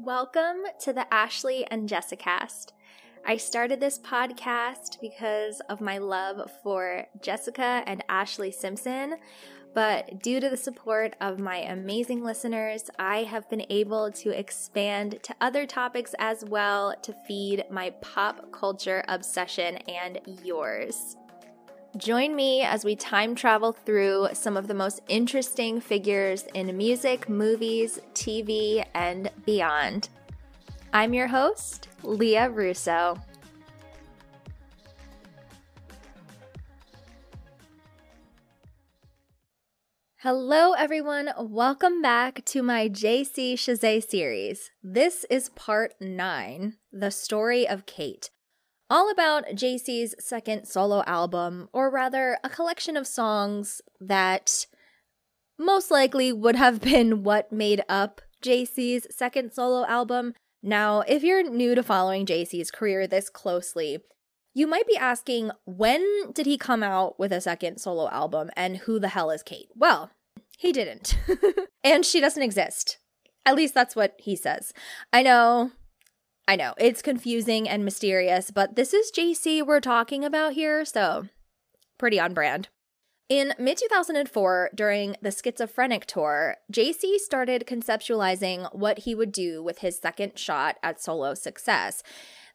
Welcome to the Ashlee and Jessicast. I started this podcast because of my love for Jessica and Ashlee Simpson, but due to the support of my amazing listeners, I have been able to expand to other topics as well to feed my pop culture obsession and yours. Join me as we time travel through some of the most interesting figures in music, movies, TV, and beyond. I'm your host, Lia Russo. Hello, everyone. Welcome back to my JC Chasez series. This is part nine The Story of Kate all about JC's second solo album, or rather, a collection of songs that most likely would have been what made up JC's second solo album. Now, if you're new to following JC's career this closely, you might be asking when did he come out with a second solo album and who the hell is Kate? Well, he didn't. and she doesn't exist. At least that's what he says. I know I know it's confusing and mysterious, but this is JC we're talking about here, so pretty on brand. In mid 2004, during the Schizophrenic tour, JC started conceptualizing what he would do with his second shot at solo success.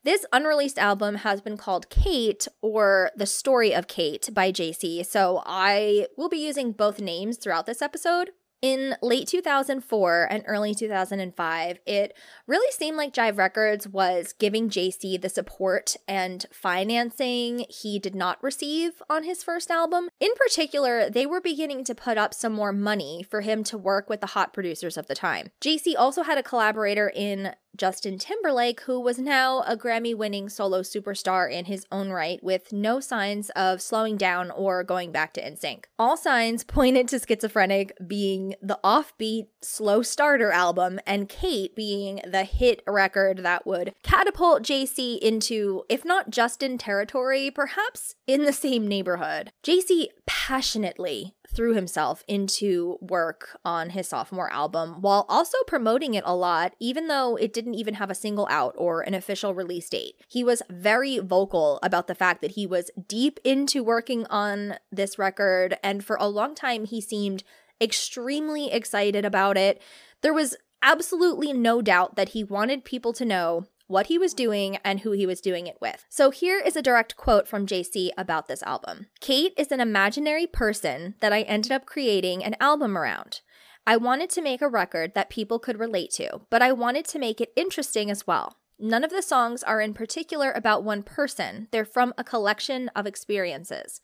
This unreleased album has been called Kate or The Story of Kate by JC, so I will be using both names throughout this episode. In late 2004 and early 2005, it really seemed like Jive Records was giving JC the support and financing he did not receive on his first album. In particular, they were beginning to put up some more money for him to work with the hot producers of the time. JC also had a collaborator in Justin Timberlake, who was now a Grammy winning solo superstar in his own right, with no signs of slowing down or going back to NSYNC. All signs pointed to Schizophrenic being the offbeat, slow starter album, and Kate being the hit record that would catapult JC into, if not Justin territory, perhaps in the same neighborhood. JC passionately threw himself into work on his sophomore album while also promoting it a lot, even though it didn't even have a single out or an official release date. He was very vocal about the fact that he was deep into working on this record, and for a long time, he seemed extremely excited about it. There was absolutely no doubt that he wanted people to know what he was doing, and who he was doing it with. So here is a direct quote from JC about this album Kate is an imaginary person that I ended up creating an album around. I wanted to make a record that people could relate to, but I wanted to make it interesting as well. None of the songs are in particular about one person, they're from a collection of experiences.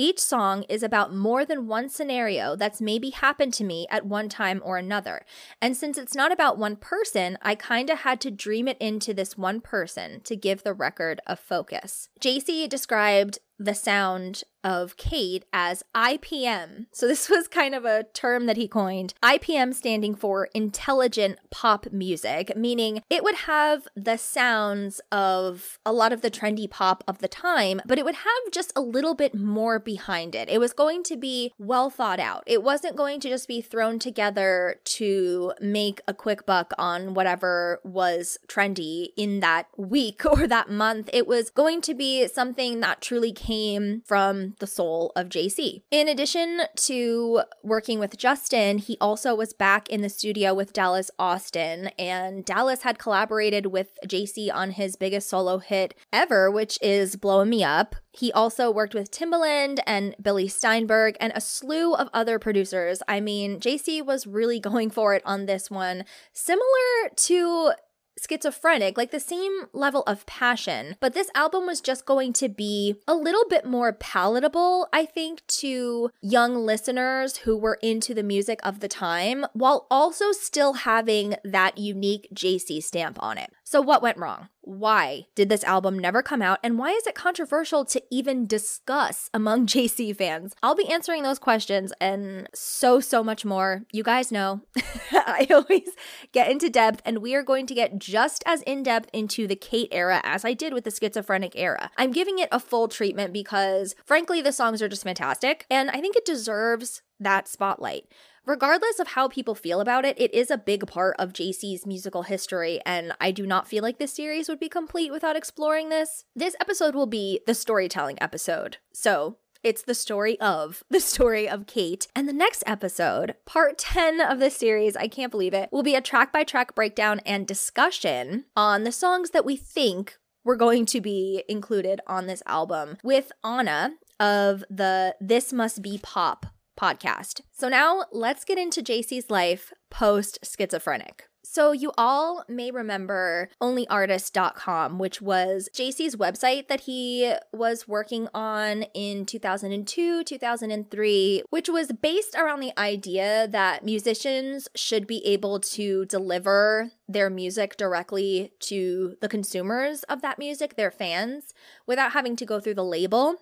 Each song is about more than one scenario that's maybe happened to me at one time or another. And since it's not about one person, I kind of had to dream it into this one person to give the record a focus. JC described the sound of Kate as IPM. So, this was kind of a term that he coined. IPM standing for intelligent pop music, meaning it would have the sounds of a lot of the trendy pop of the time, but it would have just a little bit more behind it. It was going to be well thought out. It wasn't going to just be thrown together to make a quick buck on whatever was trendy in that week or that month. It was going to be something that truly came came from the soul of JC. In addition to working with Justin, he also was back in the studio with Dallas Austin, and Dallas had collaborated with JC on his biggest solo hit ever, which is Blowing Me Up. He also worked with Timbaland and Billy Steinberg and a slew of other producers. I mean, JC was really going for it on this one, similar to schizophrenic, like the same level of passion. But this album was just going to be a little bit more palatable, I think, to young listeners who were into the music of the time, while also still having that unique JC stamp on it. So, what went wrong? Why did this album never come out? And why is it controversial to even discuss among JC fans? I'll be answering those questions and so, so much more. You guys know I always get into depth, and we are going to get just as in depth into the Kate era as I did with the schizophrenic era. I'm giving it a full treatment because, frankly, the songs are just fantastic, and I think it deserves that spotlight. Regardless of how people feel about it, it is a big part of JC's musical history, and I do not feel like this series would be complete without exploring this. This episode will be the storytelling episode. So, it's the story of the story of Kate. And the next episode, part 10 of the series, I can't believe it, will be a track by track breakdown and discussion on the songs that we think were going to be included on this album with Anna of the This Must Be Pop podcast. So now let's get into JC's life post schizophrenic. So, you all may remember onlyartist.com, which was JC's website that he was working on in 2002, 2003, which was based around the idea that musicians should be able to deliver their music directly to the consumers of that music, their fans, without having to go through the label.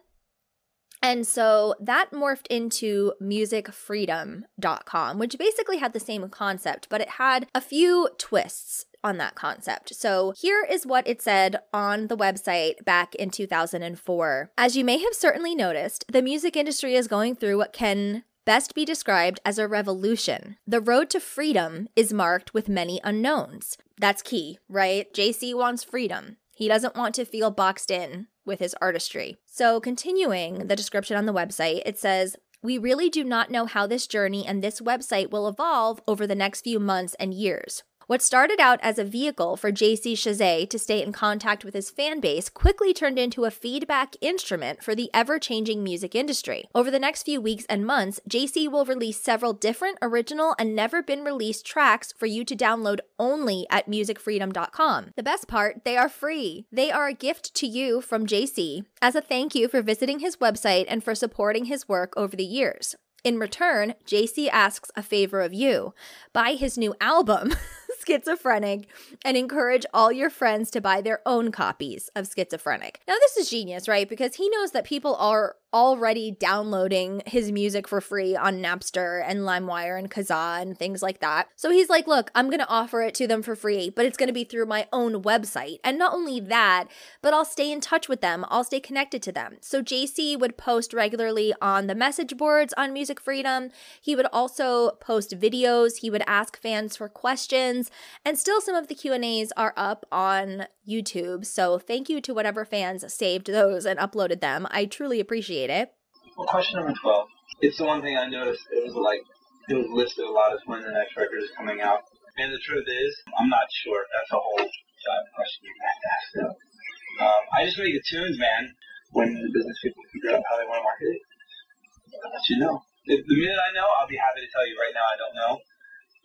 And so that morphed into musicfreedom.com, which basically had the same concept, but it had a few twists on that concept. So here is what it said on the website back in 2004. As you may have certainly noticed, the music industry is going through what can best be described as a revolution. The road to freedom is marked with many unknowns. That's key, right? JC wants freedom. He doesn't want to feel boxed in with his artistry. So, continuing the description on the website, it says, we really do not know how this journey and this website will evolve over the next few months and years. What started out as a vehicle for JC Chasez to stay in contact with his fan base quickly turned into a feedback instrument for the ever changing music industry. Over the next few weeks and months, JC will release several different original and never been released tracks for you to download only at musicfreedom.com. The best part, they are free. They are a gift to you from JC as a thank you for visiting his website and for supporting his work over the years. In return, JC asks a favor of you buy his new album. Schizophrenic and encourage all your friends to buy their own copies of Schizophrenic. Now, this is genius, right? Because he knows that people are already downloading his music for free on Napster and LimeWire and Kazaa and things like that. So he's like, look, I'm going to offer it to them for free, but it's going to be through my own website. And not only that, but I'll stay in touch with them, I'll stay connected to them. So JC would post regularly on the message boards on Music Freedom. He would also post videos, he would ask fans for questions, and still some of the Q&As are up on YouTube. So thank you to whatever fans saved those and uploaded them. I truly appreciate it. Well, question number 12. It's the one thing I noticed. It was like, it was listed a lot as when the next record is coming out. And the truth is, I'm not sure. That's a whole giant question you have to ask. Um, I just make the tunes, man. When the business people figure out how they want to market it, I'll let you know. If, the minute I know, I'll be happy to tell you. Right now, I don't know.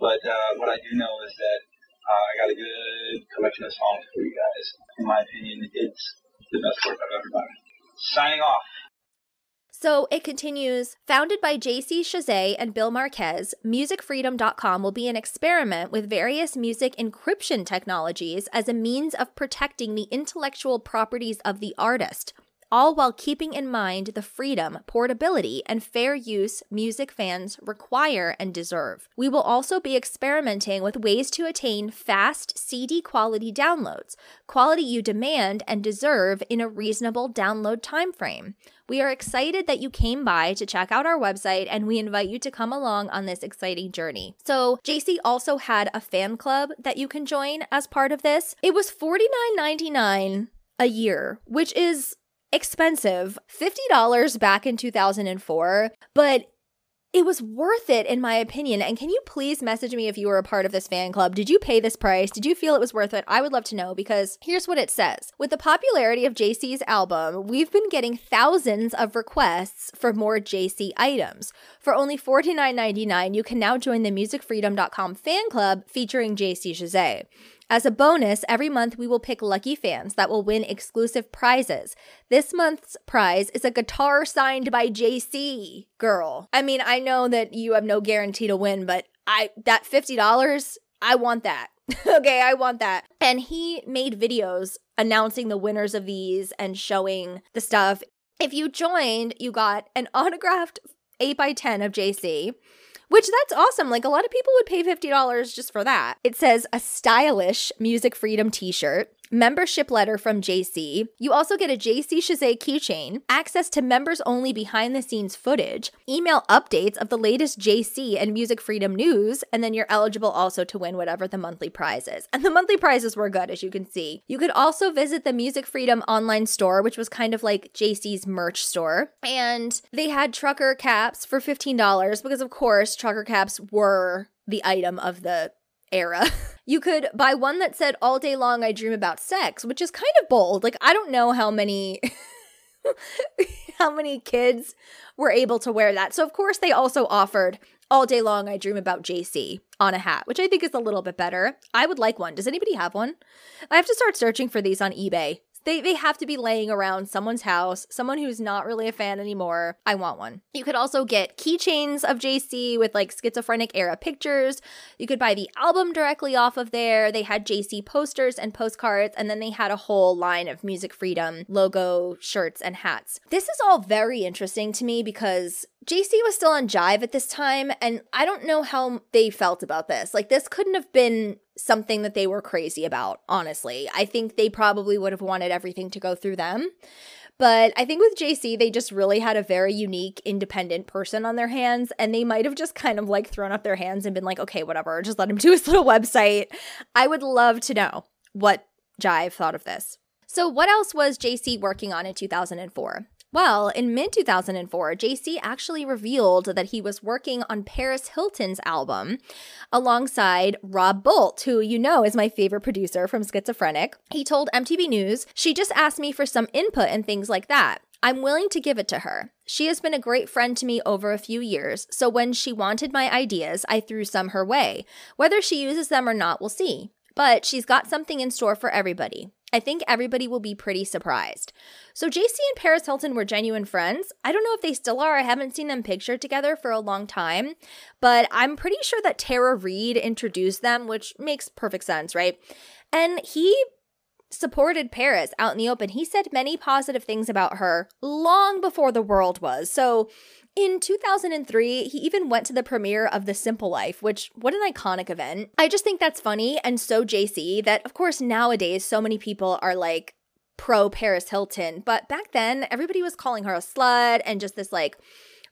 But uh, what I do know is that uh, I got a good collection of songs for you guys. In my opinion, it's the best work I've ever done. Signing off. So it continues Founded by JC Chasez and Bill Marquez, MusicFreedom.com will be an experiment with various music encryption technologies as a means of protecting the intellectual properties of the artist all while keeping in mind the freedom, portability, and fair use music fans require and deserve. We will also be experimenting with ways to attain fast CD quality downloads, quality you demand and deserve in a reasonable download time frame. We are excited that you came by to check out our website and we invite you to come along on this exciting journey. So, JC also had a fan club that you can join as part of this. It was $49.99 a year, which is expensive $50 back in 2004, but it was worth it in my opinion. And can you please message me if you were a part of this fan club? Did you pay this price? Did you feel it was worth it? I would love to know because here's what it says. With the popularity of JC's album, we've been getting thousands of requests for more JC items. For only $49.99, you can now join the musicfreedom.com fan club featuring JC Chasez. As a bonus, every month we will pick lucky fans that will win exclusive prizes. This month's prize is a guitar signed by JC. Girl. I mean, I know that you have no guarantee to win, but I that $50, I want that. okay, I want that. And he made videos announcing the winners of these and showing the stuff. If you joined, you got an autographed 8x10 of JC which that's awesome. Like a lot of people would pay $50 just for that. It says a stylish Music Freedom t shirt, membership letter from JC. You also get a JC Chasez keychain, access to members only behind the scenes footage, email updates of the latest JC and Music Freedom news, and then you're eligible also to win whatever the monthly prize is. And the monthly prizes were good, as you can see. You could also visit the Music Freedom online store, which was kind of like JC's merch store. And they had trucker caps for $15 because, of course, trucker caps were the item of the era. you could buy one that said all day long I dream about sex, which is kind of bold. Like I don't know how many how many kids were able to wear that. So of course they also offered all day long I dream about JC on a hat, which I think is a little bit better. I would like one. Does anybody have one? I have to start searching for these on eBay they they have to be laying around someone's house, someone who's not really a fan anymore. I want one. You could also get keychains of JC with like schizophrenic era pictures. You could buy the album directly off of there. They had JC posters and postcards and then they had a whole line of Music Freedom logo shirts and hats. This is all very interesting to me because JC was still on Jive at this time, and I don't know how they felt about this. Like, this couldn't have been something that they were crazy about, honestly. I think they probably would have wanted everything to go through them. But I think with JC, they just really had a very unique, independent person on their hands, and they might have just kind of like thrown up their hands and been like, okay, whatever, just let him do his little website. I would love to know what Jive thought of this. So, what else was JC working on in 2004? Well, in mid 2004, JC actually revealed that he was working on Paris Hilton's album alongside Rob Boldt, who you know is my favorite producer from Schizophrenic. He told MTV News, She just asked me for some input and things like that. I'm willing to give it to her. She has been a great friend to me over a few years, so when she wanted my ideas, I threw some her way. Whether she uses them or not, we'll see. But she's got something in store for everybody. I think everybody will be pretty surprised. So, JC and Paris Hilton were genuine friends. I don't know if they still are. I haven't seen them pictured together for a long time, but I'm pretty sure that Tara Reid introduced them, which makes perfect sense, right? And he supported Paris out in the open. He said many positive things about her long before the world was. So, in 2003, he even went to the premiere of The Simple Life, which, what an iconic event. I just think that's funny and so JC that, of course, nowadays, so many people are like pro Paris Hilton. But back then, everybody was calling her a slut and just this like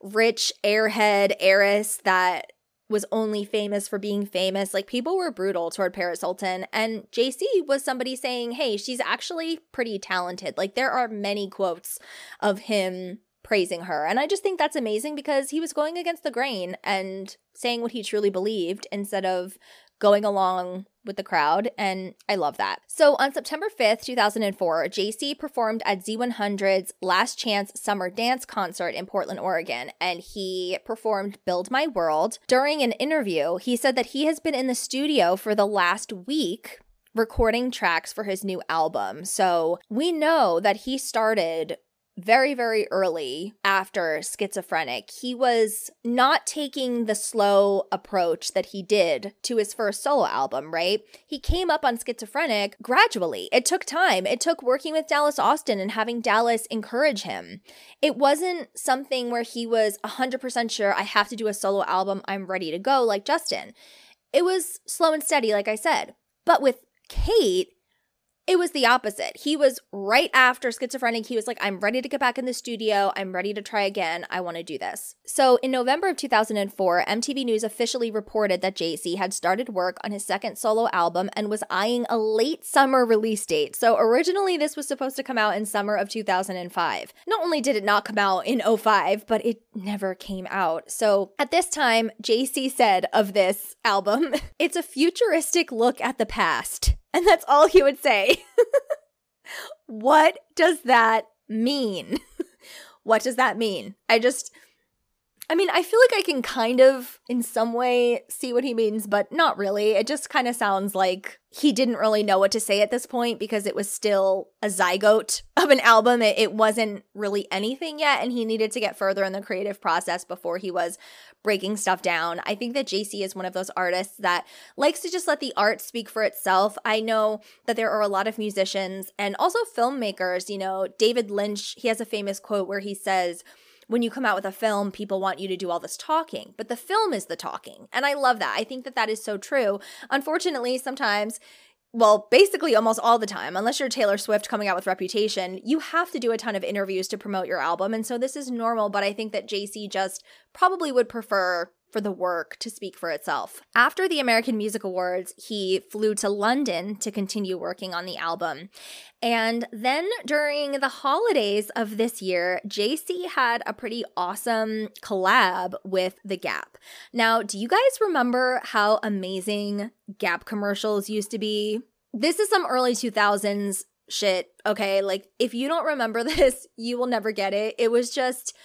rich airhead heiress that was only famous for being famous. Like people were brutal toward Paris Hilton. And JC was somebody saying, hey, she's actually pretty talented. Like there are many quotes of him praising her. And I just think that's amazing because he was going against the grain and saying what he truly believed instead of going along with the crowd. And I love that. So on September 5th, 2004, JC performed at Z100's Last Chance Summer Dance Concert in Portland, Oregon. And he performed Build My World. During an interview, he said that he has been in the studio for the last week recording tracks for his new album. So we know that he started very, very early after Schizophrenic, he was not taking the slow approach that he did to his first solo album, right? He came up on Schizophrenic gradually. It took time. It took working with Dallas Austin and having Dallas encourage him. It wasn't something where he was 100% sure, I have to do a solo album, I'm ready to go, like Justin. It was slow and steady, like I said. But with Kate, it was the opposite. He was right after schizophrenic. He was like, I'm ready to get back in the studio. I'm ready to try again. I want to do this. So in November of 2004, MTV News officially reported that JC had started work on his second solo album and was eyeing a late summer release date. So originally, this was supposed to come out in summer of 2005. Not only did it not come out in 05, but it never came out. So at this time, JC said of this album, it's a futuristic look at the past. And that's all he would say. what does that mean? what does that mean? I just, I mean, I feel like I can kind of, in some way, see what he means, but not really. It just kind of sounds like he didn't really know what to say at this point because it was still a zygote of an album. It, it wasn't really anything yet, and he needed to get further in the creative process before he was breaking stuff down. I think that JC is one of those artists that likes to just let the art speak for itself. I know that there are a lot of musicians and also filmmakers. You know, David Lynch, he has a famous quote where he says, when you come out with a film, people want you to do all this talking, but the film is the talking. And I love that. I think that that is so true. Unfortunately, sometimes well, basically almost all the time, unless you're Taylor Swift coming out with Reputation, you have to do a ton of interviews to promote your album. And so this is normal, but I think that JC just probably would prefer for the work to speak for itself. After the American Music Awards, he flew to London to continue working on the album. And then during the holidays of this year, JC had a pretty awesome collab with The Gap. Now, do you guys remember how amazing Gap commercials used to be? This is some early 2000s shit, okay? Like, if you don't remember this, you will never get it. It was just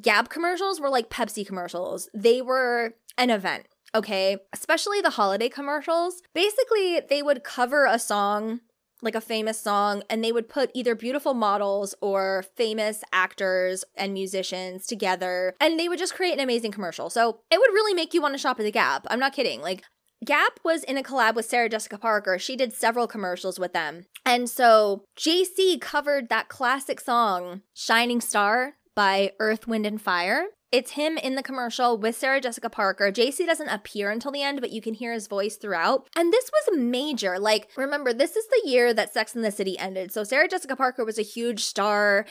Gap commercials were like Pepsi commercials. They were an event, okay? Especially the holiday commercials. Basically, they would cover a song, like a famous song, and they would put either beautiful models or famous actors and musicians together, and they would just create an amazing commercial. So it would really make you want to shop at the Gap. I'm not kidding. Like, Gap was in a collab with Sarah Jessica Parker. She did several commercials with them. And so JC covered that classic song, Shining Star, by Earth, Wind, and Fire. It's him in the commercial with Sarah Jessica Parker. JC doesn't appear until the end, but you can hear his voice throughout. And this was major. Like, remember, this is the year that Sex and the City ended. So Sarah Jessica Parker was a huge star.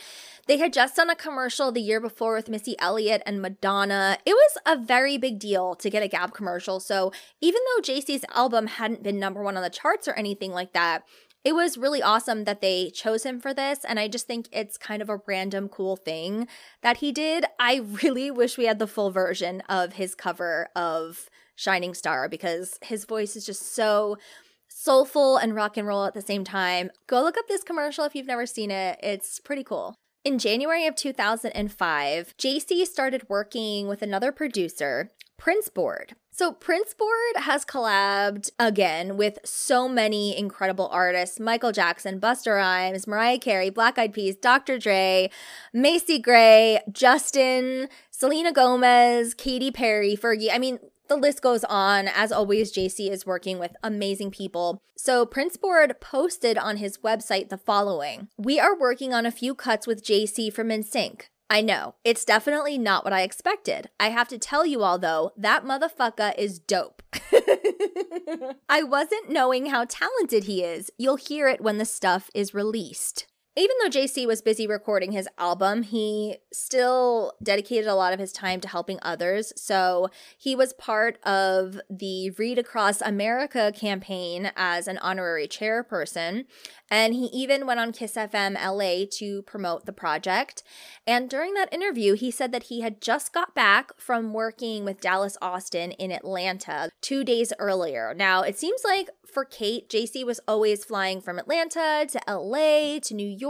They had just done a commercial the year before with Missy Elliott and Madonna. It was a very big deal to get a Gap commercial. So even though JC's album hadn't been number one on the charts or anything like that, it was really awesome that they chose him for this. And I just think it's kind of a random cool thing that he did. I really wish we had the full version of his cover of Shining Star because his voice is just so soulful and rock and roll at the same time. Go look up this commercial if you've never seen it. It's pretty cool. In January of 2005, JC started working with another producer, Printz Board. So Printz Board has collabed again with so many incredible artists: Michael Jackson, Busta Rhymes, Mariah Carey, Black Eyed Peas, Dr. Dre, Macy Gray, Justin, Selena Gomez, Katy Perry, Fergie. I mean, the list goes on. As always, JC is working with amazing people. So, Printz Board posted on his website the following We are working on a few cuts with JC from NSYNC. I know, it's definitely not what I expected. I have to tell you all though, that motherfucker is dope. I wasn't knowing how talented he is. You'll hear it when the stuff is released even though JC was busy recording his album, he still dedicated a lot of his time to helping others. So he was part of the Read Across America campaign as an honorary chairperson. And he even went on Kiss FM LA to promote the project. And during that interview, he said that he had just got back from working with Dallas Austin in Atlanta two days earlier. Now, it seems like for Kate, JC was always flying from Atlanta to LA to New York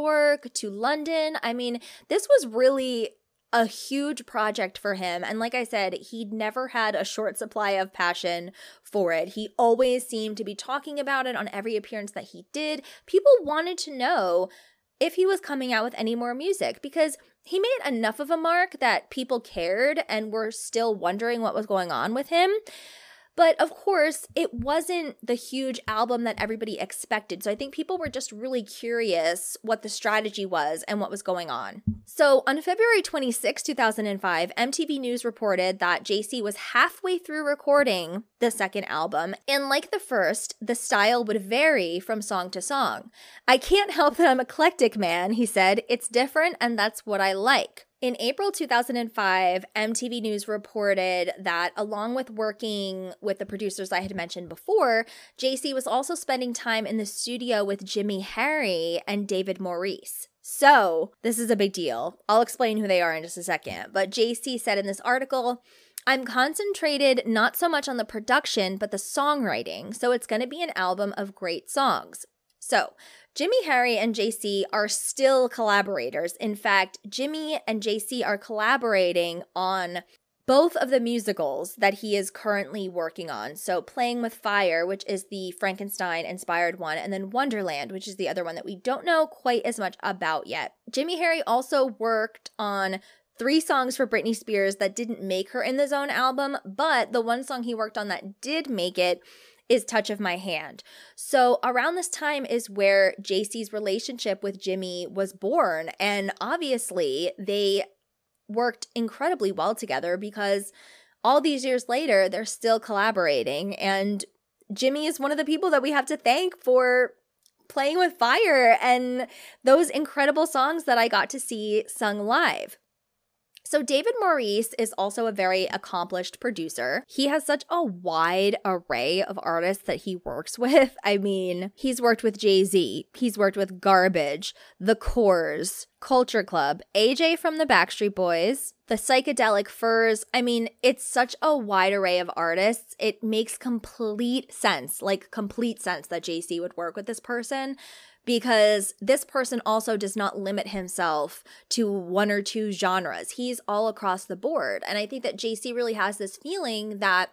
to London. I mean, this was really a huge project for him. And like I said, he'd never had a short supply of passion for it. He always seemed to be talking about it on every appearance that he did. People wanted to know if he was coming out with any more music because he made enough of a mark that people cared and were still wondering what was going on with him. But of course, it wasn't the huge album that everybody expected. So I think people were just really curious what the strategy was and what was going on. So on February 26, 2005, MTV News reported that JC was halfway through recording the second album. And like the first, the style would vary from song to song. I can't help that I'm eclectic, man, he said. It's different and that's what I like. In April 2005, MTV News reported that along with working with the producers I had mentioned before, JC was also spending time in the studio with Jimmy Harry and David Maurice. So, this is a big deal. I'll explain who they are in just a second. But JC said in this article, I'm concentrated not so much on the production, but the songwriting. So, it's going to be an album of great songs. So, Jimmy, Harry, and JC are still collaborators. In fact, Jimmy and JC are collaborating on both of the musicals that he is currently working on. So, Playing with Fire, which is the Frankenstein inspired one, and then Wonderland, which is the other one that we don't know quite as much about yet. Jimmy Harry also worked on three songs for Britney Spears that didn't make her in the Zone album, but the one song he worked on that did make it is Touch of My Hand. So around this time is where JC's relationship with Jimmy was born. And obviously, they worked incredibly well together because all these years later, they're still collaborating. And Jimmy is one of the people that we have to thank for playing with fire and those incredible songs that I got to see sung live. So, David Maurice is also a very accomplished producer. He has such a wide array of artists that he works with. I mean, he's worked with Jay Z, he's worked with Garbage, The Corrs, Culture Club, AJ from the Backstreet Boys, the Psychedelic Furs. I mean, it's such a wide array of artists. It makes complete sense, like complete sense that JC would work with this person because this person also does not limit himself to one or two genres. He's all across the board. And I think that JC really has this feeling that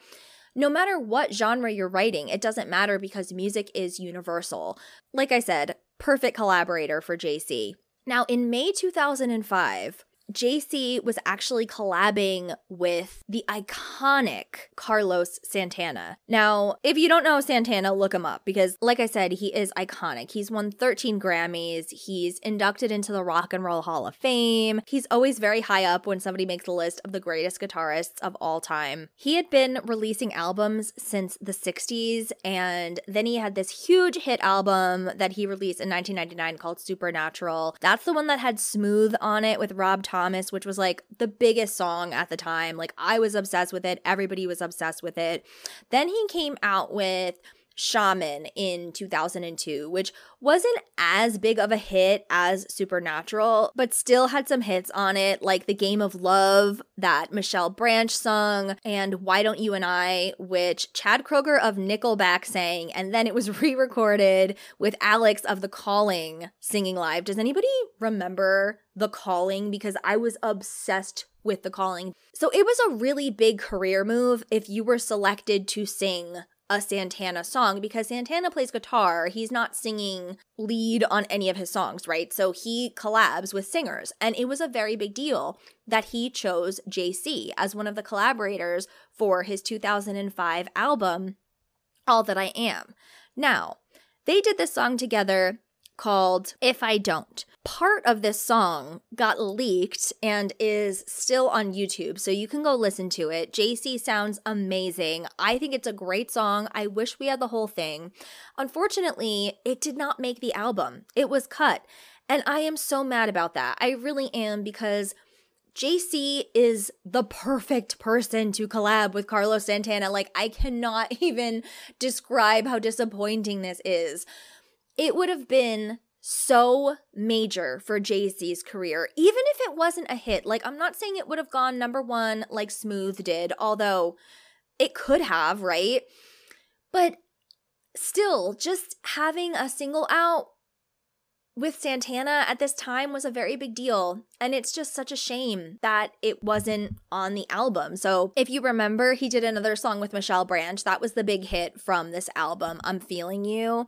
no matter what genre you're writing, it doesn't matter because music is universal. Like I said, perfect collaborator for JC. Now, in May 2005, JC was actually collabing with the iconic Carlos Santana. Now, if you don't know Santana, look him up because, like I said, he is iconic. He's won 13 Grammys, he's inducted into the Rock and Roll Hall of Fame. He's always very high up when somebody makes a list of the greatest guitarists of all time. He had been releasing albums since the 60s, and then he had this huge hit album that he released in 1999 called Supernatural. That's the one that had Smooth on it with Rob Thomas, which was like the biggest song at the time. Like I was obsessed with it. Everybody was obsessed with it. Then he came out with Shaman in 2002, which wasn't as big of a hit as Supernatural, but still had some hits on it, like The Game of Love that Michelle Branch sung, and Why Don't You and I, which Chad Kroeger of Nickelback sang, and then it was re recorded with Alex of The Calling singing live. Does anybody remember The Calling? Because I was obsessed with The Calling. So it was a really big career move if you were selected to sing a Santana song because Santana plays guitar. He's not singing lead on any of his songs, right? So he collabs with singers. And it was a very big deal that he chose JC as one of the collaborators for his 2005 album, All That I Am. Now, they did this song together called If I Don't. Part of this song got leaked and is still on YouTube, so you can go listen to it. JC sounds amazing. I think it's a great song. I wish we had the whole thing. Unfortunately, it did not make the album, it was cut. And I am so mad about that. I really am because. JC is the perfect person to collab with Carlos Santana. Like, I cannot even describe how disappointing this is it would have been so major for JC's career, even if it wasn't a hit. Like, I'm not saying it would have gone number one like Smooth did, although it could have, right? But still, just having a single out with Santana at this time was a very big deal. And it's just such a shame that it wasn't on the album. So, if you remember, he did another song with Michelle Branch. That was the big hit from this album, I'm Feeling You.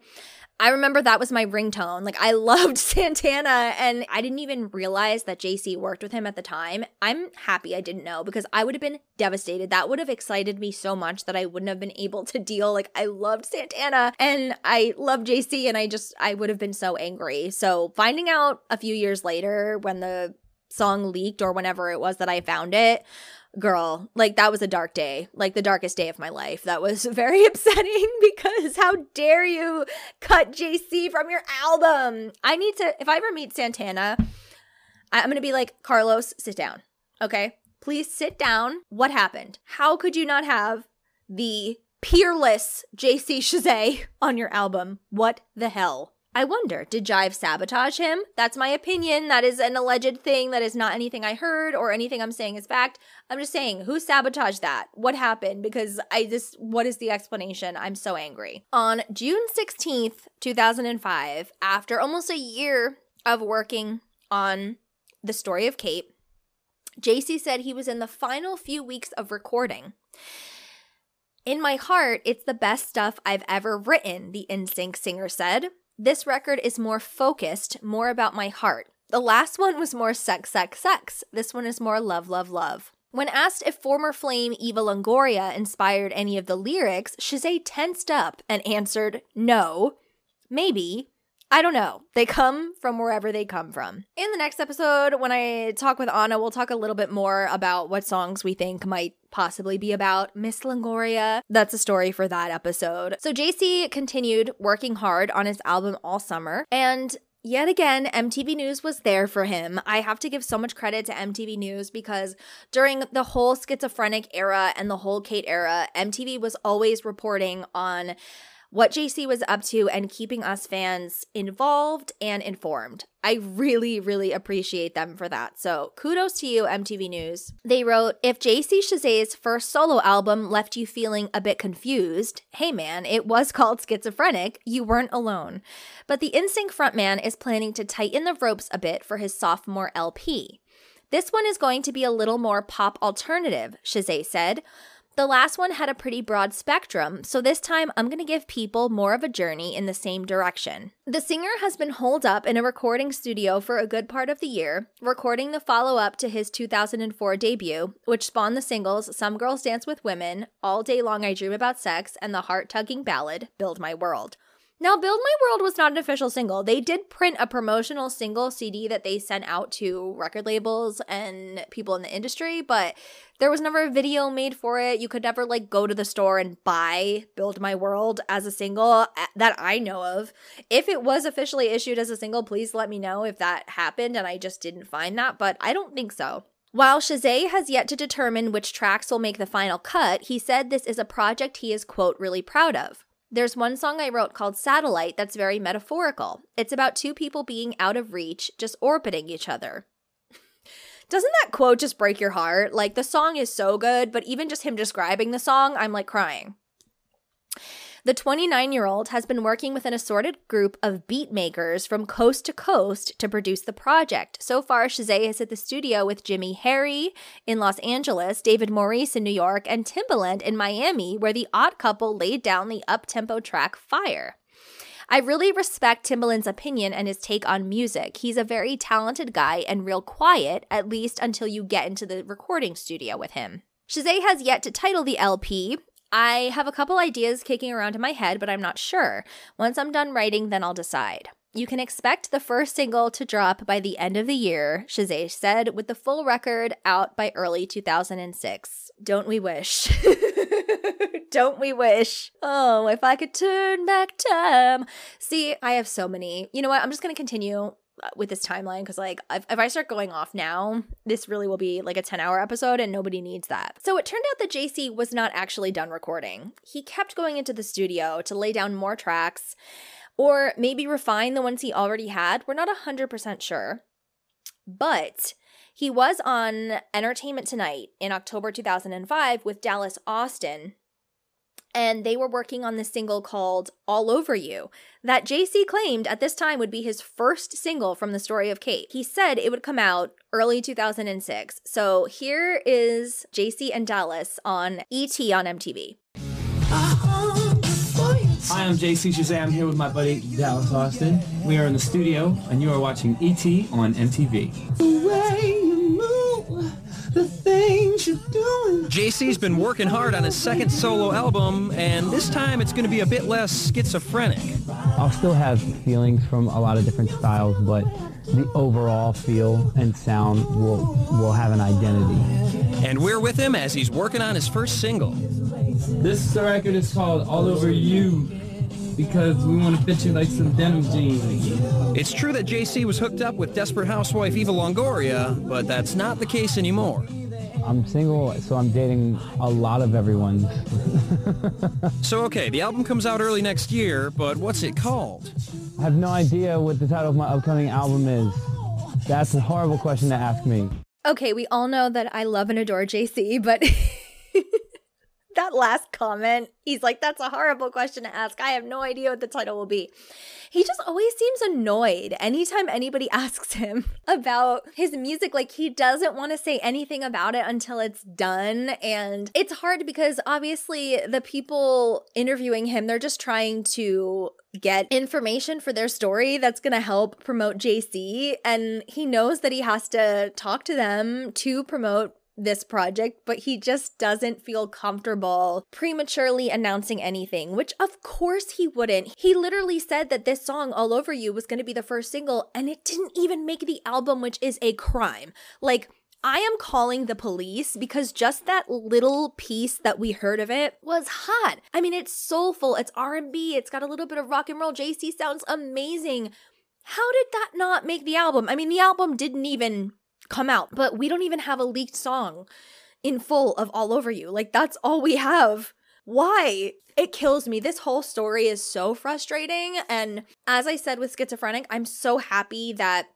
I remember that was my ringtone. Like I loved Santana and I didn't even realize that JC worked with him at the time. I'm happy I didn't know because I would have been devastated. That would have excited me so much that I wouldn't have been able to deal. Like I loved Santana and I loved JC and I just I would have been so angry. So finding out a few years later when the song leaked or whenever it was that I found it, girl, like that was a dark day, like the darkest day of my life. That was very upsetting because how dare you cut JC from your album? I need to, if I ever meet Santana, I'm going to be like, Carlos, sit down. Okay. Please sit down. What happened? How could you not have the peerless JC Chasez on your album? What the hell? I wonder, did Jive sabotage him? That's my opinion. That is an alleged thing. That is not anything I heard or anything I'm saying is fact. I'm just saying, who sabotaged that? What happened? Because I just, what is the explanation? I'm so angry. On June 16th, 2005, after almost a year of working on the story of Kate, JC said he was in the final few weeks of recording. In my heart, it's the best stuff I've ever written, the NSYNC singer said. This record is more focused, more about my heart. The last one was more sex, sex, sex. This one is more love, love, love. When asked if former Flame Eva Longoria inspired any of the lyrics, Chasez tensed up and answered, no, maybe, I don't know. They come from wherever they come from. In the next episode, when I talk with Anna, we'll talk a little bit more about what songs we think might possibly be about Miss Longoria. That's a story for that episode. So JC continued working hard on his album all summer, and Yet again, MTV News was there for him. I have to give so much credit to MTV News because during the whole schizophrenic era and the whole Kate era, MTV was always reporting on what JC was up to and keeping us fans involved and informed. I really, really appreciate them for that. So kudos to you, MTV News. They wrote If JC Chasez's first solo album left you feeling a bit confused, hey man, it was called Schizophrenic. You weren't alone. But the NSYNC frontman is planning to tighten the ropes a bit for his sophomore LP. This one is going to be a little more pop alternative, Chasez said. The last one had a pretty broad spectrum, so this time I'm going to give people more of a journey in the same direction. The singer has been holed up in a recording studio for a good part of the year, recording the follow up to his 2004 debut, which spawned the singles Some Girls Dance with Women, All Day Long I Dream About Sex, and the heart tugging ballad Build My World. Now, Build My World was not an official single. They did print a promotional single CD that they sent out to record labels and people in the industry, but there was never a video made for it. You could never like go to the store and buy Build My World as a single uh, that I know of. If it was officially issued as a single, please let me know if that happened and I just didn't find that, but I don't think so. While Chasez has yet to determine which tracks will make the final cut, he said this is a project he is, quote, really proud of. There's one song I wrote called Satellite that's very metaphorical. It's about two people being out of reach, just orbiting each other. Doesn't that quote just break your heart? Like, the song is so good, but even just him describing the song, I'm like crying. The 29 year old has been working with an assorted group of beat makers from coast to coast to produce the project. So far, Chasez has hit the studio with Jimmy Harry in Los Angeles, David Maurice in New York, and Timbaland in Miami, where the odd couple laid down the up tempo track Fire. I really respect Timbaland's opinion and his take on music. He's a very talented guy and real quiet, at least until you get into the recording studio with him. Chasez has yet to title the LP, I have a couple ideas kicking around in my head, but I'm not sure. Once I'm done writing, then I'll decide. You can expect the first single to drop by the end of the year, Chasez said, with the full record out by early 2006. Don't we wish? Don't we wish? Oh, if I could turn back time. See, I have so many. You know what? I'm just going to continue Uh, with this timeline because like if, if, i start going off now this really will be like a 10 hour episode and nobody needs that. So it turned out that jc was not actually done recording. He kept going into the studio to lay down more tracks or maybe refine the ones he already had. We're not 100% sure but he was on entertainment tonight in october 2005 with dallas austin and they were working on this single called All Over You that JC claimed at this time would be his first single from the story of Kate. He said it would come out early 2006. So here is JC and Dallas on ET on MTV. Hi, I'm JC Chasez. I'm here with my buddy Dallas Austin. We are in the studio, and you are watching ET on MTV the things you're doing. JC's been working hard on his second solo album, and this time it's going to be a bit less schizophrenic. I'll still have feelings from a lot of different styles, but the overall feel and sound will will have an identity. And we're with him as he's working on his first single. This record is called All Over You because we want to fit you like some denim jeans. It's true that JC was hooked up with desperate housewife Eva Longoria, but that's not the case anymore. I'm single, so I'm dating a lot of everyone. so, okay, the album comes out early next year, but what's it called? I have no idea what the title of my upcoming album is. That's a horrible question to ask me. Okay, we all know that I love and adore JC, but that last comment, he's like, that's a horrible question to ask. I have no idea what the title will be. He just always seems annoyed anytime anybody asks him about his music. Like, he doesn't want to say anything about it until it's done. And it's hard because obviously the people interviewing him, they're just trying to get information for their story that's going to help promote JC. And he knows that he has to talk to them to promote this project, but he just doesn't feel comfortable prematurely announcing anything, which of course he wouldn't. He literally said that this song, All Over You, was going to be the first single, and it didn't even make the album, which is a crime. Like, I am calling the police because just that little piece that we heard of it was hot. I mean, it's soulful, it's R&B, it's got a little bit of rock and roll. JC sounds amazing. How did that not make the album? I mean, the album didn't even come out, but we don't even have a leaked song in full of All Over You. Like, that's all we have. Why? It kills me. This whole story is so frustrating. And as I said with Schizophrenic, I'm so happy that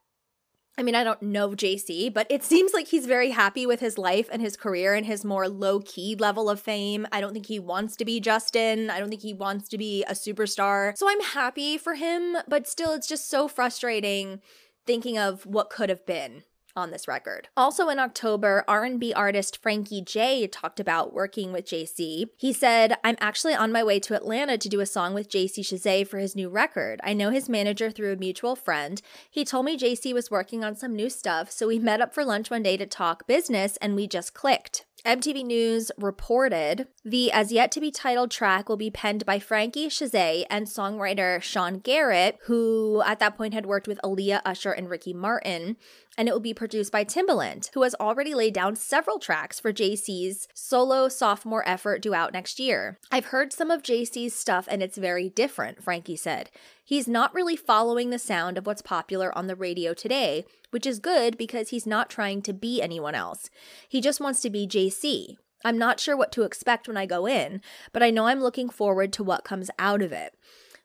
I mean, I don't know JC, but it seems like he's very happy with his life and his career and his more low key level of fame. I don't think he wants to be Justin. I don't think he wants to be a superstar. So I'm happy for him, but still, it's just so frustrating thinking of what could have been on this record. Also in October, R&B artist Frankie J talked about working with JC. He said, "I'm actually on my way to Atlanta to do a song with JC Chasez for his new record. I know his manager through a mutual friend. He told me JC was working on some new stuff, so we met up for lunch one day to talk business and we just clicked." MTV News reported the as yet to be titled track will be penned by Frankie Chasez and songwriter Sean Garrett, who at that point had worked with Aaliyah, Usher, and Ricky Martin. And it will be produced by Timbaland, who has already laid down several tracks for JC's solo sophomore effort due out next year. I've heard some of JC's stuff and it's very different, Frankie said. He's not really following the sound of what's popular on the radio today, which is good because he's not trying to be anyone else. He just wants to be JC. I'm not sure what to expect when I go in, but I know I'm looking forward to what comes out of it.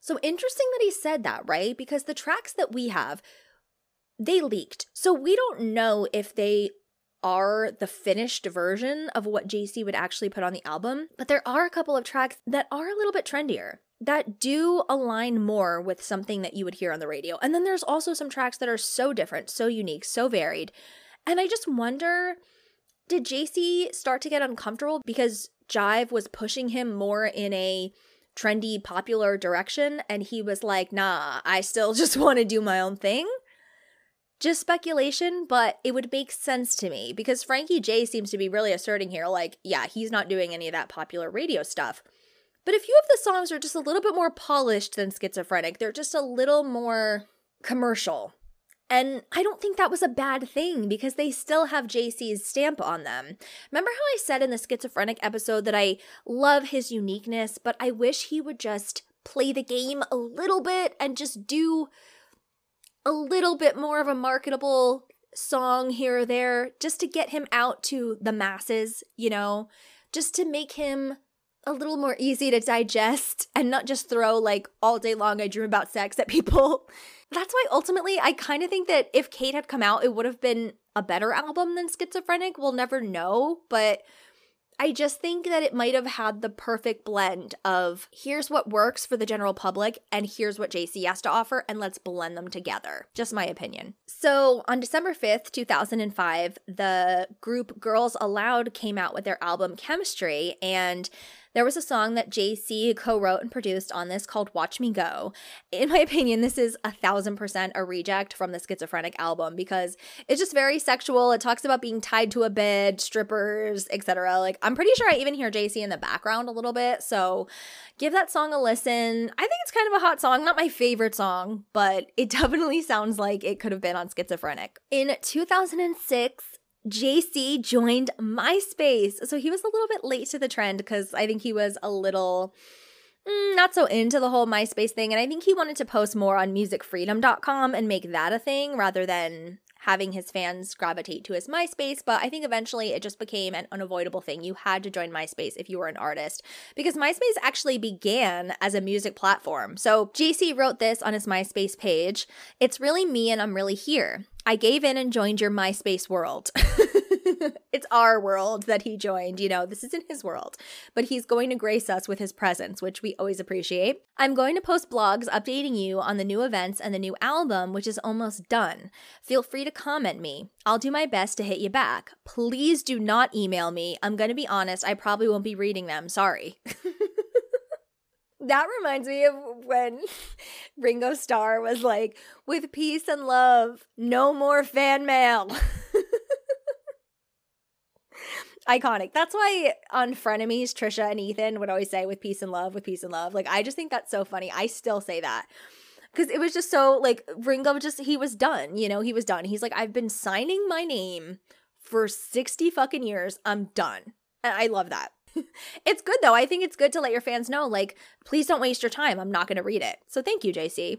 So interesting that he said that, right? Because the tracks that we have, they leaked. So we don't know if they are the finished version of what JC would actually put on the album, but there are a couple of tracks that are a little bit trendier that do align more with something that you would hear on the radio. And then there's also some tracks that are so different, so unique, so varied. And I just wonder did JC start to get uncomfortable because Jive was pushing him more in a trendy, popular direction? And he was like, nah, I still just want to do my own thing? Just speculation, but it would make sense to me because Frankie J seems to be really asserting here, like, yeah, he's not doing any of that popular radio stuff. But a few of the songs are just a little bit more polished than schizophrenic. They're just a little more commercial. And I don't think that was a bad thing because they still have JC's stamp on them. Remember how I said in the schizophrenic episode that I love his uniqueness, but I wish he would just play the game a little bit and just do a little bit more of a marketable song here or there just to get him out to the masses, you know, just to make him a little more easy to digest and not just throw like all day long I dream about sex at people. That's why ultimately I kind of think that if Kate had come out, it would have been a better album than Schizophrenic. We'll never know, but I just think that it might have had the perfect blend of here's what works for the general public and here's what JC has to offer, and let's blend them together. Just my opinion. So on December 5th, 2005, the group Girls Aloud came out with their album Chemistry, and there was a song that JC co wrote and produced on this called Watch Me Go. In my opinion, this is a thousand percent a reject from the Schizophrenic album because it's just very sexual. It talks about being tied to a bed, strippers, etc. Like, I'm pretty sure I even hear JC in the background a little bit. So give that song a listen. I think it's kind of a hot song. Not my favorite song, but it definitely sounds like it could have been on Schizophrenic. In 2006, JC joined MySpace. So he was a little bit late to the trend because I think he was a little mm, not so into the whole MySpace thing. And I think he wanted to post more on musicfreedom.com and make that a thing rather than having his fans gravitate to his MySpace, but I think eventually it just became an unavoidable thing. You had to join MySpace if you were an artist because MySpace actually began as a music platform. So JC wrote this on his MySpace page It's really me and I'm really here. I gave in and joined your MySpace world. it's our world that he joined. You know, this isn't his world, but he's going to grace us with his presence, which we always appreciate. I'm going to post blogs updating you on the new events and the new album, which is almost done. Feel free to comment me. I'll do my best to hit you back. Please do not email me. I'm going to be honest, I probably won't be reading them. Sorry. that reminds me of when Ringo Starr was like, with peace and love, no more fan mail. iconic. That's why on Frenemies, Trisha and Ethan would always say with peace and love, with peace and love. Like I just think that's so funny. I still say that. Cause it was just so like Ringo just he was done, you know, he was done. He's like, I've been signing my name for 60 fucking years. I'm done. And I love that. it's good though. I think it's good to let your fans know, like, please don't waste your time. I'm not gonna read it. So thank you, JC.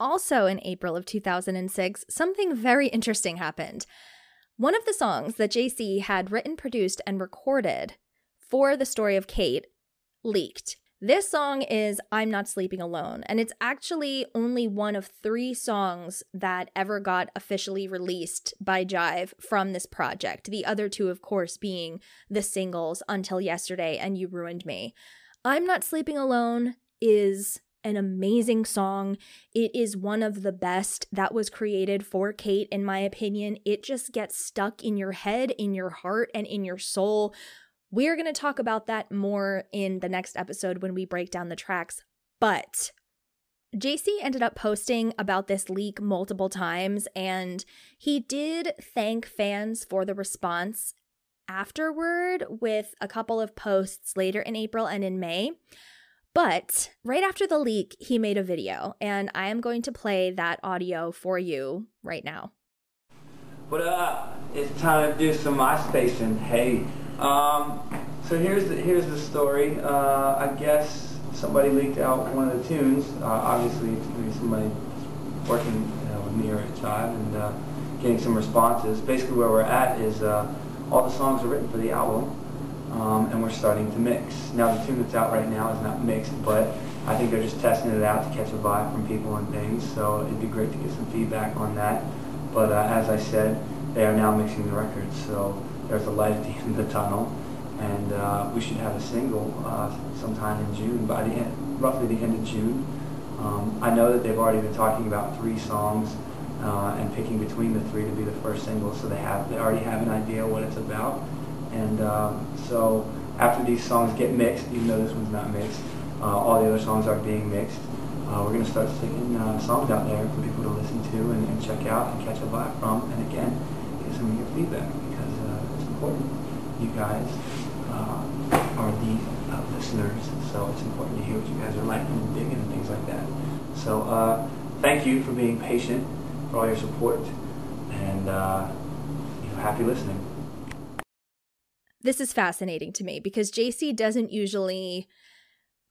Also, in April of 2006, something very interesting happened. One of the songs that JC had written, produced, and recorded for the story of Kate leaked. This song is I'm Not Sleeping Alone, and it's actually only one of three songs that ever got officially released by Jive from this project. The other two, of course, being the singles Until Yesterday and You Ruined Me. I'm Not Sleeping Alone is an amazing song. It is one of the best that was created for Kate, in my opinion. It just gets stuck in your head, in your heart, and in your soul. We're going to talk about that more in the next episode when we break down the tracks. But JC ended up posting about this leak multiple times, and he did thank fans for the response afterward with a couple of posts later in April and in May. But right after the leak, he made a video, and I am going to play that audio for you right now. What up? It's time to do some MySpace and hey. Um, so here's the, here's the story. Uh, I guess somebody leaked out one of the tunes. Uh, obviously, it's going to be somebody working you know, with me or at Jive and uh, getting some responses. Basically, where we're at is uh, all the songs are written for the album um, and we're starting to mix. Now the tune that's out right now is not mixed, but I think they're just testing it out to catch a vibe from people and things, so it'd be great to get some feedback on that. But uh, as I said, they are now mixing the records, so there's a light at the end of the tunnel, and uh, we should have a single uh, sometime in June, by the end, roughly the end of June. Um, I know that they've already been talking about three songs uh, and picking between the three to be the first single, so they have they already have an idea what it's about. And um, so after these songs get mixed, even though this one's not mixed, uh, all the other songs are being mixed. Uh, we're going to start sticking uh, songs out there for people to listen to and, and, check out and catch a vibe from. And again, get some of your feedback because uh, it's important. You guys uh, are the uh, listeners, so it's important to hear what you guys are liking and digging and things like that. So thank you for being patient, for all your support, and you know, happy listening this is fascinating to me because JC doesn't usually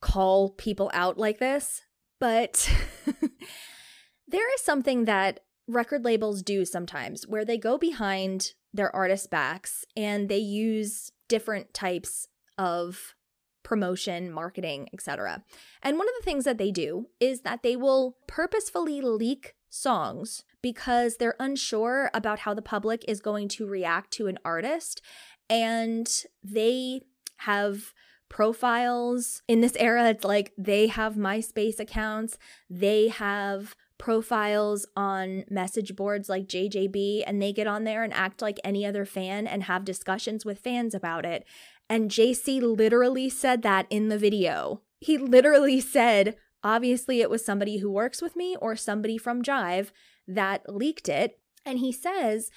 call people out like this, but there is something that record labels do sometimes where they go behind their artists' backs and they use different types of promotion, marketing, etc. And one of the things that they do is that they will purposefully leak songs because they're unsure about how the public is going to react to an artist and they have profiles in this era. It's like they have myspace accounts. They have profiles on message boards like JJB and they get on there and act like any other fan and have discussions with fans about it. And JC literally said that in the video. He literally said obviously it was somebody who works with me or somebody from Jive that leaked it. And he says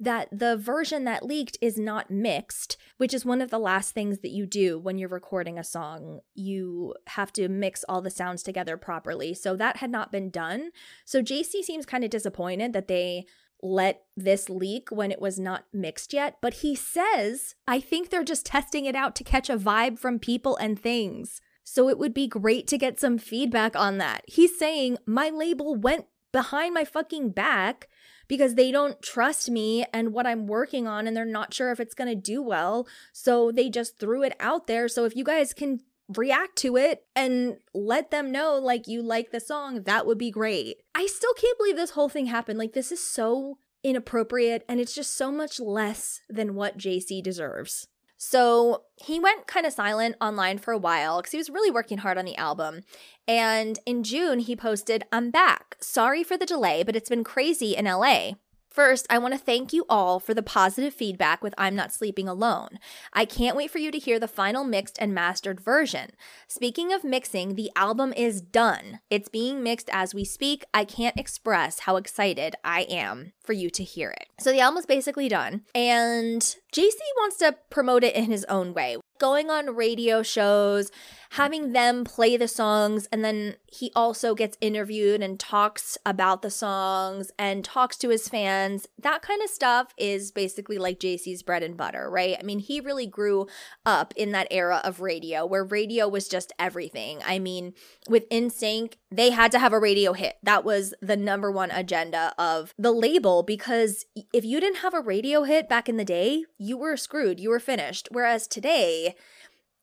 that the version that leaked is not mixed, which is one of the last things that you do when you're recording a song. You have to mix all the sounds together properly. So that had not been done. So JC seems kind of disappointed that they let this leak when it was not mixed yet, but he says, I think they're just testing it out to catch a vibe from people and things. So it would be great to get some feedback on that. He's saying, My label went behind my fucking back because they don't trust me and what I'm working on and they're not sure if it's going to do well. So they just threw it out there. So if you guys can react to it and let them know like you like the song, that would be great. I still can't believe this whole thing happened. Like this is so inappropriate and it's just so much less than what JC deserves. So he went kind of silent online for a while because he was really working hard on the album. And in June, he posted, I'm back. Sorry for the delay, but it's been crazy in LA. First, I want to thank you all for the positive feedback with I'm Not Sleeping Alone. I can't wait for you to hear the final mixed and mastered version. Speaking of mixing, the album is done. It's being mixed as we speak. I can't express how excited I am for you to hear it. So the album is basically done, and JC wants to promote it in his own way going on radio shows, having them play the songs, and then he also gets interviewed and talks about the songs and talks to his fans. That kind of stuff is basically like JC's bread and butter, right? I mean, he really grew up in that era of radio where radio was just everything. I mean, with NSYNC, they had to have a radio hit. That was the number one agenda of the label because if you didn't have a radio hit back in the day, you were screwed. You were finished. Whereas today,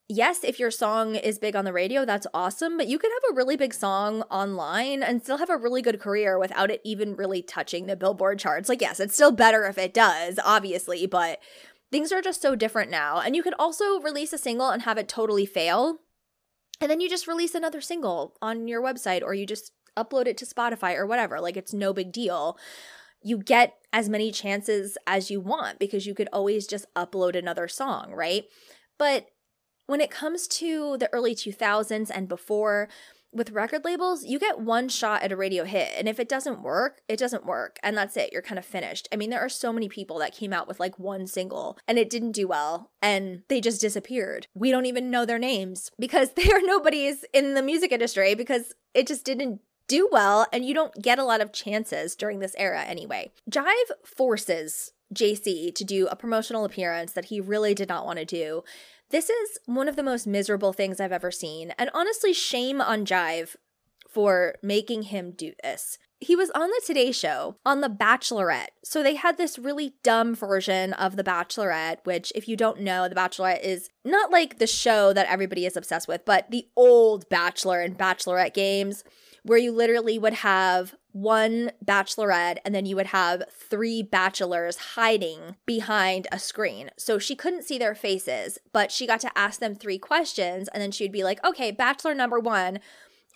yes, if your song is big on the radio, that's awesome, but you could have a really big song online and still have a really good career without it even really touching the Billboard charts. Like, yes, it's still better if it does, obviously, but things are just so different now. And you could also release a single and have it totally fail. And then you just release another single on your website or you just upload it to Spotify or whatever. Like, it's no big deal. You get as many chances as you want because you could always just upload another song, right? But when it comes to the early 2000s and before, with record labels, you get one shot at a radio hit. And if it doesn't work, it doesn't work. And that's it. You're kind of finished. I mean, there are so many people that came out with like one single and it didn't do well and they just disappeared. We don't even know their names because they are nobodies in the music industry because it just didn't do well and you don't get a lot of chances during this era anyway. Jive forces JC to do a promotional appearance that he really did not want to do this is one of the most miserable things I've ever seen, and honestly, shame on Jive for making him do this. He was on the Today Show on The Bachelorette. So they had this really dumb version of The Bachelorette, which, if you don't know, The Bachelorette is not like the show that everybody is obsessed with, but the old Bachelor and Bachelorette games where you literally would have one bachelorette and then you would have three bachelors hiding behind a screen. So she couldn't see their faces, but she got to ask them three questions and then she'd be like, "Okay, bachelor number 1,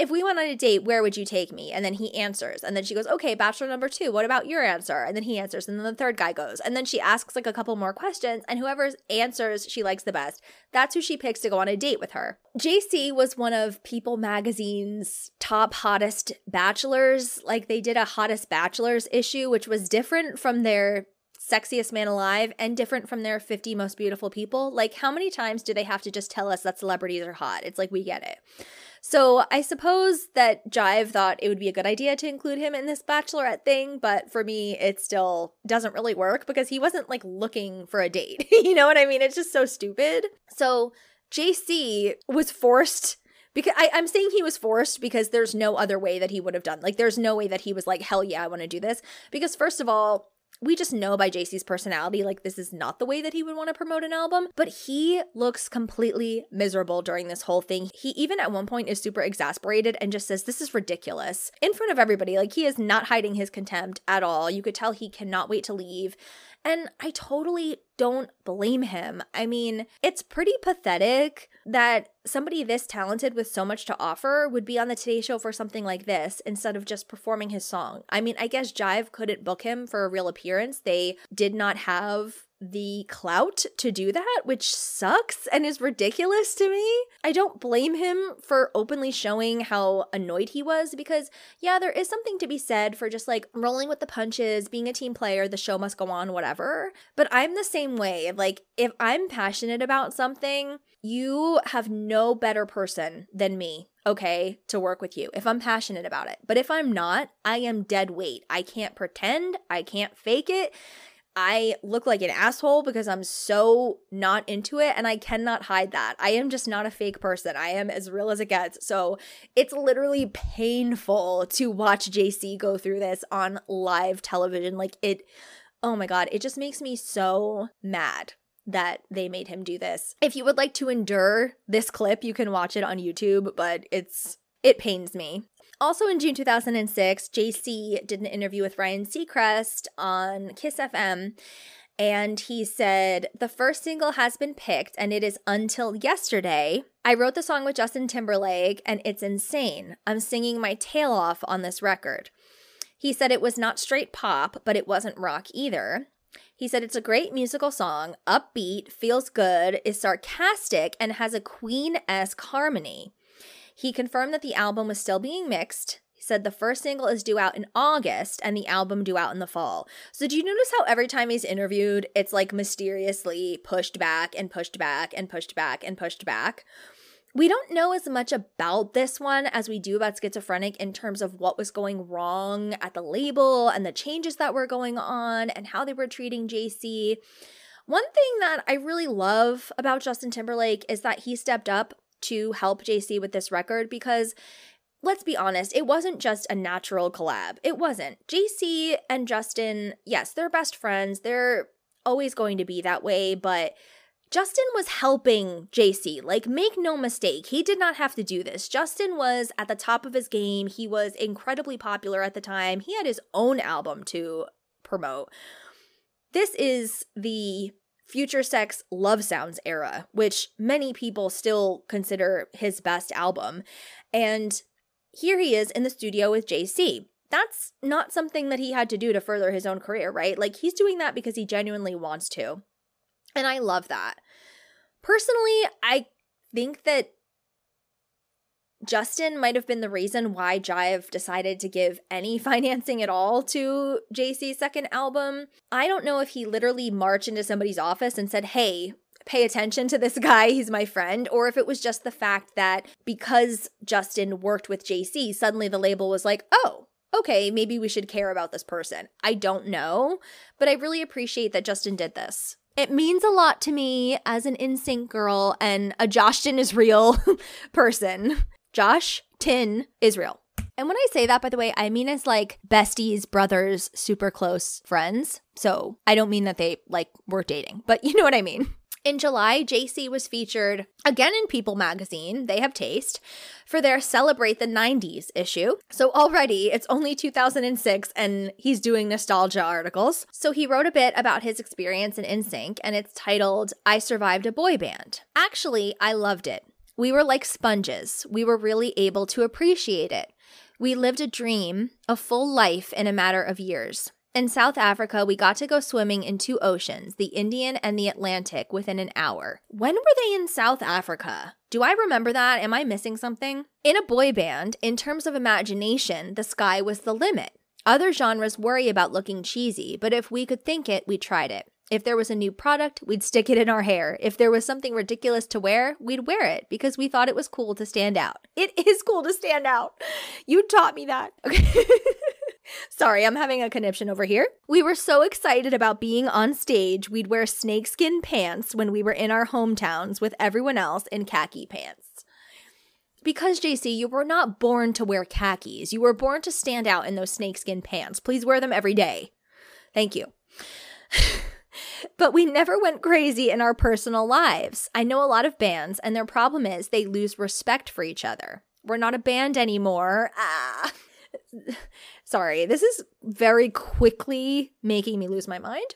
if we went on a date, where would you take me? And then he answers. And then she goes, okay, bachelor number two, what about your answer? And then he answers. And then the third guy goes. And then she asks like a couple more questions. And whoever's answers she likes the best, that's who she picks to go on a date with her. JC was one of People Magazine's top hottest bachelors. Like they did a hottest bachelors issue, which was different from their sexiest man alive and different from their 50 most beautiful people. Like, how many times do they have to just tell us that celebrities are hot? It's like, we get it. So I suppose that Jive thought it would be a good idea to include him in this bachelorette thing, but for me, it still doesn't really work because he wasn't like looking for a date. you know what I mean? It's just so stupid. So JC was forced because I, am saying he was forced because there's no other way that he would have done. Like, there's no way that he was like, hell yeah, I want to do this. Because, first of all, we just know by JC's personality, like, this is not the way that he would want to promote an album, but he looks completely miserable during this whole thing. He even at one point is super exasperated and just says, This is ridiculous in front of everybody. Like, he is not hiding his contempt at all. You could tell he cannot wait to leave. And I totally don't blame him. I mean, it's pretty pathetic that somebody this talented with so much to offer would be on the Today Show for something like this instead of just performing his song. I mean, I guess Jive couldn't book him for a real appearance. They did not have the clout to do that, which sucks and is ridiculous to me. I don't blame him for openly showing how annoyed he was because, yeah, there is something to be said for just like rolling with the punches, being a team player, the show must go on, whatever. But I'm the same way. Like, if I'm passionate about something, you have no better person than me okay to work with you if I'm passionate about it. But if I'm not, I am dead weight. I can't pretend, I can't fake it. I look like an asshole because I'm so not into it and I cannot hide that. I am just not a fake person. I am as real as it gets. So it's literally painful to watch JC go through this on live television. Like it, oh my God, it just makes me so mad that they made him do this. If you would like to endure this clip, you can watch it on YouTube, but it's it pains me. Also in June 2006, JC did an interview with Ryan Seacrest on Kiss FM. And he said, The first single has been picked, and it is Until Yesterday. I wrote the song with Justin Timberlake, and it's insane. I'm singing my tail off on this record. He said it was not straight pop, but it wasn't rock either. He said it's a great musical song, upbeat, feels good, is sarcastic, and has a Queen esque harmony. He confirmed that the album was still being mixed. He said the first single is due out in August and the album due out in the fall. So, do you notice how every time he's interviewed, it's like mysteriously pushed back and pushed back and pushed back and pushed back? We don't know as much about this one as we do about schizophrenic in terms of what was going wrong at the label and the changes that were going on and how they were treating JC. One thing that I really love about Justin Timberlake is that he stepped up to help JC with this record because let's be honest, it wasn't just a natural collab. It wasn't. JC and Justin, yes, they're best friends. They're always going to be that way, but Justin was helping JC. Like, make no mistake, he did not have to do this. Justin was at the top of his game. He was incredibly popular at the time. He had his own album to promote. This is the Future Sex Love Sounds era, which many people still consider his best album. And here he is in the studio with JC. That's not something that he had to do to further his own career, right? Like, he's doing that because he genuinely wants to. And I love that. Personally, I think that Justin might have been the reason why Jive decided to give any financing at all to JC's second album. I don't know if he literally marched into somebody's office and said, hey, pay attention to this guy, he's my friend, or if it was just the fact that because Justin worked with JC, suddenly the label was like, oh, okay, maybe we should care about this person. I don't know, but I really appreciate that Justin did this. It means a lot to me as an NSYNC girl and a Jostin is real person. Jostin is real. And when I say that, by the way, I mean as like besties, brothers, super close friends. So I don't mean that they like were dating, but you know what I mean. In July, JC was featured again in People magazine, they have taste, for their Celebrate the 90s issue. So already it's only 2006 and he's doing nostalgia articles. So he wrote a bit about his experience in NSYNC and it's titled I Survived a Boy Band. Actually, I loved it. We were like sponges. We were really able to appreciate it. We lived a dream, a full life in a matter of years. In South Africa, we got to go swimming in two oceans, the Indian and the Atlantic, within an hour. When were they in South Africa? Do I remember that? Am I missing something? In a boy band, in terms of imagination, the sky was the limit. Other genres worry about looking cheesy, but if we could think it, we tried it. If there was a new product, we'd stick it in our hair. If there was something ridiculous to wear, we'd wear it because we thought it was cool to stand out. It is cool to stand out. You taught me that. Okay. Sorry, I'm having a conniption over here. We were so excited about being on stage, we'd wear snakeskin pants when we were in our hometowns with everyone else in khaki pants. Because, JC, you were not born to wear khakis. You were born to stand out in those snakeskin pants. Please wear them every day. Thank you. but we never went crazy in our personal lives. I know a lot of bands, and their problem is they lose respect for each other. We're not a band anymore. Ah. Sorry, this is very quickly making me lose my mind.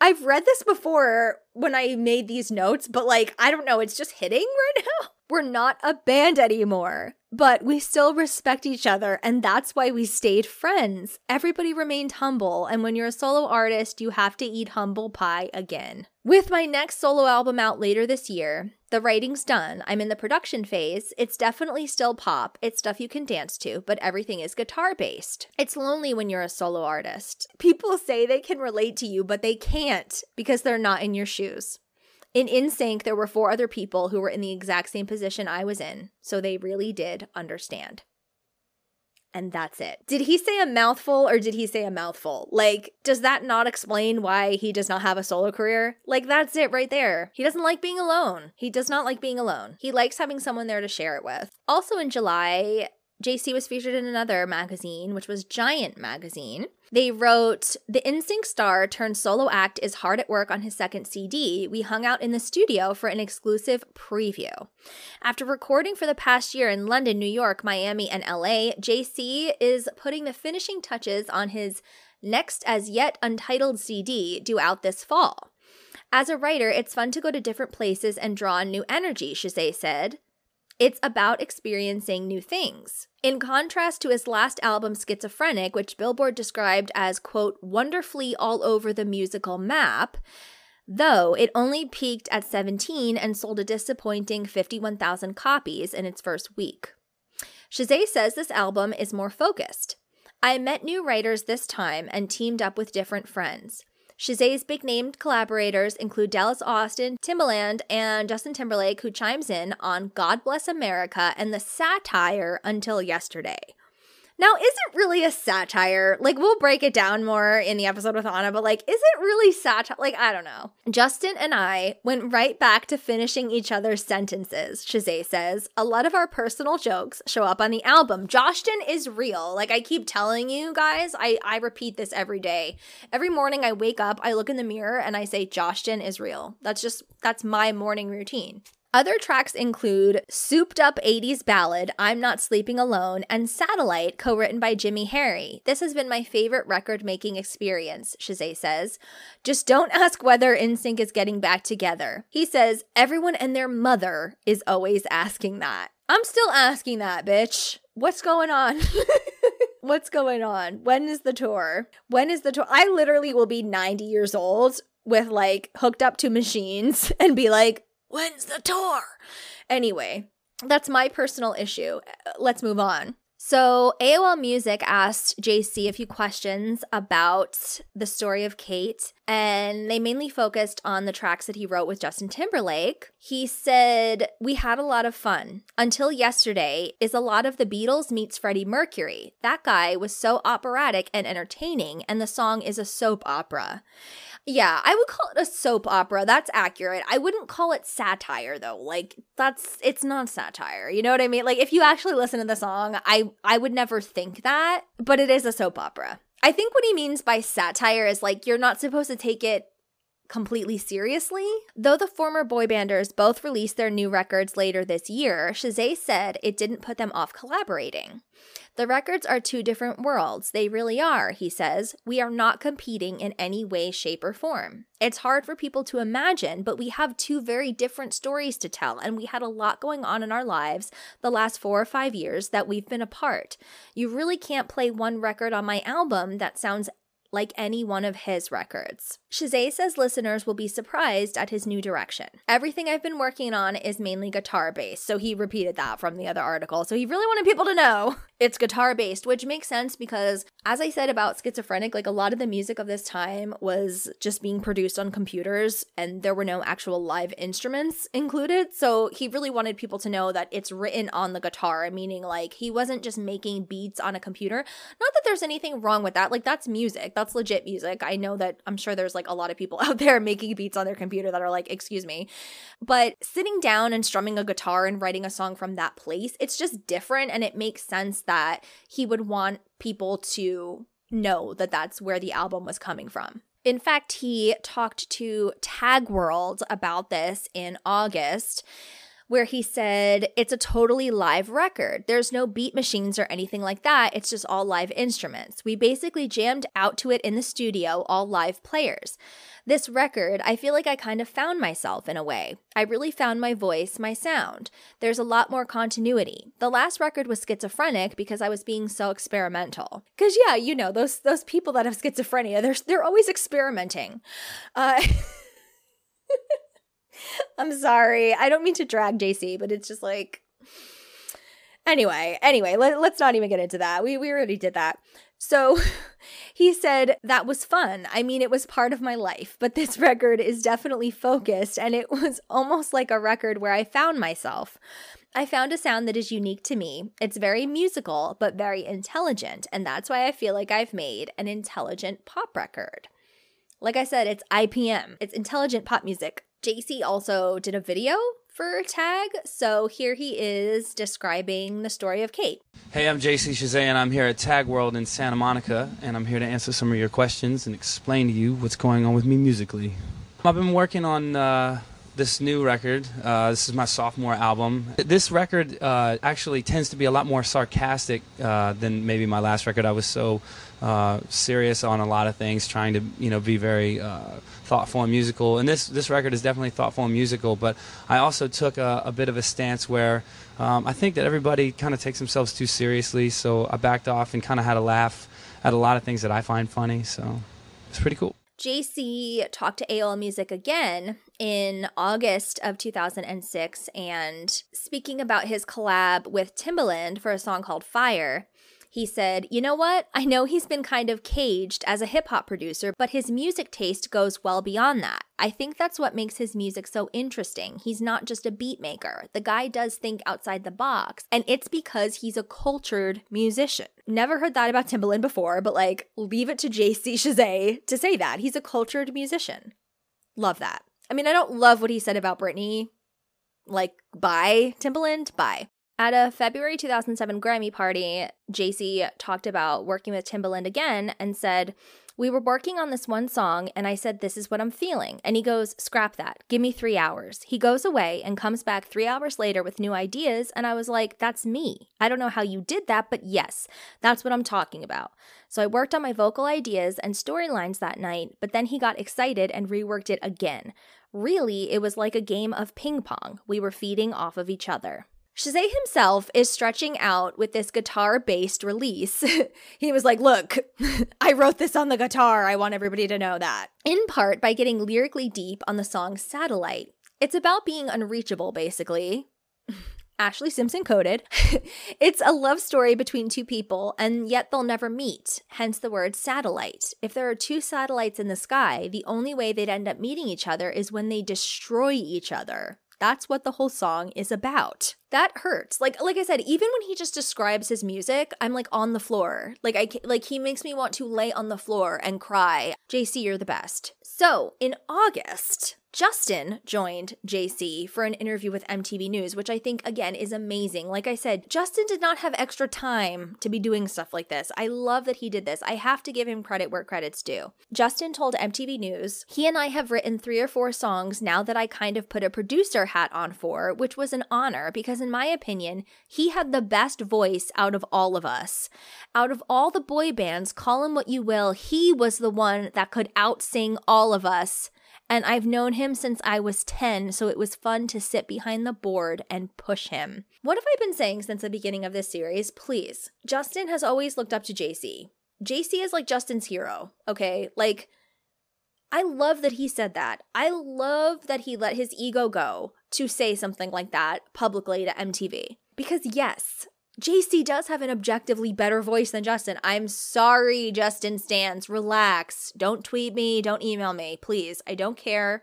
I've read this before when I made these notes, but like, I don't know, it's just hitting right now. We're not a band anymore, but we still respect each other, and that's why we stayed friends. Everybody remained humble, and when you're a solo artist, you have to eat humble pie again. With my next solo album out later this year, the writing's done. I'm in the production phase. It's definitely still pop. It's stuff you can dance to, but everything is guitar based. It's lonely when you're a solo artist. People say they can relate to you, but they can't because they're not in your shoes. In NSYNC, there were four other people who were in the exact same position I was in, so they really did understand. And that's it. Did he say a mouthful or did he say a mouthful? Like, does that not explain why he does not have a solo career? Like, that's it right there. He doesn't like being alone. He does not like being alone. He likes having someone there to share it with. Also in July, JC was featured in another magazine, which was Giant Magazine. They wrote, The NSYNC star turned solo act is hard at work on his second CD. We hung out in the studio for an exclusive preview. After recording for the past year in London, New York, Miami, and LA, JC is putting the finishing touches on his next as yet untitled CD due out this fall. As a writer, it's fun to go to different places and draw on new energy, Chasez said. It's about experiencing new things. In contrast to his last album, Schizophrenic, which Billboard described as, quote, wonderfully all over the musical map, though it only peaked at 17 and sold a disappointing 51,000 copies in its first week. Chasez says this album is more focused. I met new writers this time and teamed up with different friends. Chasez's big named collaborators include Dallas Austin, Timbaland, and Justin Timberlake, who chimes in on God Bless America and the satire until yesterday. Now, is it really a satire? Like, we'll break it down more in the episode with Anna, but like, is it really satire? Like, I don't know. Justin and I went right back to finishing each other's sentences, Chasez says. A lot of our personal jokes show up on the album. Jostin is real. Like, I keep telling you guys, I, I repeat this every day. Every morning I wake up, I look in the mirror and I say, Jostin is real. That's just, that's my morning routine. Other tracks include Souped Up 80s Ballad, I'm Not Sleeping Alone, and Satellite, co written by Jimmy Harry. This has been my favorite record making experience, Chasez says. Just don't ask whether NSYNC is getting back together. He says, everyone and their mother is always asking that. I'm still asking that, bitch. What's going on? What's going on? When is the tour? When is the tour? I literally will be 90 years old with like hooked up to machines and be like, When's the tour? Anyway, that's my personal issue. Let's move on. So, AOL Music asked JC a few questions about the story of Kate, and they mainly focused on the tracks that he wrote with Justin Timberlake. He said, We had a lot of fun. Until yesterday is a lot of the Beatles meets Freddie Mercury. That guy was so operatic and entertaining, and the song is a soap opera. Yeah, I would call it a soap opera. That's accurate. I wouldn't call it satire though. Like that's it's not satire. You know what I mean? Like if you actually listen to the song, I I would never think that, but it is a soap opera. I think what he means by satire is like you're not supposed to take it completely seriously. Though the former boy banders both released their new records later this year, Chasez said it didn't put them off collaborating. The records are two different worlds. They really are, he says. We are not competing in any way, shape, or form. It's hard for people to imagine, but we have two very different stories to tell, and we had a lot going on in our lives the last four or five years that we've been apart. You really can't play one record on my album that sounds like any one of his records. Chasez says listeners will be surprised at his new direction. Everything I've been working on is mainly guitar based, so he repeated that from the other article. So he really wanted people to know it's guitar based, which makes sense because, as I said about Schizophrenic, like a lot of the music of this time was just being produced on computers and there were no actual live instruments included. So he really wanted people to know that it's written on the guitar, meaning like he wasn't just making beats on a computer. Not that there's anything wrong with that, like that's music, that's legit music. I know that I'm sure there's like a lot of people out there making beats on their computer that are like, excuse me. But sitting down and strumming a guitar and writing a song from that place, it's just different and it makes sense that he would want people to know that that's where the album was coming from. In fact, he talked to Tag World about this in August where he said it's a totally live record. There's no beat machines or anything like that. It's just all live instruments. We basically jammed out to it in the studio, all live players. This record, I feel like I kind of found myself in a way. I really found my voice, my sound. There's a lot more continuity. The last record was schizophrenic because I was being so experimental. Cause yeah, you know those those people that have schizophrenia, they're they're always experimenting. Uh, I'm sorry. I don't mean to drag JC, but it's just like Anyway, anyway, let, us not even get into that. We we already did that. So he said that was fun. I mean, it was part of my life, but this record is definitely focused, and it was almost like a record where I found myself. I found a sound that is unique to me. It's very musical, but very intelligent, and that's why I feel like I've made an intelligent pop record. Like I said, it's IPM, it's intelligent pop music. JC also did a video for Tag, so here he is describing the story of Kate. Hey, I'm JC Chasez, and I'm here at Tag World in Santa Monica, and I'm here to answer some of your questions and explain to you what's going on with me musically. I've been working on uh, this new record. Uh, this is my sophomore album. This record uh, actually tends to be a lot more sarcastic uh, than maybe my last record. I was so uh, serious on a lot of things, trying to you know be very uh, thoughtful and musical. And this this record is definitely thoughtful and musical. But I also took a, a bit of a stance where um, I think that everybody kind of takes themselves too seriously. So I backed off and kind of had a laugh at a lot of things that I find funny. So it's pretty cool. JC talked to AOL Music again in August of 2006 and speaking about his collab with Timbaland for a song called Fire. He said, You know what? I know he's been kind of caged as a hip hop producer, but his music taste goes well beyond that. I think that's what makes his music so interesting. He's not just a beat maker. The guy does think outside the box, and it's because he's a cultured musician. Never heard that about Timbaland before, but like, leave it to JC Chasez to say that. He's a cultured musician. Love that. I mean, I don't love what he said about Britney. Like, bye, Timbaland, bye. At a February 2007 Grammy party, JC talked about working with Timbaland again and said, We were working on this one song, and I said, This is what I'm feeling. And he goes, Scrap that. Give me three hours. He goes away and comes back three hours later with new ideas. And I was like, That's me. I don't know how you did that, but yes, that's what I'm talking about. So I worked on my vocal ideas and storylines that night, but then he got excited and reworked it again. Really, it was like a game of ping pong. We were feeding off of each other. Chasez himself is stretching out with this guitar based release. he was like, Look, I wrote this on the guitar. I want everybody to know that. In part by getting lyrically deep on the song Satellite. It's about being unreachable, basically. Ashlee Simpson coded. it's a love story between two people, and yet they'll never meet, hence the word satellite. If there are two satellites in the sky, the only way they'd end up meeting each other is when they destroy each other. That's what the whole song is about. That hurts. Like like I said, even when he just describes his music, I'm like on the floor. Like I like he makes me want to lay on the floor and cry. JC, you're the best. So, in August, Justin joined JC for an interview with MTV News, which I think, again, is amazing. Like I said, Justin did not have extra time to be doing stuff like this. I love that he did this. I have to give him credit where credit's due. Justin told MTV News, he and I have written three or four songs now that I kind of put a producer hat on for, which was an honor because, in my opinion, he had the best voice out of all of us. Out of all the boy bands, call him what you will, he was the one that could outsing all of us and I've known him since I was 10, so it was fun to sit behind the board and push him. What have I been saying since the beginning of this series? Please. Justin has always looked up to JC. JC is like Justin's hero, okay? Like, I love that he said that. I love that he let his ego go to say something like that publicly to MTV. Because, yes, JC does have an objectively better voice than Justin. I'm sorry, Justin Stans. Relax. Don't tweet me. Don't email me. Please. I don't care.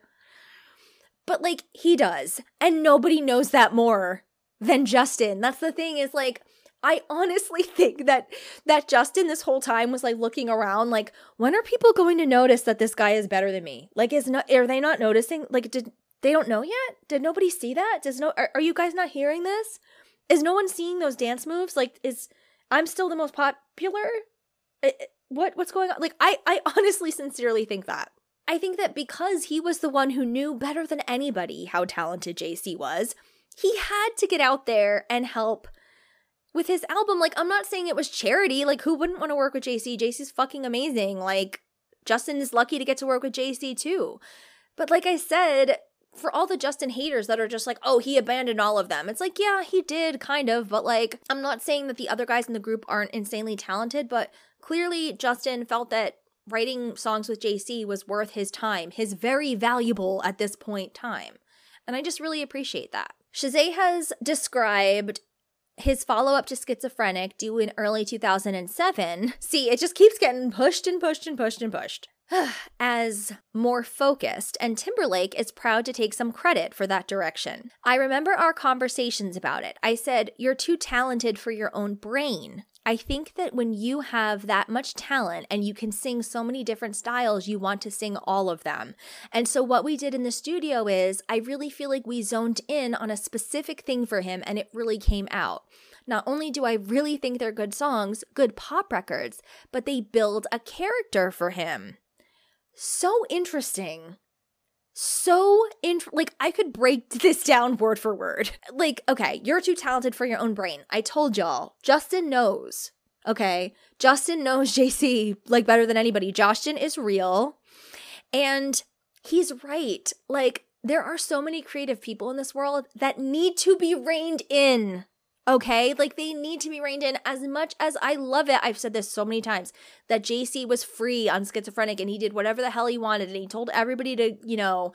But like, he does. And nobody knows that more than Justin. That's the thing is like, I honestly think that that Justin this whole time was like looking around like when are people going to notice that this guy is better than me? Like is not are they not noticing? Like did they don't know yet? Did nobody see that? Does no are, are you guys not hearing this? Is no one seeing those dance moves? Like, is I'm still the most popular? What what's going on? Like, I I honestly, sincerely think that. I think that because he was the one who knew better than anybody how talented JC was, he had to get out there and help with his album. Like, I'm not saying it was charity. Like, who wouldn't want to work with JC? JC's fucking amazing. Like, Justin is lucky to get to work with JC too. But like I said, for all the Justin haters that are just like, oh, he abandoned all of them. It's like, yeah, he did kind of, but like, I'm not saying that the other guys in the group aren't insanely talented, but clearly Justin felt that writing songs with JC was worth his time, his very valuable at this point time. And I just really appreciate that. Chasez has described his follow up to Schizophrenic, due in early 2007, see, it just keeps getting pushed and pushed and pushed and pushed. As more focused, and Timberlake is proud to take some credit for that direction. I remember our conversations about it. I said, You're too talented for your own brain. I think that when you have that much talent and you can sing so many different styles, you want to sing all of them. And so, what we did in the studio is, I really feel like we zoned in on a specific thing for him and it really came out. Not only do I really think they're good songs, good pop records, but they build a character for him. So interesting so int- like I could break this down word for word. Like, okay, you're too talented for your own brain. I told y'all. Justin knows. Okay? Justin knows JC like better than anybody. Justin is real. And he's right. Like there are so many creative people in this world that need to be reined in. Okay, like they need to be reined in as much as I love it. I've said this so many times that JC was free on schizophrenic and he did whatever the hell he wanted and he told everybody to, you know,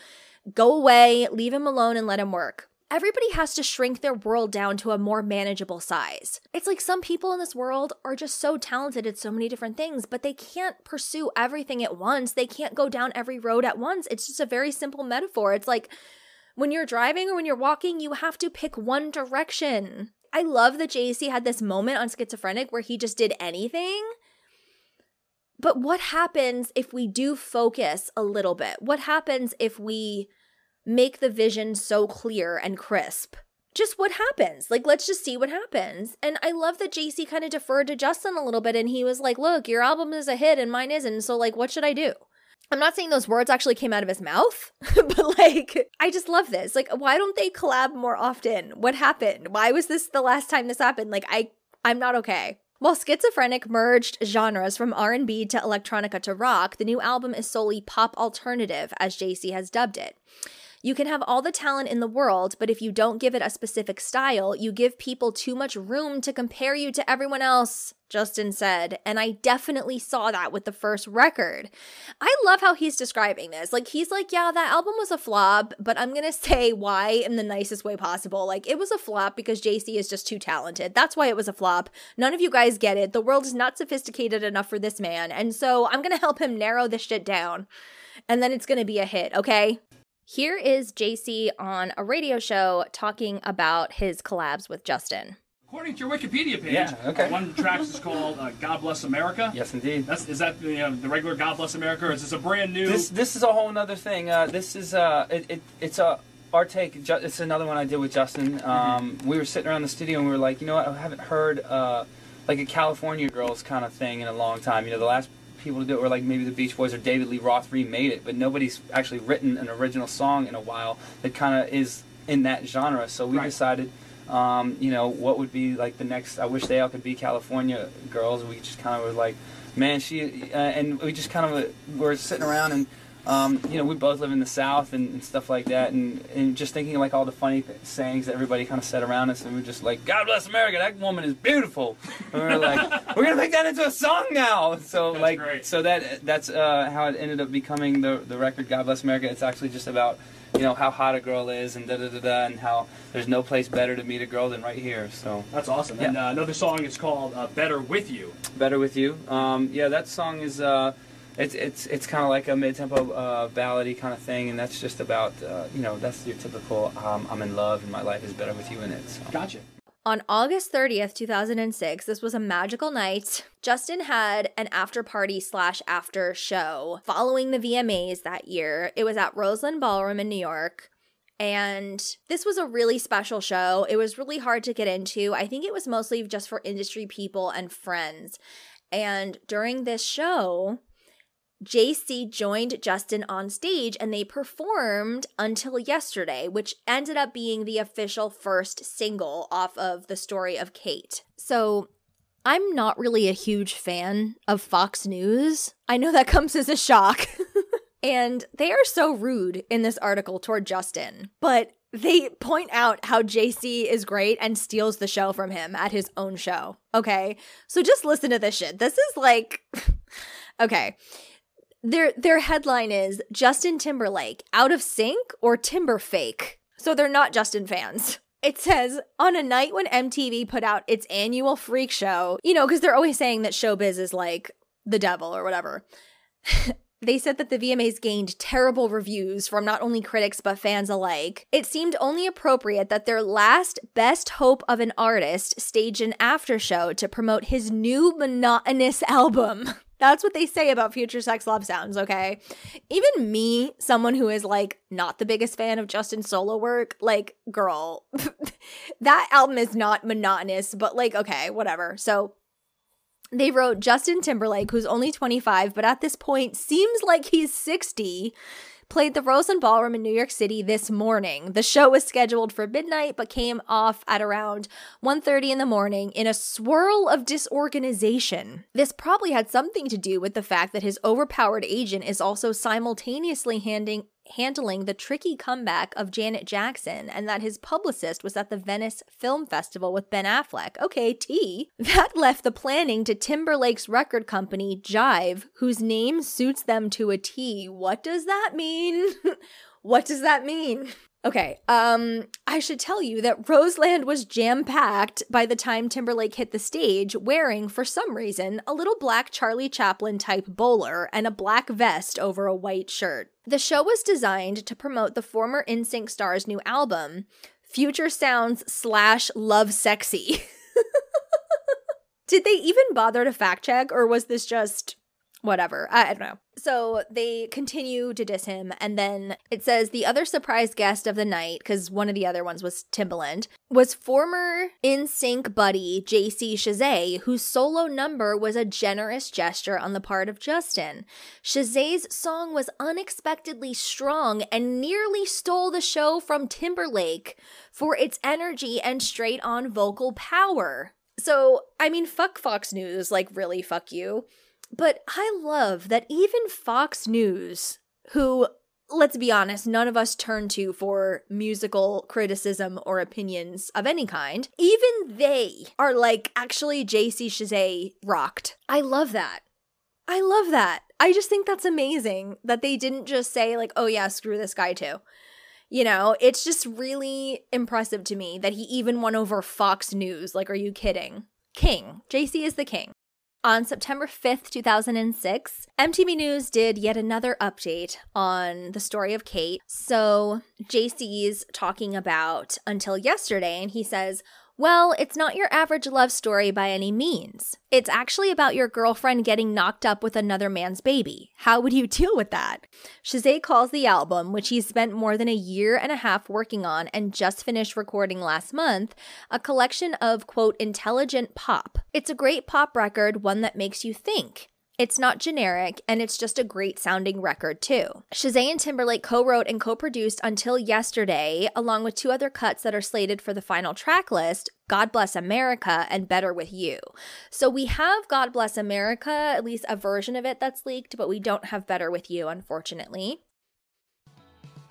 go away, leave him alone and let him work. Everybody has to shrink their world down to a more manageable size. It's like some people in this world are just so talented at so many different things, but they can't pursue everything at once. They can't go down every road at once. It's just a very simple metaphor. It's like when you're driving or when you're walking, you have to pick one direction. I love that JC had this moment on Schizophrenic where he just did anything. But what happens if we do focus a little bit? What happens if we make the vision so clear and crisp? Just what happens? Like, let's just see what happens. And I love that JC kind of deferred to Justin a little bit and he was like, look, your album is a hit and mine isn't. So, like, what should I do? I'm not saying those words actually came out of his mouth, but like, I just love this. Like, why don't they collab more often? What happened? Why was this the last time this happened? Like, I, I'm not okay. While Schizophrenic merged genres from R&B to electronica to rock, the new album is solely pop alternative, as JC has dubbed it. You can have all the talent in the world, but if you don't give it a specific style, you give people too much room to compare you to everyone else, Justin said. And I definitely saw that with the first record. I love how he's describing this. Like, he's like, yeah, that album was a flop, but I'm gonna say why in the nicest way possible. Like, it was a flop because JC is just too talented. That's why it was a flop. None of you guys get it. The world is not sophisticated enough for this man. And so I'm gonna help him narrow this shit down. And then it's gonna be a hit, okay? Here is JC on a radio show talking about his collabs with Justin. According to your Wikipedia page, Yeah, okay. uh, one of the tracks is called uh, "God Bless America." Yes, indeed. That's, is that the, uh, the regular "God Bless America" or is this a brand new? This this is a whole nother thing. Uh, this is uh, it, it it's a our take. Ju- It's another one I did with Justin. Um, We were sitting around the studio and we were like, you know what? I haven't heard uh, like a California Girls kind of thing in a long time. You know, the last people to do it or like maybe the Beach Boys or David Lee Roth remade it, but nobody's actually written an original song in a while that kind of is in that genre. So we Right. decided. Um, you know what would be like the next? I wish they all could be California girls. We just kind of were like, man, she, uh, and we just kind of were sitting around and um, you know, we both live in the South and, and stuff like that, and, and just thinking of, like all the funny th- sayings that everybody kind of said around us, and we are just like, "God bless America, that woman is beautiful." And we are like, "We're gonna make that into a song now." So That's like, great. so that that's uh, how it ended up becoming the the record "God Bless America." It's actually just about you know how hot a girl is and da da da da, and how there's no place better to meet a girl than right here. So That's awesome. Yeah. And uh, another song is called uh, "Better with You." better with you. Um, yeah, that song is uh, it's it's it's kind of like a mid-tempo uh, ballady kind of thing, and that's just about uh, you know that's your typical um, I'm in love and my life is better with you in it. So. Gotcha. On August 30th, 2006, this was a magical night. Justin had an after party slash after show following the VMAs that year. It was at Roseland Ballroom in New York. And this was a really special show. It was really hard to get into. I think it was mostly just for industry people and friends. And during this show, JC joined Justin on stage and they performed Until Yesterday, which ended up being the official first single off of the story of Kate. So I'm not really a huge fan of Fox News. I know that comes as a shock. and they are so rude in this article toward Justin, but they point out how JC is great and steals the show from him at his own show. Okay. So just listen to this shit. This is like, okay. Their their headline is Justin Timberlake out of sync or Timber fake. So they're not Justin fans. It says on a night when MTV put out its annual freak show, you know, because they're always saying that showbiz is like the devil or whatever. They said that the VMAs gained terrible reviews from not only critics but fans alike. It seemed only appropriate that their last best hope of an artist staged an after show to promote his new monotonous album. That's what they say about Future Sex Love Sounds, okay? Even me, someone who is like not the biggest fan of Justin's solo work, like, girl, that album is not monotonous, but like, okay, whatever. So they wrote Justin Timberlake, who's only 25, but at this point seems like he's 60, played the Roseland Ballroom in New York City this morning. The show was scheduled for midnight but came off at around 1:30 in the morning in a swirl of disorganization. This probably had something to do with the fact that his overpowered agent is also simultaneously handing handling the tricky comeback of Janet Jackson and that his publicist was at the Venice Film Festival with Ben Affleck. Okay, T. That left the planning to Timberlake's record company, Jive, whose name suits them to a T. What does that mean? what does that mean? Okay, um, I should tell you that Roseland was jam packed by the time Timberlake hit the stage, wearing, for some reason, a little black Charlie Chaplin type bowler and a black vest over a white shirt. The show was designed to promote the former NSYNC star's new album, Future Sounds slash Love Sexy. Did they even bother to fact check, or was this just whatever. I, I, don't know. So they continue to diss him. And then it says the other surprise guest of the night, because one of the other ones was Timbaland, was former NSYNC buddy JC Chasez, whose solo number was a generous gesture on the part of Justin. Chasez's song was unexpectedly strong and nearly stole the show from Timberlake for its energy and straight on vocal power. So, I mean, fuck Fox News, like, really, fuck you. But I love that even Fox News, who, let's be honest, none of us turn to for musical criticism or opinions of any kind, even they are like, actually, JC Chasez rocked. I love that. I love that. I just think that's amazing that they didn't just say, like, oh yeah, screw this guy too. You know, it's just really impressive to me that he even won over Fox News. Like, are you kidding? King. JC is the king. On September 5th, 2006, MTV News did yet another update on the story of Kate. So, JC's talking about until yesterday, and he says, well, it's not your average love story by any means. It's actually about your girlfriend getting knocked up with another man's baby. How would you deal with that? Chasez calls the album, which he spent more than a year and a half working on and just finished recording last month, a collection of, quote, intelligent pop. It's a great pop record, one that makes you think. It's not generic, and it's just a great sounding record, too. Chasez and Timberlake co wrote and co produced Until Yesterday, along with two other cuts that are slated for the final track list God Bless America and Better With You. So we have God Bless America, at least a version of it that's leaked, but we don't have Better With You, unfortunately.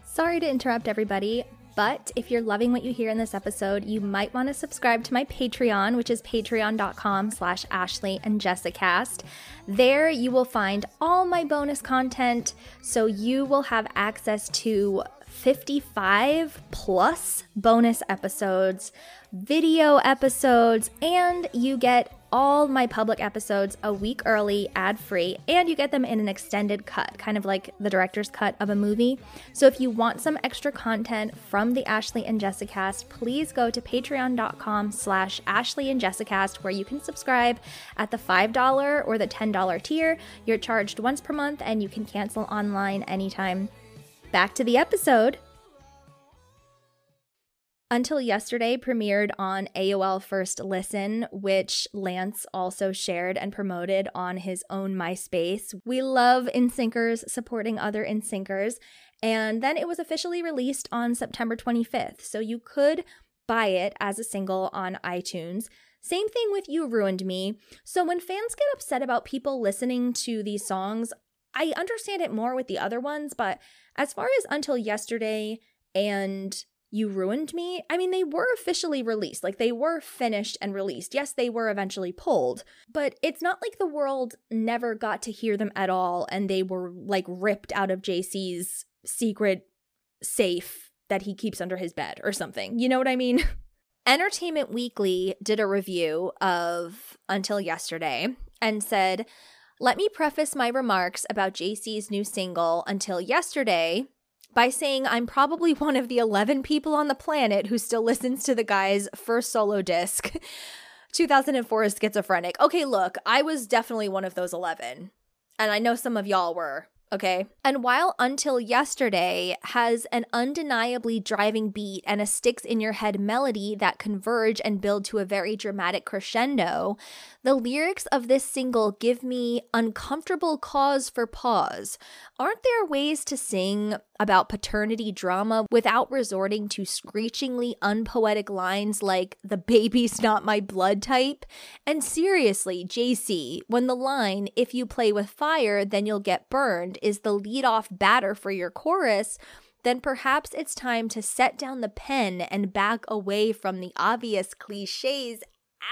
Sorry to interrupt everybody, but if you're loving what you hear in this episode, you might want to subscribe to my Patreon, which is patreon.com slash Ashlee and Jessicast. There you will find all my bonus content, so you will have access to 55 plus bonus episodes, video episodes, and you get all my public episodes a week early, ad free, and you get them in an extended cut, kind of like the director's cut of a movie. So if you want some extra content from the Ashlee and Jessicast, please go to patreon.com slash Ashlee and Jessicast, where you can subscribe at the $5 or the $10 tier. You're charged once per month and you can cancel online anytime. Back to the episode. Until Yesterday premiered on AOL First Listen, which Lance also shared and promoted on his own MySpace. We love NSYNCers supporting other NSYNCers. And then it was officially released on September 25th, so you could buy it as a single on iTunes. Same thing with You Ruined Me. So when fans get upset about people listening to these songs, I understand it more with the other ones, but as far as Until Yesterday and you Ruined Me, I mean, they were officially released. Like, they were finished and released. Yes, they were eventually pulled, but it's not like the world never got to hear them at all and they were like ripped out of JC's secret safe that he keeps under his bed or something. You know what I mean? Entertainment Weekly did a review of Until Yesterday and said, Let me preface my remarks about JC's new single, Until Yesterday, by saying I'm probably one of the 11 people on the planet who still listens to the guy's first solo disc, 2004 is Schizophrenic. Okay, look, I was definitely one of those 11. And I know some of y'all were. Okay. And while Until Yesterday has an undeniably driving beat and a sticks in your head melody that converge and build to a very dramatic crescendo, the lyrics of this single give me uncomfortable cause for pause. Aren't there ways to sing about paternity drama without resorting to screechingly unpoetic lines like, the baby's not my blood type? And seriously, JC, when the line, if you play with fire, then you'll get burned, is the lead off batter for your chorus, then perhaps it's time to set down the pen and back away from the obvious cliches.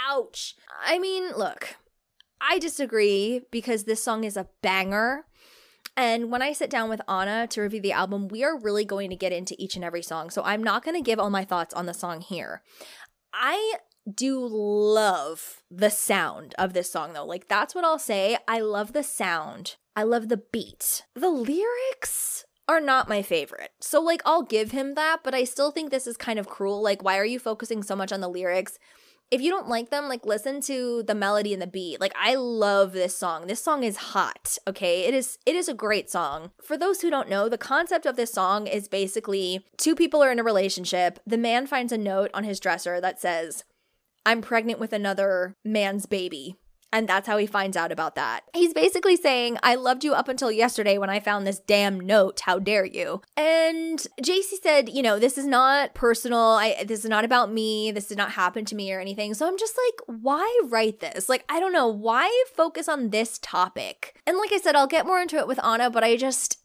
Ouch. I mean, look, I disagree because this song is a banger. And when I sit down with Anna to review the album, we are really going to get into each and every song. So I'm not going to give all my thoughts on the song here. I do love the sound of this song though. Like that's what I'll say. I love the sound. I love the beat. The lyrics are not my favorite. So like I'll give him that, but I still think this is kind of cruel. Like why are you focusing so much on the lyrics? If you don't like them, like listen to the melody and the beat. Like I love this song. This song is hot, okay? It is it is a great song. For those who don't know, the concept of this song is basically two people are in a relationship. The man finds a note on his dresser that says, "I'm pregnant with another man's baby." And that's how he finds out about that. He's basically saying, I loved you up until yesterday when I found this damn note. How dare you? And JC said, you know, this is not personal. I this is not about me. This did not happen to me or anything. So I'm just like, why write this? Like, I don't know. Why focus on this topic? And like I said, I'll get more into it with Anna, but I just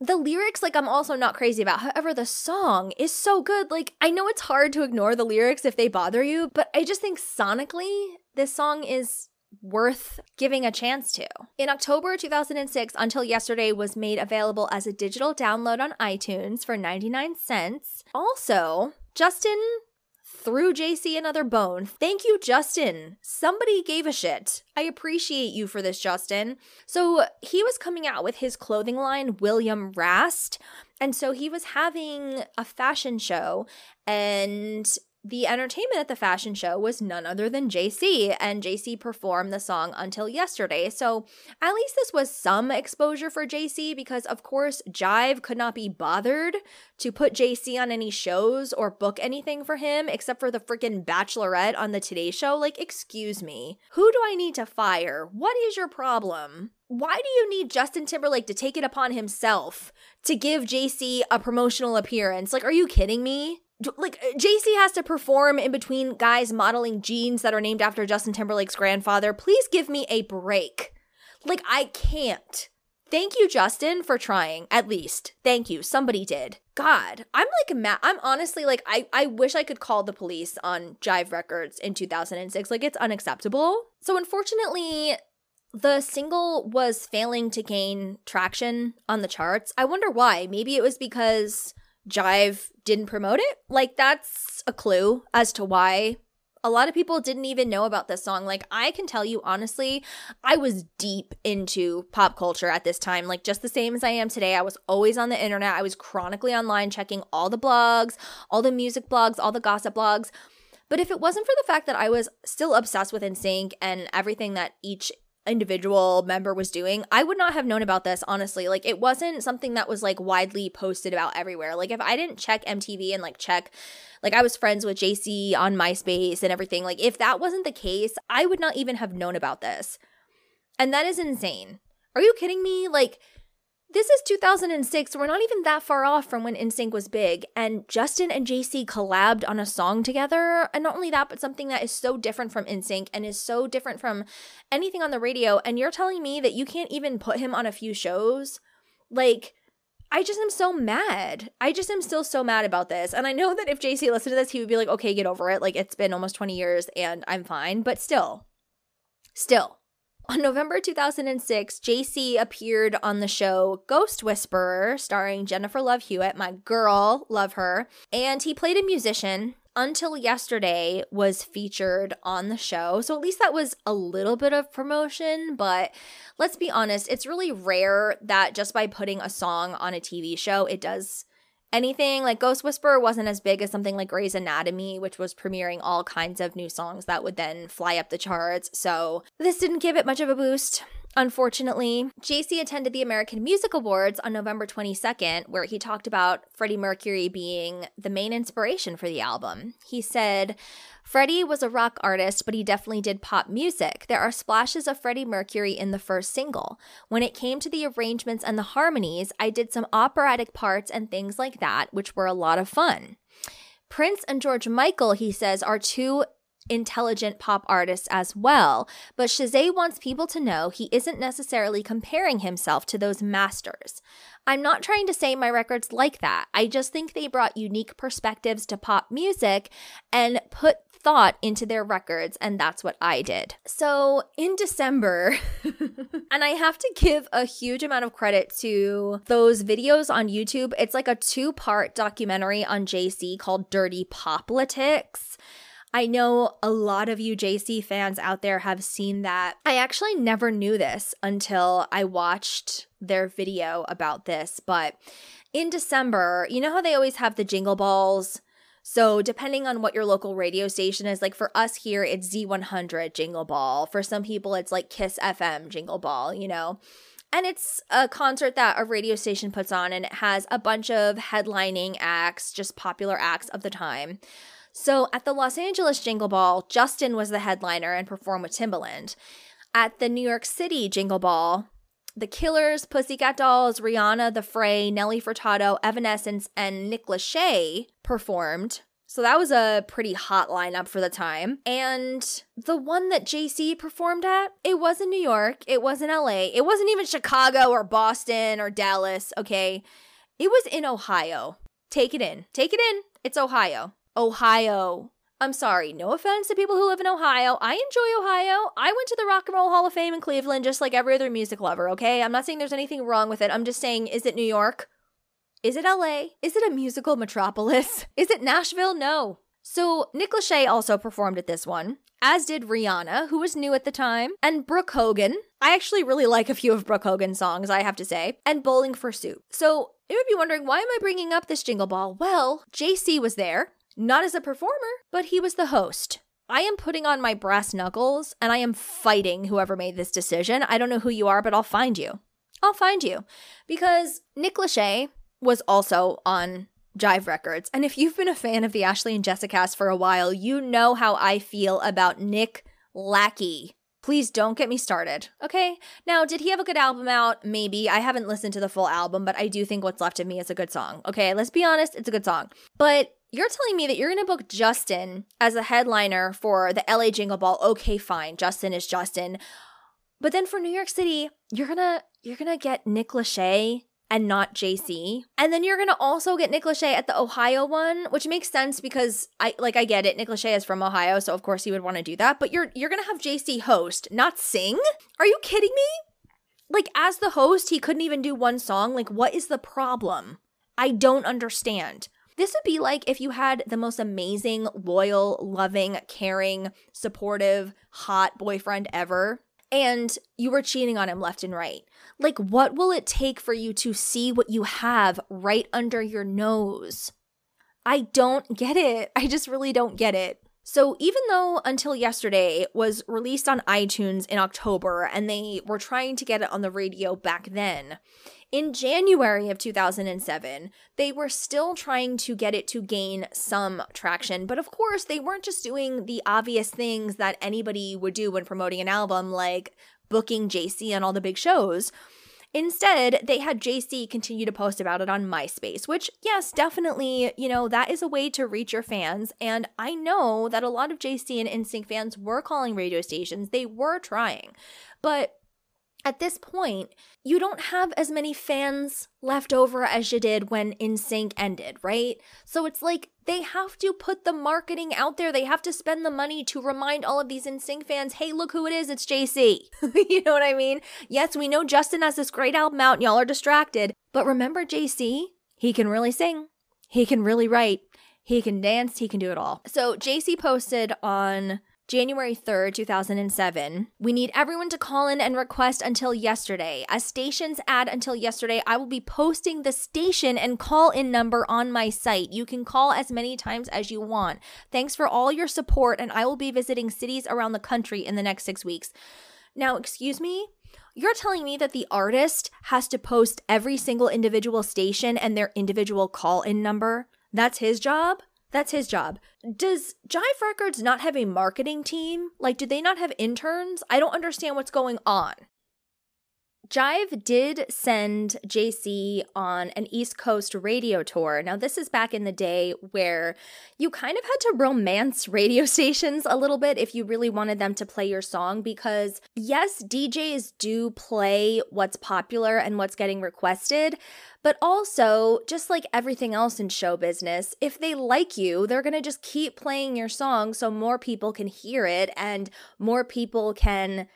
the lyrics like i'm also not crazy about however the song is so good like i know it's hard to ignore the lyrics if they bother you but i just think sonically this song is worth giving a chance to. In October 2006, Until Yesterday was made available as a digital download on iTunes for 99 cents. Also, Justin threw JC another bone. Thank you, Justin. Somebody gave a shit. I appreciate you for this, Justin. So he was coming out with his clothing line, William Rast. And so he was having a fashion show and the entertainment at the fashion show was none other than JC, and JC performed the song Until Yesterday. So at least this was some exposure for JC because, of course, Jive could not be bothered to put JC on any shows or book anything for him except for the freaking Bachelorette on the Today Show. Like, excuse me. Who do I need to fire? What is your problem? Why do you need Justin Timberlake to take it upon himself to give JC a promotional appearance? Like, are you kidding me? Like uh, JC has to perform in between guys modeling jeans that are named after Justin Timberlake's grandfather. Please give me a break. Like I can't. Thank you, Justin, for trying. At least, thank you. Somebody did. God, I'm like mad. I'm honestly like I. I wish I could call the police on Jive Records in 2006. Like it's unacceptable. So unfortunately, the single was failing to gain traction on the charts. I wonder why. Maybe it was because Jive didn't promote it. Like, that's a clue as to why a lot of people didn't even know about this song. Like, I can tell you honestly, I was deep into pop culture at this time, like, just the same as I am today. I was always on the internet, I was chronically online checking all the blogs, all the music blogs, all the gossip blogs. But if it wasn't for the fact that I was still obsessed with NSYNC and everything that each individual member was doing, I would not have known about this, honestly. Like, it wasn't something that was like widely posted about everywhere. Like, if I didn't check MTV and like check, like, I was friends with JC on MySpace and everything, like, if that wasn't the case, I would not even have known about this. And that is insane. Are you kidding me? Like, this is 2006. We're not even that far off from when NSYNC was big. And Justin and JC collabed on a song together. And not only that, but something that is so different from NSYNC and is so different from anything on the radio. And you're telling me that you can't even put him on a few shows? Like, I just am so mad. I just am still so mad about this. And I know that if JC listened to this, he would be like, okay, get over it. Like, it's been almost 20 years and I'm fine. But still, still, On November 2006, JC appeared on the show Ghost Whisperer, starring Jennifer Love Hewitt, my girl, love her. And he played a musician until yesterday was featured on the show. So at least that was a little bit of promotion, but let's be honest, it's really rare that just by putting a song on a TV show, it does anything. Like Ghost Whisperer wasn't as big as something like Grey's Anatomy, which was premiering all kinds of new songs that would then fly up the charts. So this didn't give it much of a boost. Unfortunately, JC attended the American Music Awards on November 22nd, where he talked about Freddie Mercury being the main inspiration for the album. He said, Freddie was a rock artist, but he definitely did pop music. There are splashes of Freddie Mercury in the first single. When it came to the arrangements and the harmonies, I did some operatic parts and things like that, which were a lot of fun. Prince and George Michael, he says, are two intelligent pop artists as well, but Chasez wants people to know he isn't necessarily comparing himself to those masters. I'm not trying to say my records like that. I just think they brought unique perspectives to pop music and put thought into their records, and that's what I did. So in December, and I have to give a huge amount of credit to those videos on YouTube. It's like a two part documentary on JC called Dirty Poplitics. I know a lot of you JC fans out there have seen that. I actually never knew this until I watched their video about this, but in December, you know how they always have the jingle balls? So, depending on what your local radio station is, like for us here, it's Z100 Jingle Ball. For some people, it's like Kiss FM Jingle Ball, you know? And it's a concert that a radio station puts on, and it has a bunch of headlining acts, just popular acts of the time. So at the Los Angeles Jingle Ball, Justin was the headliner and performed with Timbaland. At the New York City Jingle Ball, The Killers, Pussycat Dolls, Rihanna, The Fray, Nelly Furtado, Evanescence, and Nick Lachey performed. So that was a pretty hot lineup for the time. And the one that JC performed at, it was in New York, it was in LA, it wasn't even Chicago or Boston or Dallas, okay? It was in Ohio. Take it in. Take it in. It's Ohio. Ohio. I'm sorry, no offense to people who live in Ohio. I enjoy Ohio. I went to the Rock and Roll Hall of Fame in Cleveland just like every other music lover, okay? I'm not saying there's anything wrong with it. I'm just saying, is it New York? Is it LA? Is it a musical metropolis? Is it Nashville? No. So, Nick Lachey also performed at this one, as did Rihanna, who was new at the time, and Brooke Hogan. I actually really like a few of Brooke Hogan's songs, I have to say, and Bowling for Soup. So, you might be wondering, why am I bringing up this jingle ball? Well, JC was there, not as a performer, but he was the host. I am putting on my brass knuckles and I am fighting whoever made this decision. I don't know who you are, but I'll find you. I'll find you. Because Nick Lachey was also on Jive Records. And if you've been a fan of the Ashlee and Jessica for a while, you know how I feel about Nick Lachey. Please don't get me started. Okay. Now, did he have a good album out? Maybe. I haven't listened to the full album, but I do think What's Left of Me is a good song. Okay. Let's be honest, it's a good song. But you're telling me that you're going to book Justin as a headliner for the LA Jingle Ball. Okay, fine. Justin is Justin. But then for New York City, you're going to you're going to get Nick Lachey and not JC. And then you're going to also get Nick Lachey at the Ohio one, which makes sense because I like I get it. Nick Lachey is from Ohio, so of course he would want to do that, but you're you're going to have JC host, not sing? Are you kidding me? Like as the host, he couldn't even do one song. Like what is the problem? I don't understand. This would be like if you had the most amazing, loyal, loving, caring, supportive, hot boyfriend ever, and you were cheating on him left and right. Like, what will it take for you to see what you have right under your nose? I don't get it. I just really don't get it. So, even though Until Yesterday was released on iTunes in October and they were trying to get it on the radio back then, in January of 2007, they were still trying to get it to gain some traction, but of course, they weren't just doing the obvious things that anybody would do when promoting an album, like booking JC on all the big shows. Instead, they had JC continue to post about it on MySpace, which, yes, definitely, you know, that is a way to reach your fans. And I know that a lot of JC and NSYNC fans were calling radio stations, they were trying. But at this point, you don't have as many fans left over as you did when NSYNC ended, right? So it's like they have to put the marketing out there. They have to spend the money to remind all of these NSYNC fans, hey, look who it is. It's JC. you know what I mean? Yes, we know Justin has this great album out and y'all are distracted. But remember JC? He can really sing. He can really write. He can dance. He can do it all. So JC posted on January 3rd, 2007. We need everyone to call in and request until yesterday. As stations add until yesterday, I will be posting the station and call in number on my site. You can call as many times as you want. Thanks for all your support, and I will be visiting cities around the country in the next six weeks. Now, excuse me? You're telling me that the artist has to post every single individual station and their individual call in number? That's his job? That's his job. Does Jive Records not have a marketing team? Like, do they not have interns? I don't understand what's going on. Jive did send JC on an East Coast radio tour. Now, this is back in the day where you kind of had to romance radio stations a little bit if you really wanted them to play your song because, yes, DJs do play what's popular and what's getting requested, but also, just like everything else in show business, if they like you, they're going to just keep playing your song so more people can hear it and more people can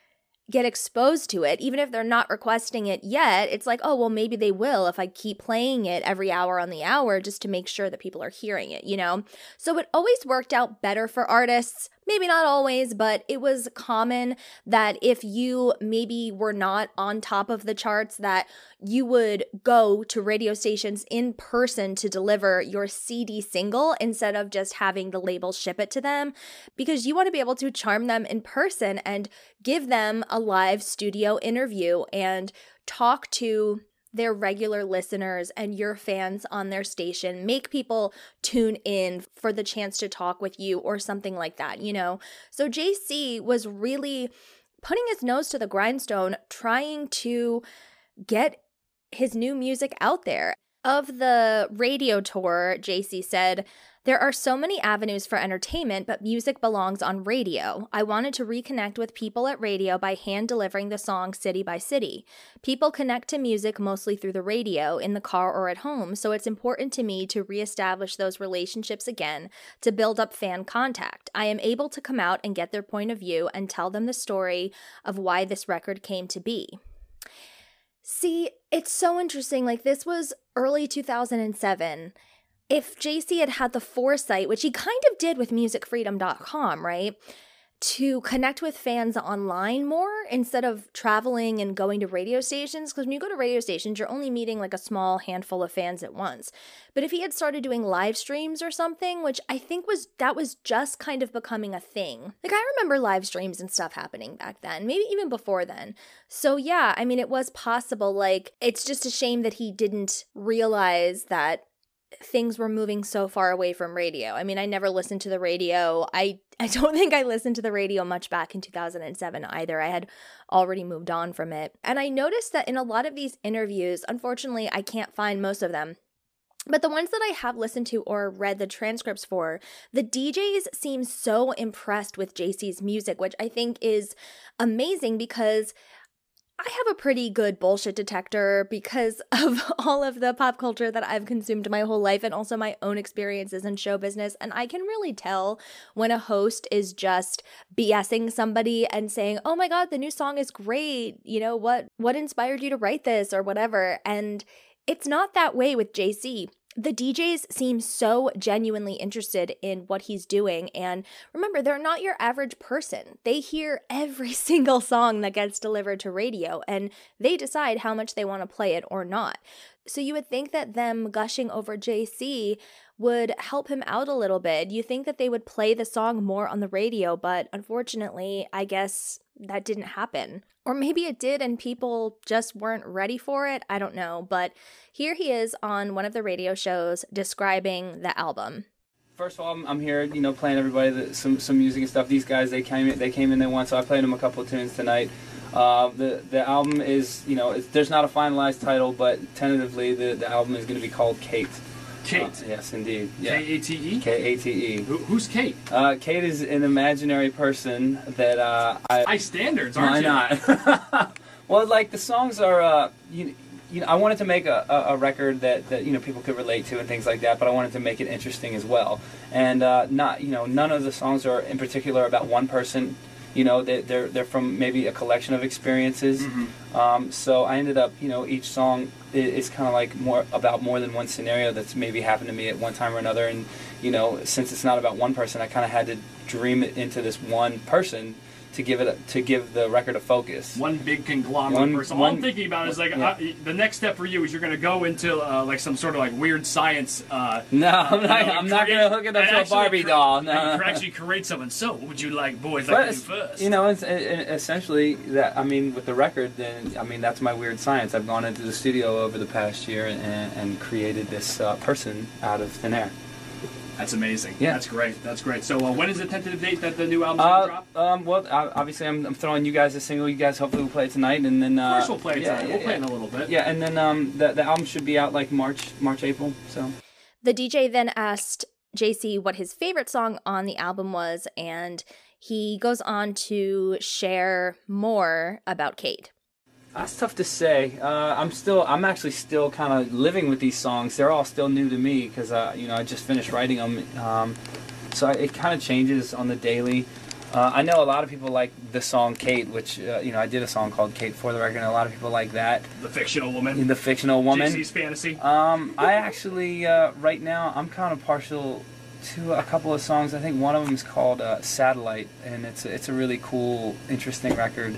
get exposed to it, even if they're not requesting it yet, it's like, oh, well, maybe they will if I keep playing it every hour on the hour just to make sure that people are hearing it, you know? So it always worked out better for artists maybe not always, but it was common that if you maybe were not on top of the charts, that you would go to radio stations in person to deliver your CD single instead of just having the label ship it to them because you want to be able to charm them in person and give them a live studio interview and talk to their regular listeners and your fans on their station, make people tune in for the chance to talk with you or something like that, you know? So JC was really putting his nose to the grindstone, trying to get his new music out there. Of the radio tour, JC said, there are so many avenues for entertainment, but music belongs on radio. I wanted to reconnect with people at radio by hand delivering the song city by city. People connect to music mostly through the radio, in the car, or at home, so it's important to me to reestablish those relationships again to build up fan contact. I am able to come out and get their point of view and tell them the story of why this record came to be. See, it's so interesting. Like, this was early 2007 if JC had had the foresight, which he kind of did with musicfreedom.com, right? To connect with fans online more instead of traveling and going to radio stations. Because when you go to radio stations, you're only meeting like a small handful of fans at once. But if he had started doing live streams or something, which I think was that was just kind of becoming a thing. Like I remember live streams and stuff happening back then, maybe even before then. So yeah, I mean, it was possible. Like, it's just a shame that he didn't realize that things were moving so far away from radio. I mean, I never listened to the radio. I I don't think I listened to the radio much back in 2007 either. I had already moved on from it. And I noticed that in a lot of these interviews, unfortunately, I can't find most of them. But the ones that I have listened to or read the transcripts for, the DJs seem so impressed with JC's music, which I think is amazing because I have a pretty good bullshit detector because of all of the pop culture that I've consumed my whole life and also my own experiences in show business. And I can really tell when a host is just BSing somebody and saying, Oh my God, the new song is great. You know, what what inspired you to write this or whatever. And it's not that way with JC the DJs seem so genuinely interested in what he's doing. And remember, they're not your average person. They hear every single song that gets delivered to radio and they decide how much they want to play it or not. So you would think that them gushing over JC would help him out a little bit. You think that they would play the song more on the radio, but unfortunately, I guess that didn't happen. Or maybe it did and people just weren't ready for it. I don't know. But here he is on one of the radio shows describing the album. First of all, I'm, I'm here, you know, playing everybody the, some some music and stuff. These guys, they came in, they came in, they won, so I played them a couple tunes tonight. Uh, the the album is, you know, there's not a finalized title, but tentatively the, the album is going to be called Kate. Kate. Uh, yes, indeed. K A T E. K A T E. Who's Kate? Uh, Kate is an imaginary person that uh, I. High standards, aren't why you? not? Well, like the songs are, uh, you, you know, I wanted to make a, a, a record that, that you know people could relate to and things like that, but I wanted to make it interesting as well. And uh, not, you know, none of the songs are in particular about one person. You know, they, they're they're from maybe a collection of experiences. Um, so I ended up, you know, each song is kind of like more about more than one scenario that's maybe happened to me at one time or another. And you know, since it's not about one person, I kind of had to dream it into this one person to give it to give the record a focus. One big conglomerate One- person. All I'm thinking about is like yeah. uh, the next step for you is you're going to go into uh, like some sort of like weird science. Uh, No, I'm not- know, I'm not gonna hook it up to a Barbie cre- doll, no. and actually create someone. So, what would you like, boys, But like to do first? You know, it's, it, it- essentially that. I mean, with the record, then I mean that's my weird science. I've gone into the studio over the past year and, and created this uh, person out of thin air. That's amazing. Yeah. That's great. That's great. So, uh, when is the tentative date that the new album's going to Uh, drop? um, well, I- obviously, I'm, I'm throwing you guys a single. You guys hopefully will play it tonight, and then uh, Of course, we'll play it yeah, tonight. yeah, we'll play it in a little bit. Yeah, and then um, the the album should be out like March, March, April. So The DJ then asked JC what his favorite song on the album was, and he goes on to share more about Kate. That's tough to say. Uh, I'm still, I'm actually still kind of living with these songs. They're all still new to me because, uh, you know, I just finished writing them. Um, so I, it kind of changes on the daily. Uh, I know a lot of people like the song Kate, which, uh, you know, I did a song called Kate for the record, and a lot of people like that. The fictional woman. The fictional woman. JC's fantasy. Um, I actually, uh, right now, I'm kind of partial to a couple of songs. I think one of them is called uh, Satellite, and it's it's a really cool, interesting record,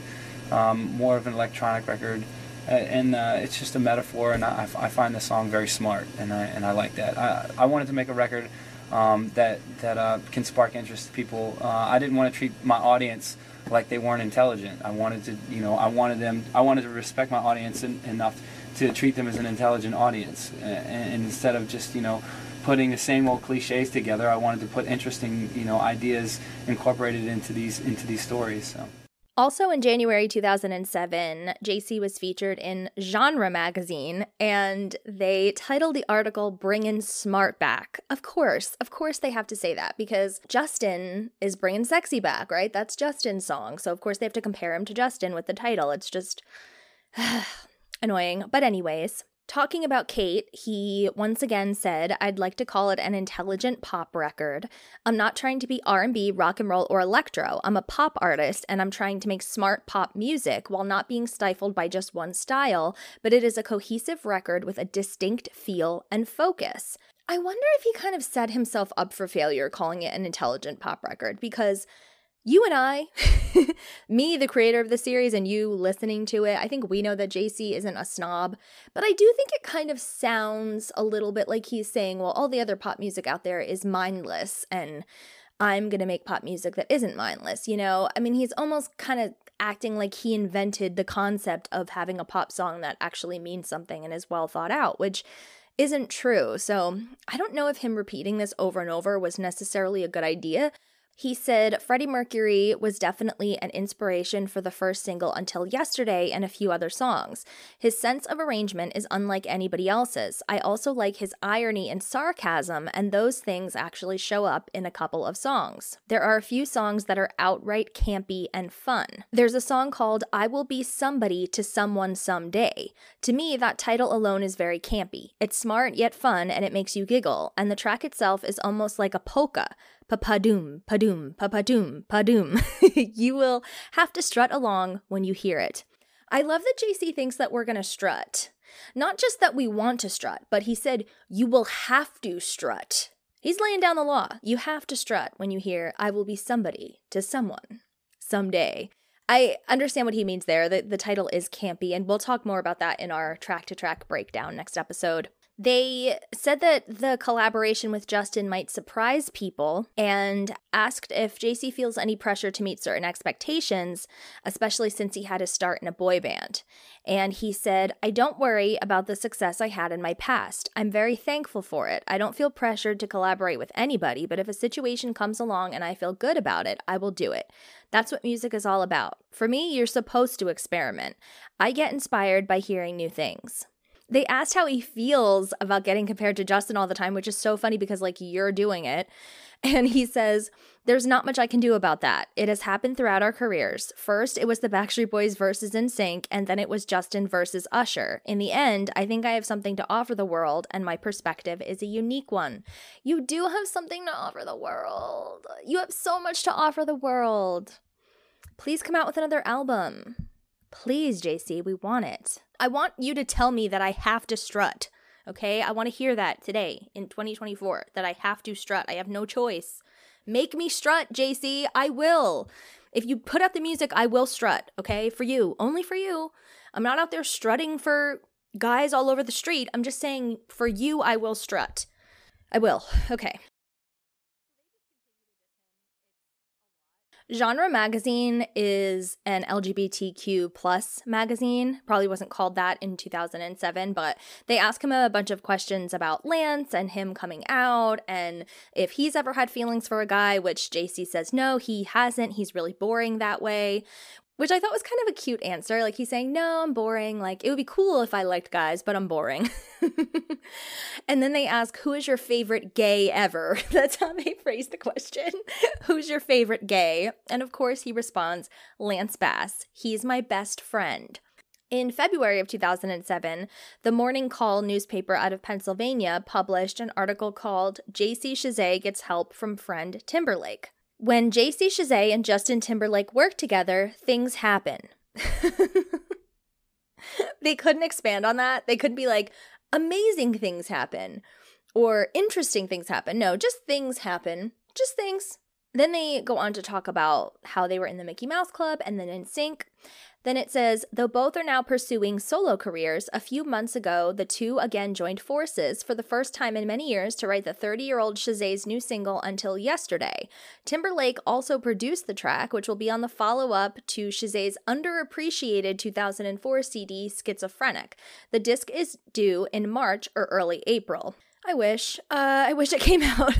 um, more of an electronic record, and uh, it's just a metaphor. And I, I find the song very smart, and I and I like that. I I wanted to make a record um, that that uh, can spark interest to people. Uh, I didn't want to treat my audience like they weren't intelligent. I wanted to, you know, I wanted them, I wanted to respect my audience en- enough to treat them as an intelligent audience, and, and instead of just, you know, putting the same old cliches together, I wanted to put interesting, you know, ideas incorporated into these into these stories. So. Also in January 2007, JC was featured in Genre magazine and they titled the article Bringin' Smart Back. Of course, of course they have to say that because Justin is bringing sexy back, right? That's Justin's song. So of course they have to compare him to Justin with the title. It's just annoying. But anyways, Talking about Kate, he once again said, "I'd like to call it an intelligent pop record. I'm not trying to be R&B, rock and roll, or electro. I'm a pop artist and I'm trying to make smart pop music while not being stifled by just one style, but it is a cohesive record with a distinct feel and focus." I wonder if he kind of set himself up for failure calling it an intelligent pop record because you and I, me, the creator of the series, and you listening to it, I think we know that JC isn't a snob, but I do think it kind of sounds a little bit like he's saying, well, all the other pop music out there is mindless, and I'm going to make pop music that isn't mindless, you know? I mean, he's almost kind of acting like he invented the concept of having a pop song that actually means something and is well thought out, which isn't true. So I don't know if him repeating this over and over was necessarily a good idea. He said Freddie Mercury was definitely an inspiration for the first single Until Yesterday and a few other songs. His sense of arrangement is unlike anybody else's. I also like his irony and sarcasm, and those things actually show up in a couple of songs. There are a few songs that are outright campy and fun. There's a song called I Will Be Somebody to Someone Someday. To me, that title alone is very campy. It's smart yet fun, and it makes you giggle, and the track itself is almost like a polka. Pa-pa-doom, pa-doom, pa-pa-doom, pa-doom. you will have to strut along when you hear it. I love that JC thinks that we're going to strut. Not just that we want to strut, but he said, you will have to strut. He's laying down the law. You have to strut when you hear, I will be somebody to someone someday. I understand what he means there. The, the title is campy, and we'll talk more about that in our track to track breakdown next episode. They said that the collaboration with Justin might surprise people and asked if JC feels any pressure to meet certain expectations, especially since he had a start in a boy band. And he said, I don't worry about the success I had in my past. I'm very thankful for it. I don't feel pressured to collaborate with anybody, but if a situation comes along and I feel good about it, I will do it. That's what music is all about. For me, you're supposed to experiment. I get inspired by hearing new things they asked how he feels about getting compared to Justin all the time, which is so funny because like you're doing it. And he says, There's not much I can do about that. It has happened throughout our careers. First, it was the Backstreet Boys versus NSYNC, and then it was Justin versus Usher. In the end, I think I have something to offer the world, and my perspective is a unique one. You do have something to offer the world. You have so much to offer the world. Please come out with another album. Please, JC, we want it. I want you to tell me that I have to strut. Okay? I want to hear that today in 2024 that I have to strut. I have no choice. Make me strut, JC. I will. If you put up the music, I will strut, okay? For you, only for you. I'm not out there strutting for guys all over the street. I'm just saying, for you, I will strut. I will. Okay. Genre Magazine is an LGBTQ plus magazine. Probably wasn't called that in 2007, but they ask him a bunch of questions about Lance and him coming out and if he's ever had feelings for a guy, which JC says no, he hasn't. He's really boring that way which I thought was kind of a cute answer. Like he's saying, No, I'm boring. Like it would be cool if I liked guys, but I'm boring. and then they ask, Who is your favorite gay ever? That's how they phrase the question. Who's your favorite gay? And of course, he responds, Lance Bass. He's my best friend. In February of 2007, the Morning Call newspaper out of Pennsylvania published an article called JC Chasez Gets Help from Friend Timberlake. When JC Chasez and Justin Timberlake work together, things happen. they couldn't expand on that. They couldn't be like, amazing things happen or interesting things happen. No, just things happen. Just things. Then they go on to talk about how they were in the Mickey Mouse Club and then NSYNC. Then it says, though both are now pursuing solo careers, a few months ago, the two again joined forces for the first time in many years to write the 30 year old Chasez's new single, Until Yesterday. Timberlake also produced the track, which will be on the follow up to Chasez's underappreciated 2004 CD, Schizophrenic. The disc is due in March or early April. I wish. Uh, I wish it came out.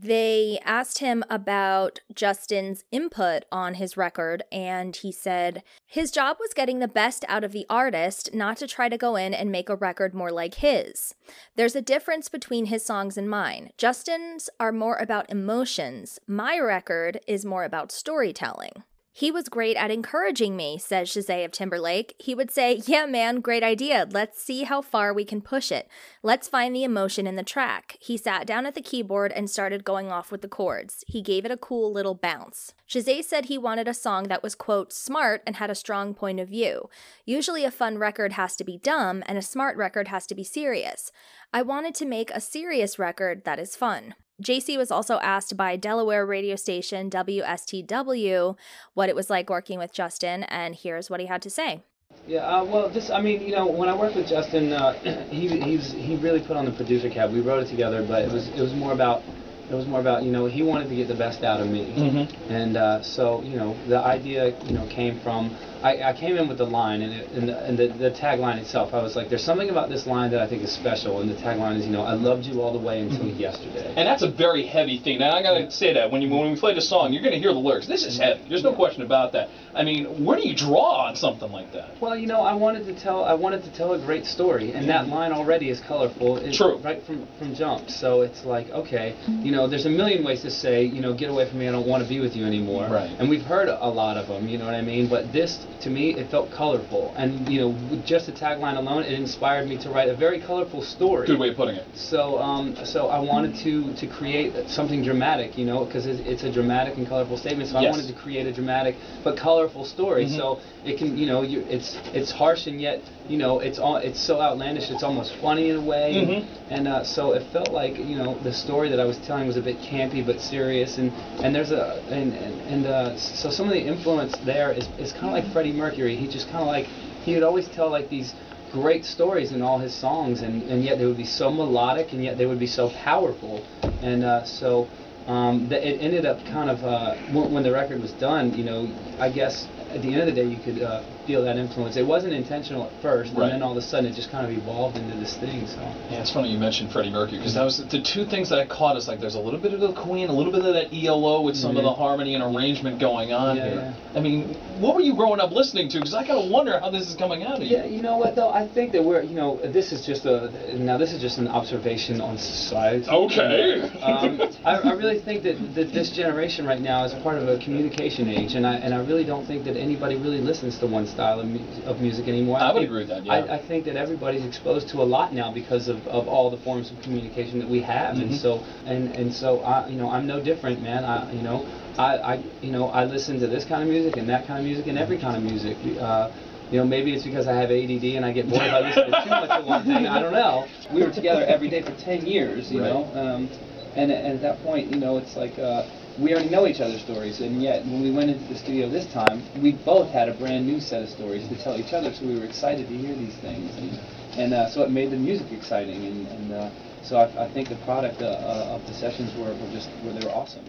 They asked him about Justin's input on his record, and he said his job was getting the best out of the artist, not to try to go in and make a record more like his. There's a difference between his songs and mine. Justin's are more about emotions, my record is more about storytelling. He was great at encouraging me, says Chasez of Timberlake. He would say, Yeah, man, great idea. Let's see how far we can push it. Let's find the emotion in the track. He sat down at the keyboard and started going off with the chords. He gave it a cool little bounce. Chasez said he wanted a song that was, quote, smart and had a strong point of view. Usually a fun record has to be dumb, and a smart record has to be serious. I wanted to make a serious record that is fun. JC was also asked by Delaware radio station WSTW what it was like working with Justin, and here's what he had to say. Yeah, uh, well, just I mean, you know, when I worked with Justin, uh, he he's he really put on the producer cap. We wrote it together, but it was it was more about it was more about you know he wanted to get the best out of me, mm-hmm. and uh, so you know the idea you know came from I, I came in with the line and, it, and, the, and the, the tagline itself. I was like, there's something about this line that I think is special, and the tagline is, you know, I loved you all the way until mm-hmm. yesterday. And that's a very heavy thing. Now I gotta yeah. say that when you when we play the song, you're gonna hear the lyrics. This is heavy. There's no question about that. I mean, where do you draw on something like that? Well, you know, I wanted to tell I wanted to tell a great story, and that line already is colorful. It's True. Right from from jump. So it's like, okay, you know, there's a million ways to say, you know, get away from me. I don't want to be with you anymore. Right. And we've heard a lot of them. You know what I mean? But this, to me, it felt colorful, and you know, with just the tagline alone, it inspired me to write a very colorful story. Good way of putting it. So, um, so I wanted to to create something dramatic, you know, because it's, it's, a dramatic and colorful statement. So yes. I wanted to create a dramatic but colorful story. Mm-hmm. So it can, you know, you, it's it's harsh and yet, you know, it's all it's so outlandish. It's almost funny in a way, mm-hmm. and uh, so it felt like you know the story that I was telling was a bit campy but serious, and and there's a and and, and uh, so some of the influence there is is kind of like Freddie Mercury. He just kind of like he would always tell like these great stories in all his songs, and, and yet they would be so melodic, and yet they would be so powerful, and uh, so um, it ended up kind of uh, when, when, the record was done. You know, I guess at the end of the day, you could uh, feel that influence. It wasn't intentional at first, Right. and then all of a sudden it just kind of evolved into this thing. So Yeah, it's funny you mentioned Freddie Mercury because that was the two things that I caught is like there's a little bit of the Queen, a little bit of that ELO with some of the harmony and arrangement going on Mm-hmm. Yeah, here. I mean, what were you growing up listening to? Because I gotta wonder how this is coming out of you. Yeah, you know what though? I think that we're, you know, this is just a now this is just an observation on society. Okay. um, I, I really think that, that this generation right now is part of a communication age, and I and I really don't think that anybody really listens to one style of, mu- of music anymore. I would think- agree with that, yeah. I, I think that everybody's exposed to a lot now because of, of all the forms of communication that we have, and Mhm. so and and so I, you know, I'm no different, man. I, you know, I, I, you know, I listen to this kind of music and that kind of music and every kind of music. Uh, you know, maybe it's because I have ADD and I get bored if I to too much of one thing. I don't know. We were together every day for 10 years, you Right. know, um, and, and at that point, you know, it's like uh, we already know each other's stories, and yet when we went into the studio this time, we both had a brand new set of stories to tell each other, so we were excited to hear these things, and, and uh, so it made the music exciting, and, and uh, so I, I think the product uh, uh, of the sessions were, were just were they were awesome.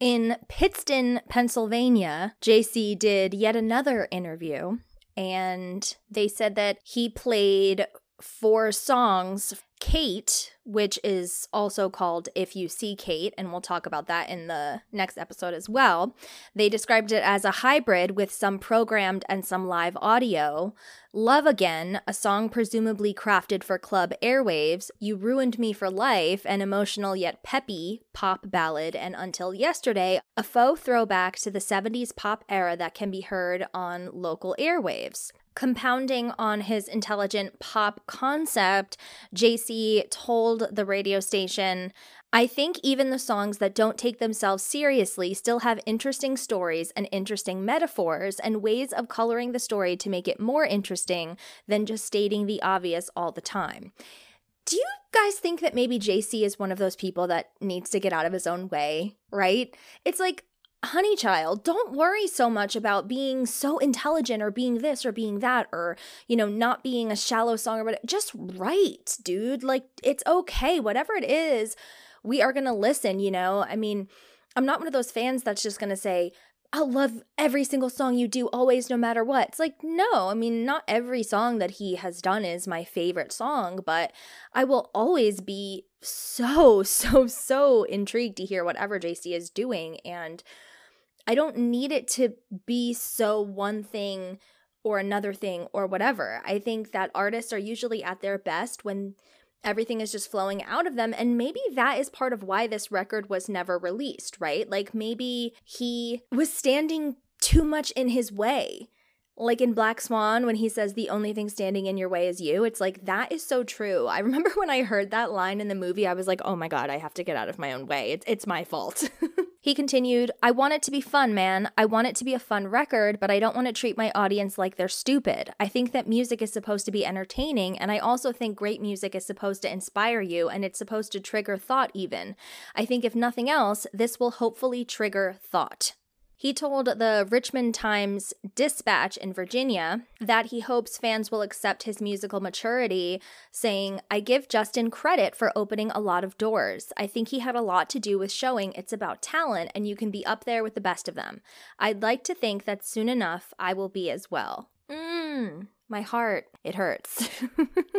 In Pittston, Pennsylvania, JC did yet another interview, and they said that he played four songs. Kate, which is also called If You See Kate, and we'll talk about that in the next episode as well. They described it as a hybrid with some programmed and some live audio. Love Again, a song presumably crafted for club airwaves, You Ruined Me for Life, an emotional yet peppy pop ballad, and Until Yesterday, a faux throwback to the 70s pop era that can be heard on local airwaves. Compounding on his intelligent pop concept, JC told the radio station, I think even the songs that don't take themselves seriously still have interesting stories and interesting metaphors and ways of coloring the story to make it more interesting than just stating the obvious all the time. Do you guys think that maybe JC is one of those people that needs to get out of his own way, right? It's like, honey child, don't worry so much about being so intelligent or being this or being that or, you know, not being a shallow song or whatever. Just write, dude. Like, it's okay. Whatever it is, we are going to listen, you know? I mean, I'm not one of those fans that's just going to say, I'll love every single song you do always, no matter what. It's like, no, I mean, not every song that he has done is my favorite song, but I will always be so, so, so intrigued to hear whatever JC is doing. And I don't need it to be so one thing or another thing or whatever. I think that artists are usually at their best when everything is just flowing out of them. And maybe that is part of why this record was never released, right? Like maybe he was standing too much in his way. Like in Black Swan, when he says the only thing standing in your way is you, it's like that is so true. I remember when I heard that line in the movie, I was like, oh my God, I have to get out of my own way. It's, it's my fault. He continued, I want it to be fun, man. I want it to be a fun record, but I don't want to treat my audience like they're stupid. I think that music is supposed to be entertaining, and I also think great music is supposed to inspire you, and it's supposed to trigger thought, even. I think if nothing else, this will hopefully trigger thought. He told the Richmond Times Dispatch in Virginia that he hopes fans will accept his musical maturity, saying, I give Justin credit for opening a lot of doors. I think he had a lot to do with showing it's about talent and you can be up there with the best of them. I'd like to think that soon enough I will be as well. Mmm, my heart, it hurts.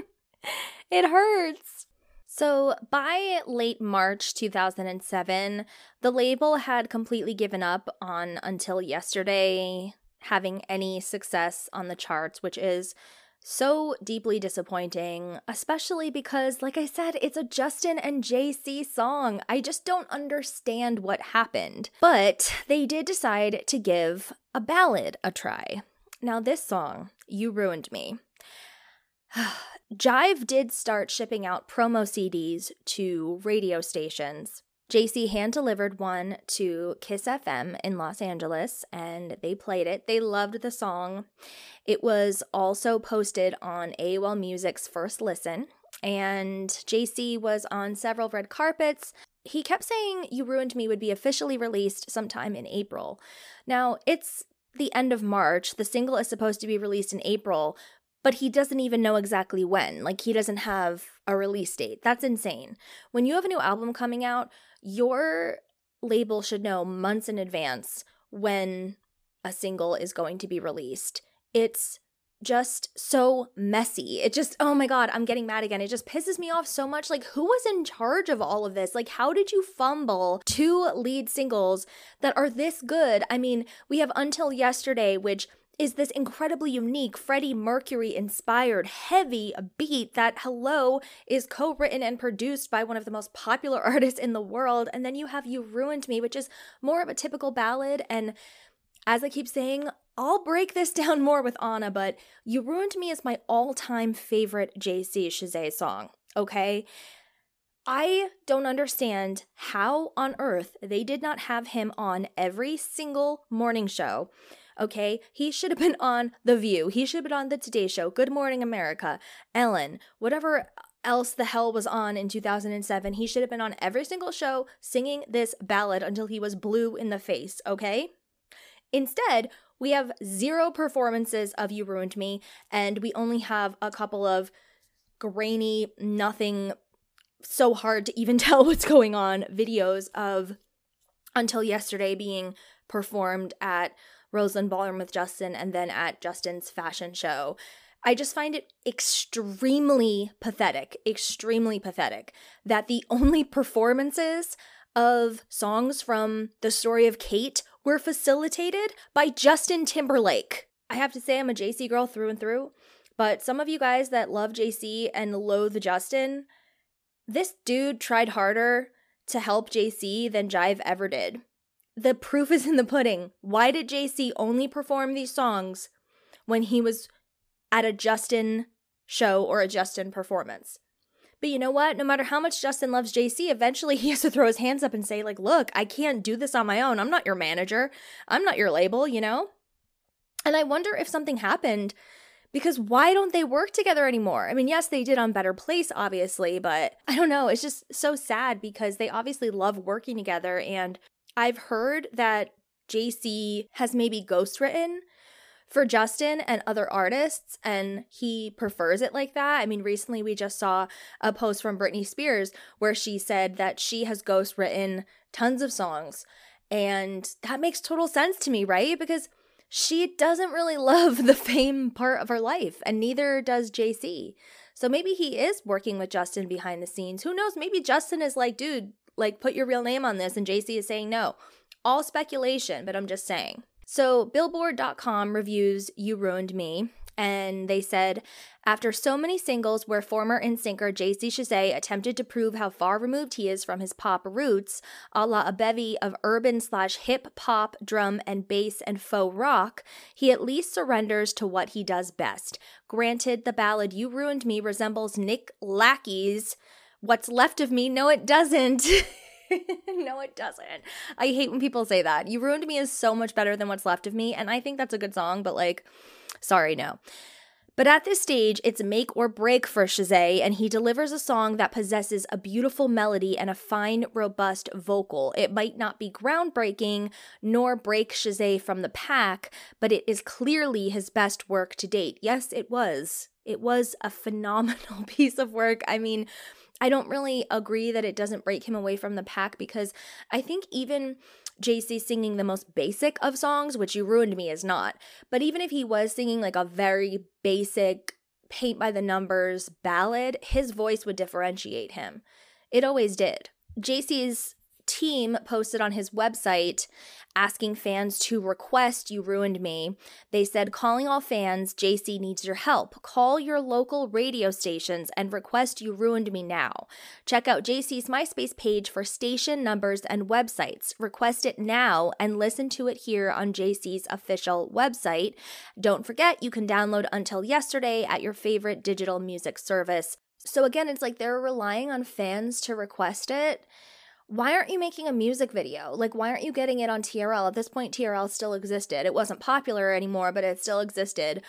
it hurts. So, by late March 2007, the label had completely given up on Until Yesterday having any success on the charts, which is so deeply disappointing, especially because, like I said, it's a Justin and JC song. I just don't understand what happened. But they did decide to give a ballad a try. Now, this song, You Ruined Me. Jive did start shipping out promo CDs to radio stations. JC hand delivered one to Kiss FM in Los Angeles and they played it. They loved the song. It was also posted on AOL Music's First Listen, and JC was on several red carpets. He kept saying You Ruined Me would be officially released sometime in April. Now, it's the end of March. The single is supposed to be released in April, but he doesn't even know exactly when. Like, he doesn't have a release date. That's insane. When you have a new album coming out, your label should know months in advance when a single is going to be released. It's just so messy. It just, oh my God, I'm getting mad again. It just pisses me off so much. Like, who was in charge of all of this? Like, how did you fumble two lead singles that are this good? I mean, we have Until Yesterday, which is this incredibly unique Freddie Mercury inspired heavy beat that Hello is co written and produced by one of the most popular artists in the world. And then you have You Ruined Me, which is more of a typical ballad. And as I keep saying, I'll break this down more with Anna, but You Ruined Me is my all time favorite JC Chasez song, okay? I don't understand how on earth they did not have him on every single morning show. Okay, he should have been on The View. He should have been on The Today Show, Good Morning America, Ellen, whatever else the hell was on in 2007. He should have been on every single show singing this ballad until he was blue in the face, okay? Instead, we have zero performances of You Ruined Me, and we only have a couple of grainy, nothing so hard to even tell what's going on videos of Until Yesterday being performed at Roseland Ballroom with Justin and then at Justin's fashion show. I just find it extremely pathetic, extremely pathetic that the only performances of songs from the story of Kate were facilitated by Justin Timberlake. I have to say, I'm a JC girl through and through, but some of you guys that love JC and loathe Justin, this dude tried harder to help JC than Jive ever did. The proof is in the pudding. Why did JC only perform these songs when he was at a Justin show or a Justin performance? But you know what? No matter how much Justin loves JC, eventually he has to throw his hands up and say, like, look, I can't do this on my own. I'm not your manager. I'm not your label, you know? And I wonder if something happened because why don't they work together anymore? I mean, yes, they did on Better Place, obviously, but I don't know. It's just so sad because they obviously love working together. And I've heard that JC has maybe ghostwritten for Justin and other artists, and he prefers it like that. I mean, recently we just saw a post from Britney Spears where she said that she has ghost written tons of songs. And that makes total sense to me, right? Because she doesn't really love the fame part of her life, and neither does JC. So maybe he is working with Justin behind the scenes. Who knows? Maybe Justin is like, dude, like put your real name on this, and JC is saying no. All speculation, but I'm just saying. So, Billboard.com reviews You Ruined Me, and they said, after so many singles where former NSYNCer JC Chasez attempted to prove how far removed he is from his pop roots, a la a bevy of urban slash hip pop, drum and bass and faux rock, he at least surrenders to what he does best. Granted, the ballad You Ruined Me resembles Nick Lachey's What's Left of Me. No, it doesn't. no, it doesn't. I hate when people say that. You Ruined Me is so much better than What's Left of Me, and I think that's a good song, but like, sorry, no. But at this stage, it's make or break for Chasez, and he delivers a song that possesses a beautiful melody and a fine, robust vocal. It might not be groundbreaking nor break Chasez from the pack, but it is clearly his best work to date. Yes, it was. It was a phenomenal piece of work. I mean, I don't really agree that it doesn't break him away from the pack because I think even JC singing the most basic of songs, which You Ruined Me is not, but even if he was singing like a very basic, paint by the numbers ballad, his voice would differentiate him. It always did. JC's team posted on his website asking fans to request You Ruined Me. They said, calling all fans, JC needs your help. Call your local radio stations and request You Ruined Me now. Check out JC's MySpace page for station numbers and websites. Request it now and listen to it here on JC's official website. Don't forget, you can download Until Yesterday at your favorite digital music service. So again, it's like they're relying on fans to request it why aren't you making a music video? Like, why aren't you getting it on TRL? At this point, TRL still existed. It wasn't popular anymore, but it still existed.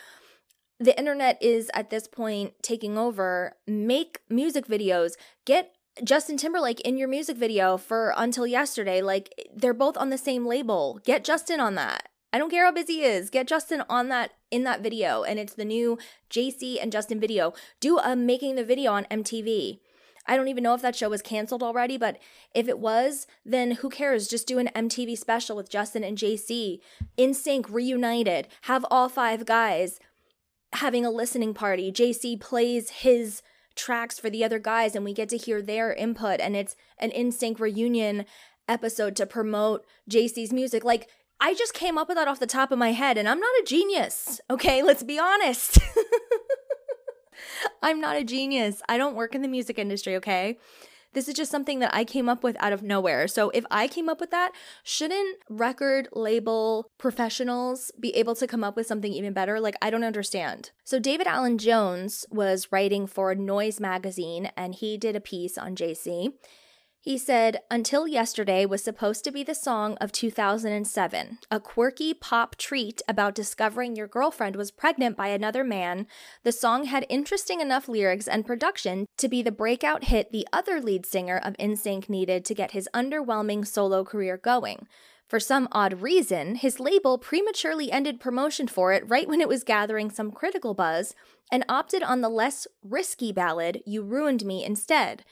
The internet is at this point taking over. Make music videos. Get Justin Timberlake in your music video for Until Yesterday. Like, they're both on the same label. Get Justin on that. I don't care how busy he is. Get Justin on that in that video. And it's the new JC and Justin video. Do a making the video on MTV. I don't even know if that show was canceled already, but if it was, then who cares? Just do an MTV special with Justin and JC, NSYNC reunited, have all five guys having a listening party. JC plays his tracks for the other guys and we get to hear their input and it's an NSYNC reunion episode to promote JC's music. Like I just came up with that off the top of my head and I'm not a genius. Okay, let's be honest. I'm not a genius. I don't work in the music industry, okay? This is just something that I came up with out of nowhere. So if I came up with that, shouldn't record label professionals be able to come up with something even better? Like, I don't understand. So David Alan Jones was writing for Noise magazine and he did a piece on JC. He said, Until Yesterday was supposed to be the song of 2007, a quirky pop treat about discovering your girlfriend was pregnant by another man. The song had interesting enough lyrics and production to be the breakout hit the other lead singer of NSYNC needed to get his underwhelming solo career going. For some odd reason, his label prematurely ended promotion for it right when it was gathering some critical buzz and opted on the less risky ballad, You Ruined Me, instead.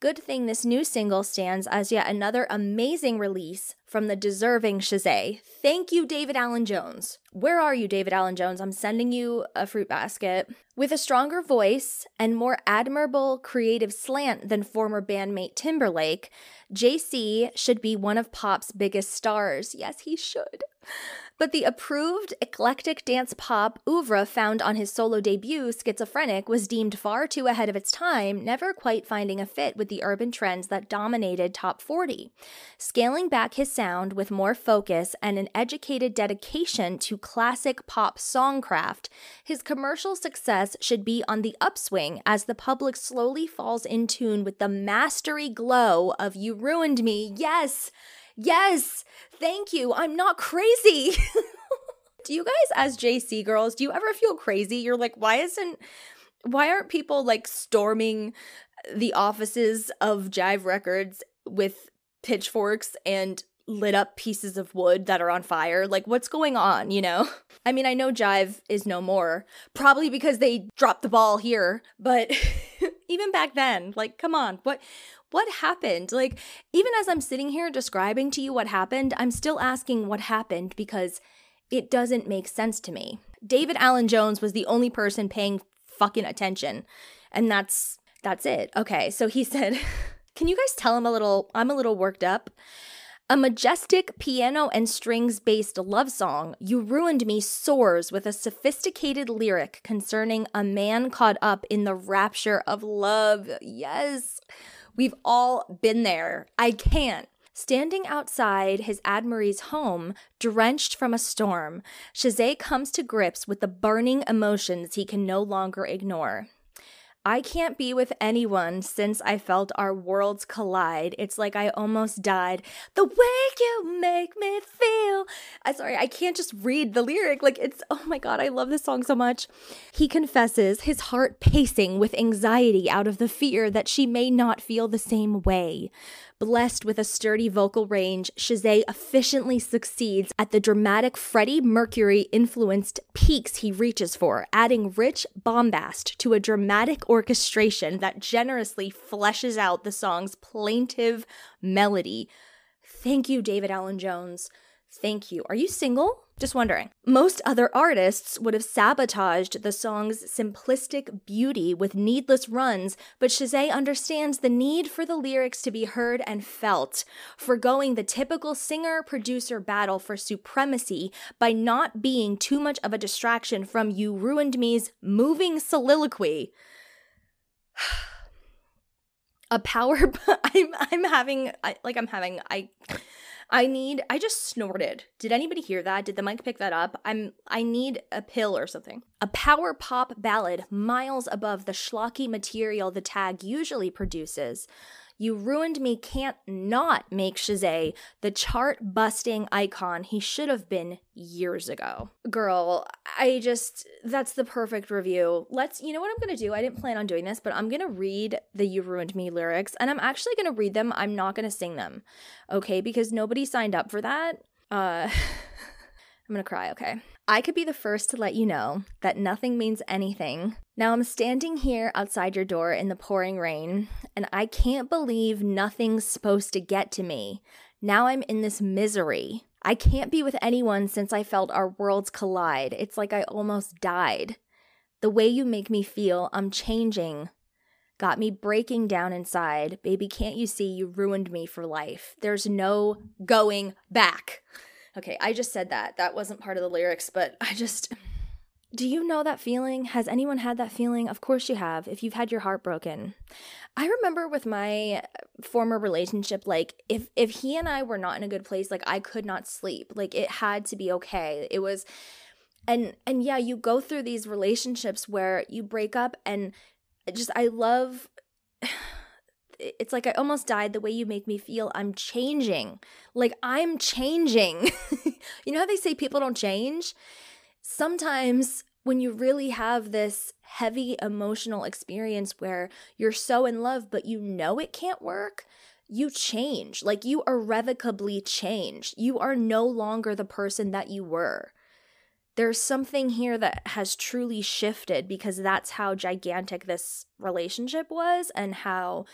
Good thing this new single stands as yet another amazing release from the deserving Chasez. Thank you, David Allen Jones. Where are you, David Allen Jones? I'm sending you a fruit basket. With a stronger voice and more admirable creative slant than former bandmate Timberlake, JC should be one of pop's biggest stars. Yes, he should. But the approved eclectic dance pop oeuvre found on his solo debut, Schizophrenic, was deemed far too ahead of its time, never quite finding a fit with the urban trends that dominated Top 40. Scaling back his sound with more focus and an educated dedication to classic pop songcraft, his commercial success should be on the upswing as the public slowly falls in tune with the mastery glow of You Ruined Me. Yes! Yes, thank you. I'm not crazy. do you guys, as JC girls, do you ever feel crazy? You're like, why isn't, why aren't people like storming the offices of Jive Records with pitchforks and lit up pieces of wood that are on fire. Like, what's going on, you know? I mean, I know Jive is no more, probably because they dropped the ball here, but even back then, like, come on, what what happened? Like, even as I'm sitting here describing to you what happened, I'm still asking what happened because it doesn't make sense to me. David Allen Jones was the only person paying fucking attention. And that's that's it. Okay, so he said, "Can you guys tell him a little I'm a little worked up." A majestic piano and strings based love song, You Ruined Me soars with a sophisticated lyric concerning a man caught up in the rapture of love. Yes. We've all been there. I can't. Standing outside his Admarie's home, drenched from a storm, Chasez comes to grips with the burning emotions he can no longer ignore. I can't be with anyone since I felt our worlds collide. It's like I almost died. The way you make me feel. I sorry, I can't just read the lyric. Like it's oh my god, I love this song so much. He confesses, his heart pacing with anxiety out of the fear that she may not feel the same way. Blessed with a sturdy vocal range, Chasez efficiently succeeds at the dramatic Freddie Mercury influenced peaks he reaches for, adding rich bombast to a dramatic orchestration that generously fleshes out the song's plaintive melody. Thank you, David Alan Jones. Thank you. Are you single? Just wondering. Most other artists would have sabotaged the song's simplistic beauty with needless runs, but Chasez understands the need for the lyrics to be heard and felt, foregoing the typical singer producer battle for supremacy by not being too much of a distraction from You Ruined Me's moving soliloquy. a power I'm I'm having I, like I'm having I I need I just snorted. Did anybody hear that? Did the mic pick that up? I'm I need a pill or something. A power pop ballad miles above the schlocky material the tag usually produces. You Ruined Me can't not make Chasez the chart busting icon he should have been years ago. Girl, I just, that's the perfect review. Let's, you know what I'm gonna do? I didn't plan on doing this, but I'm gonna read the You Ruined Me lyrics and I'm actually gonna read them. I'm not gonna sing them, okay? Because nobody signed up for that. Uh, I'm gonna cry, okay? I could be the first to let you know that nothing means anything. Now I'm standing here outside your door in the pouring rain, and I can't believe nothing's supposed to get to me. Now I'm in this misery. I can't be with anyone since I felt our worlds collide. It's like I almost died. The way you make me feel, I'm changing. Got me breaking down inside. Baby, can't you see you ruined me for life? There's no going back. Okay, I just said that. That wasn't part of the lyrics, but I just. Do you know that feeling? Has anyone had that feeling? Of course you have, if you've had your heart broken. I remember with my uh, former relationship, like if if he and I were not in a good place, like I could not sleep. Like it had to be okay. It was and and yeah, you go through these relationships where you break up and just I love it's like I almost died the way you make me feel. I'm changing. Like I'm changing. you know how they say people don't change? Sometimes when you really have this heavy emotional experience where you're so in love, but you know it can't work, you change. Like you irrevocably change. You are no longer the person that you were. There's something here that has truly shifted because that's how gigantic this relationship was and how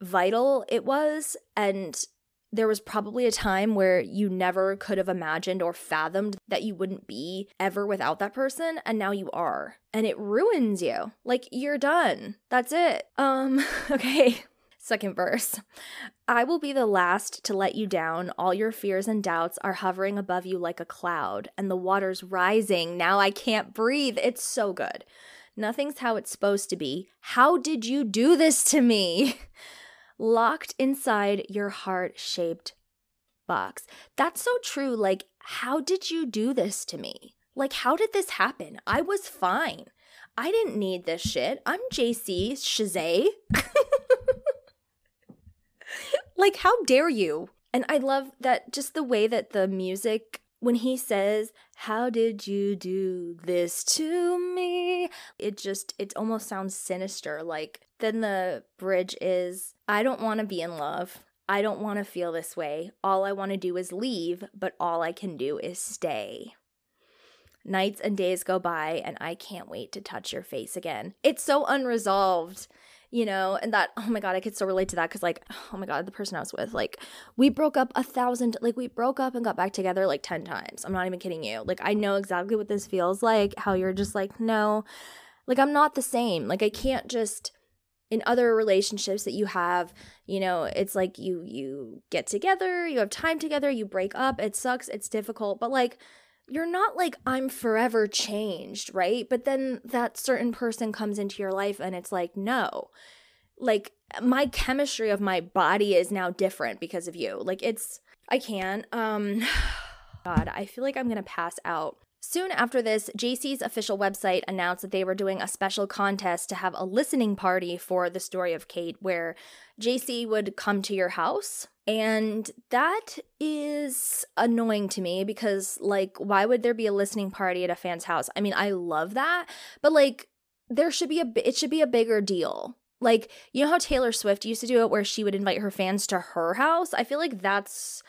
vital it was. And there was probably a time where you never could have imagined or fathomed that you wouldn't be ever without that person and now you are and it ruins you. Like you're done. That's it. Um okay second verse. I will be the last to let you down. All your fears and doubts are hovering above you like a cloud and the water's rising. Now i can't breathe. It's so good. Nothing's how it's supposed to be. How did you do this to me locked inside your heart shaped box. That's so true. Like, how did you do this to me? Like, how did this happen? I was fine. I didn't need this shit. I'm JC Chasez. like, how dare you? And I love that just the way that the music, when he says, How did you do this to me? It just, it almost sounds sinister. Like, then the bridge is I don't want to be in love. I don't want to feel this way. All I want to do is leave, but all I can do is stay. Nights and days go by, and I can't wait to touch your face again. It's so unresolved, you know, and that, oh my God, I could so relate to that because, like, oh my God, the person I was with, like, we broke up a thousand, like, we broke up and got back together like 10 times. I'm not even kidding you. Like, I know exactly what this feels like, how you're just like, no, like, I'm not the same. Like, I can't just in other relationships that you have you know it's like you you get together you have time together you break up it sucks it's difficult but like you're not like i'm forever changed right? But then that certain person comes into your life and it's like no. Like my chemistry of my body is now different because of you. Like it's i can't um god i feel like i'm gonna pass out Soon after this, JC's official website announced that they were doing a special contest to have a listening party for the story of Kate, where JC would come to your house. And that is annoying to me because, like, why would there be a listening party at a fan's house? I mean, I love that, but like, there should be a it should be a bigger deal. Like, you know how Taylor Swift used to do it where she would invite her fans to her house? I feel like that's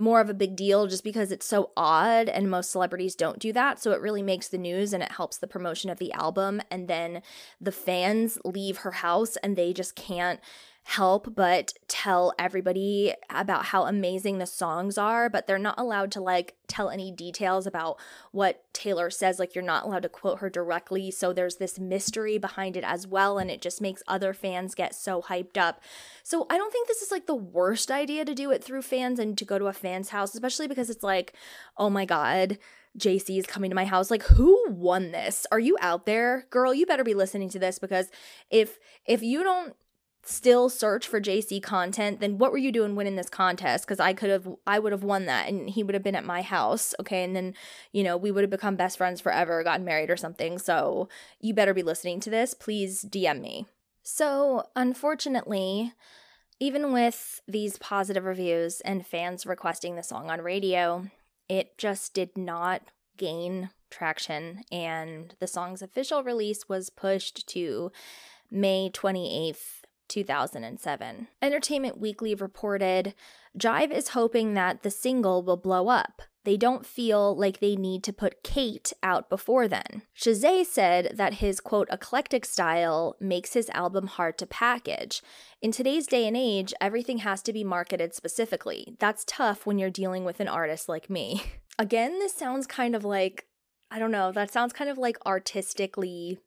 more of a big deal just because it's so odd and most celebrities don't do that. So it really makes the news and it helps the promotion of the album. And then the fans leave her house and they just can't help but tell everybody about how amazing the songs are, but they're not allowed to like tell any details about what Taylor says. Like, you're not allowed to quote her directly. So there's this mystery behind it as well, and it just makes other fans get so hyped up. So I don't think this is like the worst idea to do it through fans and to go to a fan's house, especially because it's like, oh my God. JC is coming to my house. Like, who won this? Are you out there? Girl, you better be listening to this because if if you don't still search for JC content, then what were you doing winning this contest? Because I could have, I would have won that and he would have been at my house. Okay. And then, you know, we would have become best friends forever, gotten married or something. So you better be listening to this. Please DM me. So, unfortunately, even with these positive reviews and fans requesting the song on radio, it just did not gain traction. And the song's official release was pushed to May 28th, 2007. Entertainment Weekly reported Jive is hoping that the single will blow up. they don't feel like they need to put Kate out before then. Chasez said that his quote eclectic style makes his album hard to package. In today's day and age, everything has to be marketed specifically. That's tough when you're dealing with an artist like me. Again, this sounds kind of like I don't know, that sounds kind of like artistically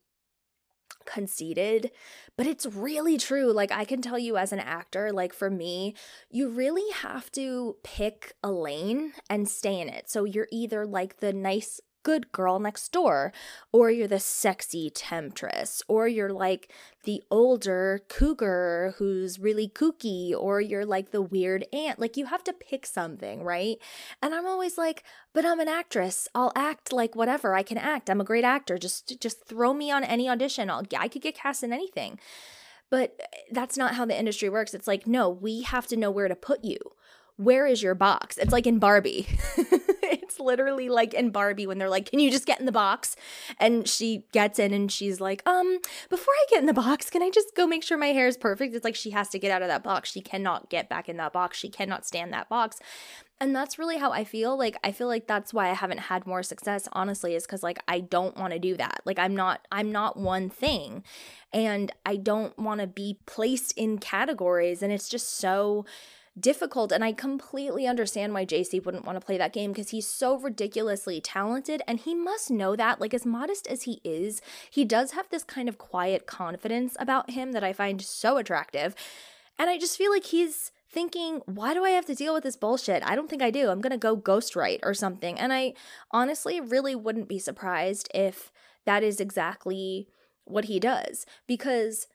conceited, but it's really true. Like, I can tell you as an actor, like for me, you really have to pick a lane and stay in it. So you're either like the nice good girl next door, or you're the sexy temptress, or you're like the older cougar who's really kooky, or you're like the weird aunt. Like you have to pick something, right? And I'm always like, but I'm an actress. I'll act like whatever I can act. I'm a great actor. Just just throw me on any audition. I'll I could get cast in anything. But eh, that's not how the industry works. It's like, no, we have to know where to put you where is your box? It's like in Barbie. it's literally like in Barbie when they're like, "Can you just get in the box?" And she gets in and she's like, "Um, before I get in the box, can I just go make sure my hair is perfect?" It's like she has to get out of that box. She cannot get back in that box. She cannot stand that box. And that's really how I feel. Like I feel like that's why I haven't had more success honestly is cuz like I don't want to do that. Like I'm not I'm not one thing and I don't want to be placed in categories and it's just so difficult. And I completely understand why JC wouldn't want to play that game because he's so ridiculously talented and he must know that. Like, as modest as he is, he does have this kind of quiet confidence about him that I find so attractive. And I just feel like he's thinking, why do I have to deal with this bullshit? I don't think I do. I'm going to go ghostwrite or something. And I honestly really wouldn't be surprised if that is exactly what he does because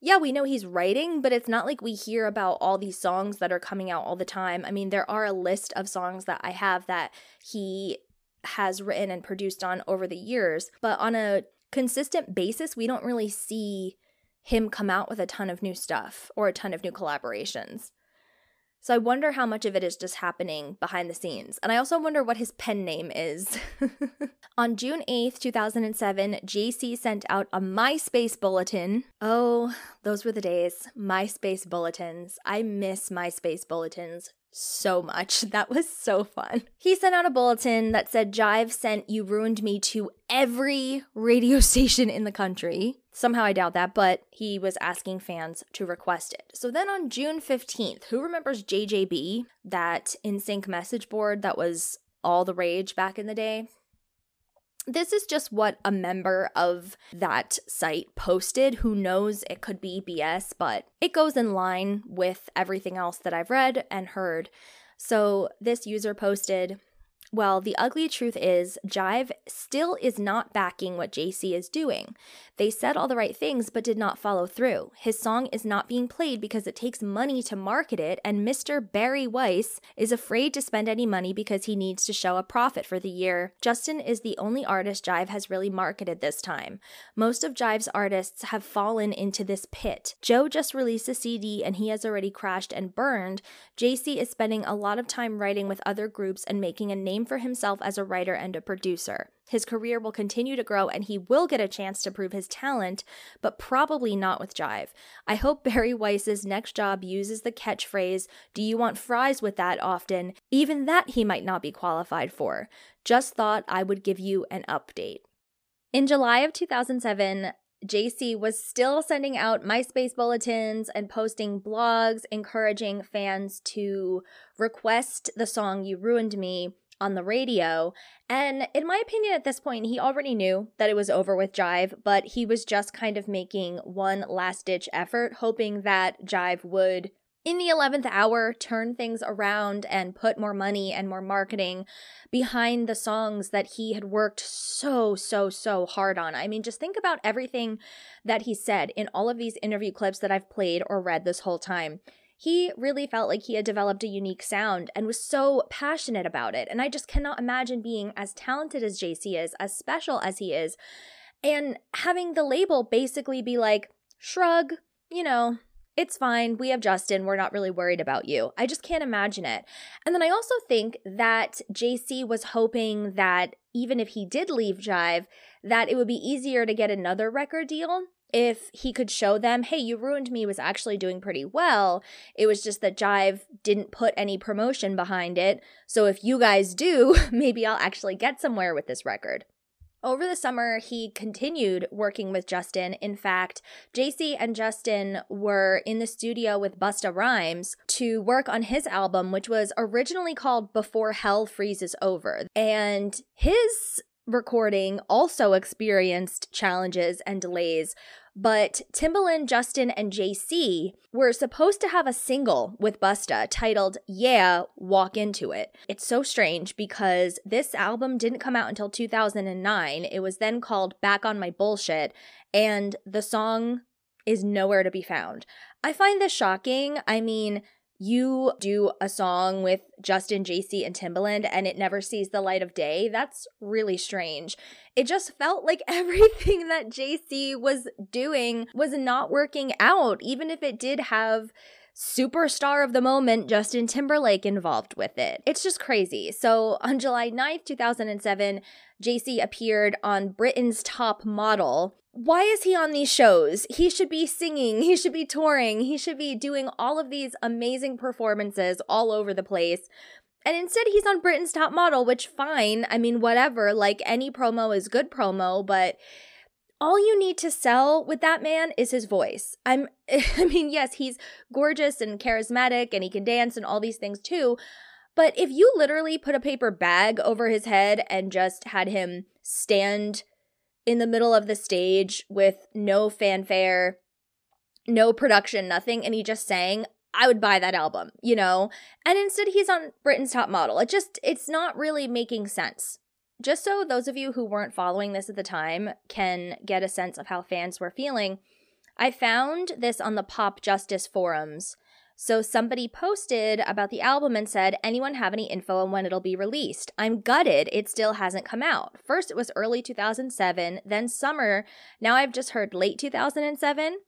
yeah, we know he's writing, but it's not like we hear about all these songs that are coming out all the time. I mean, there are a list of songs that I have that he has written and produced on over the years, but on a consistent basis, we don't really see him come out with a ton of new stuff or a ton of new collaborations. So I wonder how much of it is just happening behind the scenes. And I also wonder what his pen name is. On June 8th, 2007, JC sent out a MySpace bulletin. Oh, those were the days. MySpace bulletins. I miss MySpace bulletins so much. That was so fun. He sent out a bulletin that said, Jive sent You Ruined Me to every radio station in the country. Somehow I doubt that, but he was asking fans to request it. So then on June 15th, who remembers JJB, that NSYNC message board that was all the rage back in the day? This is just what a member of that site posted. Who knows, it could be BS, but it goes in line with everything else that I've read and heard. So this user posted, well, the ugly truth is, Jive still is not backing what JC is doing. They said all the right things but did not follow through. His song is not being played because it takes money to market it, and Mr. Barry Weiss is afraid to spend any money because he needs to show a profit for the year. Justin is the only artist Jive has really marketed this time. Most of Jive's artists have fallen into this pit. Joe just released a CD and he has already crashed and burned. JC is spending a lot of time writing with other groups and making a name name for himself as a writer and a producer. His career will continue to grow and he will get a chance to prove his talent, but probably not with Jive. I hope Barry Weiss's next job uses the catchphrase, Do you want fries with that often? Even that he might not be qualified for. Just thought I would give you an update. In July of 2007, JC was still sending out MySpace bulletins and posting blogs encouraging fans to request the song You Ruined Me on the radio. And in my opinion, at this point, he already knew that it was over with Jive, but he was just kind of making one last ditch effort, hoping that Jive would, in the 11th hour, turn things around and put more money and more marketing behind the songs that he had worked so, so, so hard on. I mean, just think about everything that he said in all of these interview clips that I've played or read this whole time he really felt like he had developed a unique sound and was so passionate about it. And I just cannot imagine being as talented as JC is, as special as he is, and having the label basically be like, shrug, you know, it's fine. We have Justin. We're not really worried about you. I just can't imagine it. And then I also think that JC was hoping that even if he did leave Jive, that it would be easier to get another record deal if he could show them, hey, You Ruined Me was actually doing pretty well. It was just that Jive didn't put any promotion behind it. So if you guys do, maybe I'll actually get somewhere with this record. Over the summer, he continued working with Justin. In fact, JC and Justin were in the studio with Busta Rhymes to work on his album, which was originally called Before Hell Freezes Over. And his recording also experienced challenges and delays, but Timbaland, Justin, and JC were supposed to have a single with Busta titled Yeah, Walk Into It. It's so strange because this album didn't come out until 2009. It was then called Back on My Bullshit, and the song is nowhere to be found. I find this shocking. I mean, you do a song with Justin, JC, and Timbaland and it never sees the light of day, that's really strange. It just felt like everything that JC was doing was not working out, even if it did have superstar of the moment Justin Timberlake involved with it. It's just crazy. So on July 9th, 2007, JC appeared on Britain's Top Model. Why is he on these shows? He should be singing, he should be touring, he should be doing all of these amazing performances all over the place. And instead, he's on Britain's Top Model, which, fine. I mean, whatever. Like, any promo is good promo, but all you need to sell with that man is his voice. I'm I mean, yes, he's gorgeous and charismatic and he can dance and all these things too. But if you literally put a paper bag over his head and just had him stand in the middle of the stage with no fanfare, no production, nothing, and he just sang, I would buy that album, you know? And instead he's on Britain's Top Model. It just, it's not really making sense. Just so those of you who weren't following this at the time can get a sense of how fans were feeling, I found this on the Popjustice forums so somebody posted about the album and said, anyone have any info on when it'll be released? I'm gutted it still hasn't come out. First it was early 2007, then summer. Now I've just heard late 2007.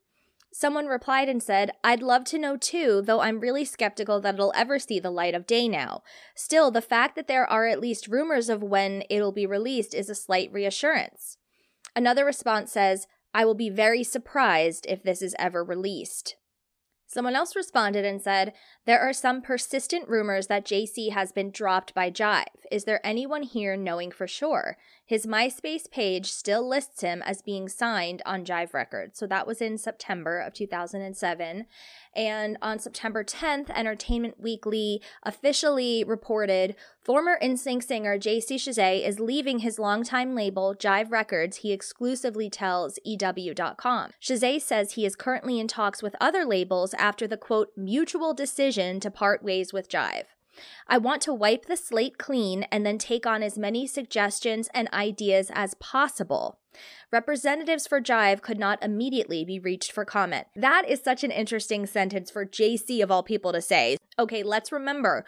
Someone replied and said, I'd love to know too, though I'm really skeptical that it'll ever see the light of day now. Still, the fact that there are at least rumors of when it'll be released is a slight reassurance. Another response says, I will be very surprised if this is ever released. Someone else responded and said, There are some persistent rumors that JC has been dropped by Jive. Is there anyone here knowing for sure? His MySpace page still lists him as being signed on Jive Records. So that was in September of 2007. And on September 10th, Entertainment Weekly officially reported former NSYNC singer JC Chasez is leaving his longtime label, Jive Records, he exclusively tells EW.com. Chasez says he is currently in talks with other labels after the quote, mutual decision to part ways with Jive. I want to wipe the slate clean and then take on as many suggestions and ideas as possible. Representatives for Jive could not immediately be reached for comment. That is such an interesting sentence for JC of all people to say. Okay, let's remember.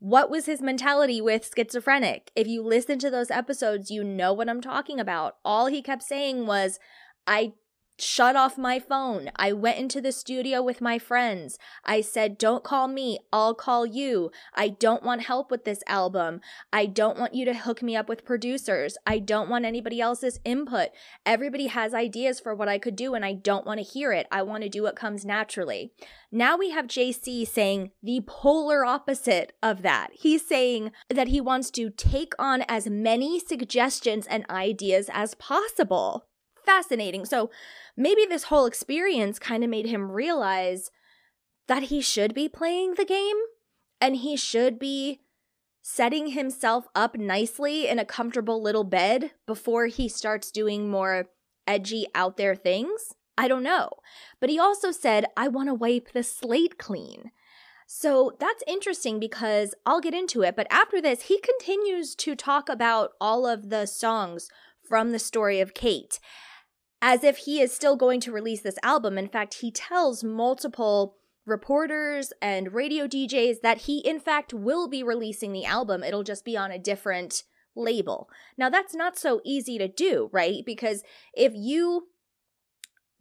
What was his mentality with schizophrenic? If you listen to those episodes, you know what I'm talking about. All he kept saying was, I shut off my phone. I went into the studio with my friends. I said, Don't call me, I'll call you. I don't want help with this album. I don't want you to hook me up with producers. I don't want anybody else's input. Everybody has ideas for what I could do, and I don't want to hear it. I want to do what comes naturally. Now we have JC saying the polar opposite of that. He's saying that he wants to take on as many suggestions and ideas as possible fascinating. So maybe this whole experience kind of made him realize that he should be playing the game and he should be setting himself up nicely in a comfortable little bed before he starts doing more edgy out there things. I don't know. But he also said, I want to wipe the slate clean. So that's interesting because I'll get into it. But after this, he continues to talk about all of the songs from the story of Kate as if he is still going to release this album. In fact, he tells multiple reporters and radio DJs that he, in fact, will be releasing the album. It'll just be on a different label. Now, that's not so easy to do, right? Because if you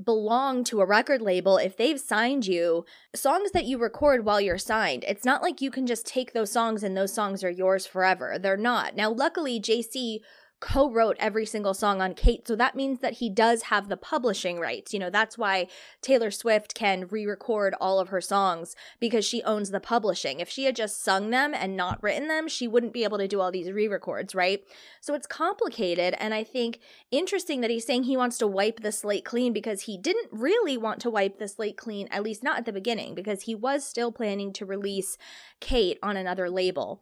belong to a record label, if they've signed you, songs that you record while you're signed, it's not like you can just take those songs and those songs are yours forever. They're not. Now, luckily, JC co wrote every single song on Kate. So that means that he does have the publishing rights. You know, that's why Taylor Swift can re record all of her songs because she owns the publishing. If she had just sung them and not written them, she wouldn't be able to do all these re records, right? So it's complicated. And I think interesting that he's saying he wants to wipe the slate clean because he didn't really want to wipe the slate clean, at least not at the beginning, because he was still planning to release Kate on another label.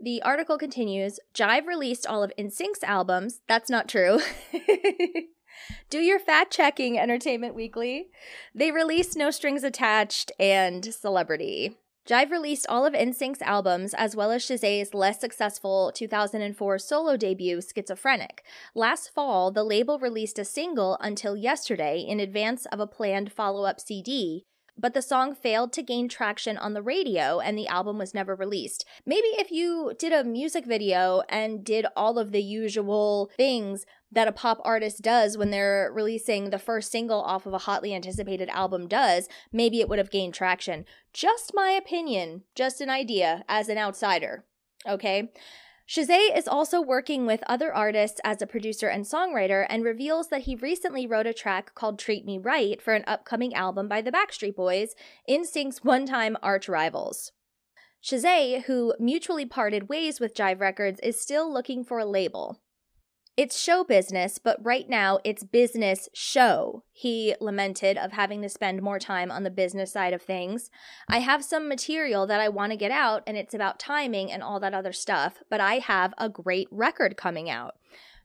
The article continues Jive released all of NSYNC's albums. That's not true. Do your fact checking, Entertainment Weekly. They released No Strings Attached and Celebrity. Jive released all of NSYNC's albums as well as Chasez's less successful 2004 solo debut, Schizophrenic. Last fall, the label released a single until yesterday in advance of a planned follow up CD, but the song failed to gain traction on the radio and the album was never released. Maybe if you did a music video and did all of the usual things that a pop artist does when they're releasing the first single off of a hotly anticipated album does, maybe it would have gained traction. Just my opinion, just an idea as an outsider. Okay? Chasez is also working with other artists as a producer and songwriter and reveals that he recently wrote a track called Treat Me Right for an upcoming album by the Backstreet Boys, NSYNC's one time arch rivals. Chasez, who mutually parted ways with Jive Records, is still looking for a label. It's show business, but right now it's business show, he lamented of having to spend more time on the business side of things. I have some material that I want to get out, and it's about timing and all that other stuff, but I have a great record coming out.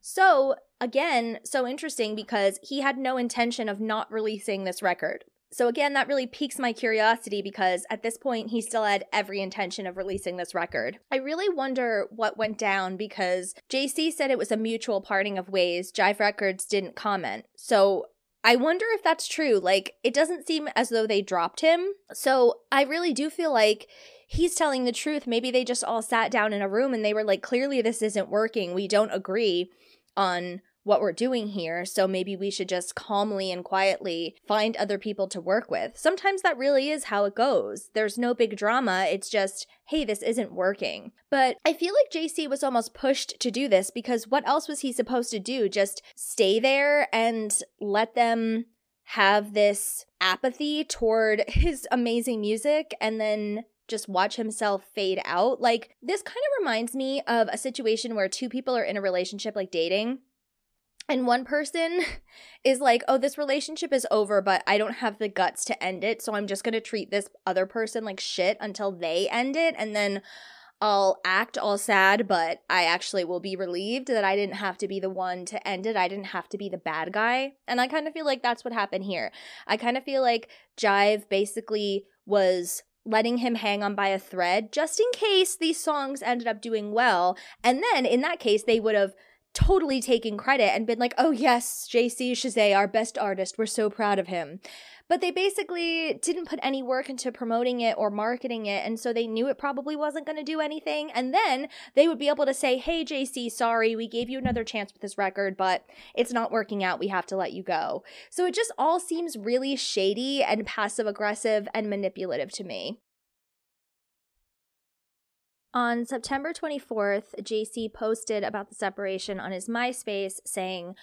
So, again, so interesting because he had no intention of not releasing this record. So again, that really piques my curiosity because at this point, he still had every intention of releasing this record. I really wonder what went down because JC said it was a mutual parting of ways. Jive Records didn't comment. So I wonder if that's true. Like, it doesn't seem as though they dropped him. So I really do feel like he's telling the truth. Maybe they just all sat down in a room and they were like, clearly this isn't working. We don't agree on what we're doing here, so maybe we should just calmly and quietly find other people to work with. Sometimes that really is how it goes. There's no big drama, it's just, hey, this isn't working. But I feel like JC was almost pushed to do this because what else was he supposed to do? Just stay there and let them have this apathy toward his amazing music and then just watch himself fade out. Like, this kind of reminds me of a situation where two people are in a relationship, like dating, and one person is like, oh, this relationship is over, but I don't have the guts to end it. So I'm just going to treat this other person like shit until they end it. And then I'll act all sad, but I actually will be relieved that I didn't have to be the one to end it. I didn't have to be the bad guy. And I kind of feel like that's what happened here. I kind of feel like Jive basically was letting him hang on by a thread just in case these songs ended up doing well. And then in that case, they would have totally taken credit and been like, oh, yes, JC Chasez, our best artist. We're so proud of him. But they basically didn't put any work into promoting it or marketing it. And so they knew it probably wasn't going to do anything. And then they would be able to say, hey, JC, sorry, we gave you another chance with this record, but it's not working out. We have to let you go. So it just all seems really shady and passive aggressive and manipulative to me. On September 24th, JC posted about the separation on his MySpace saying,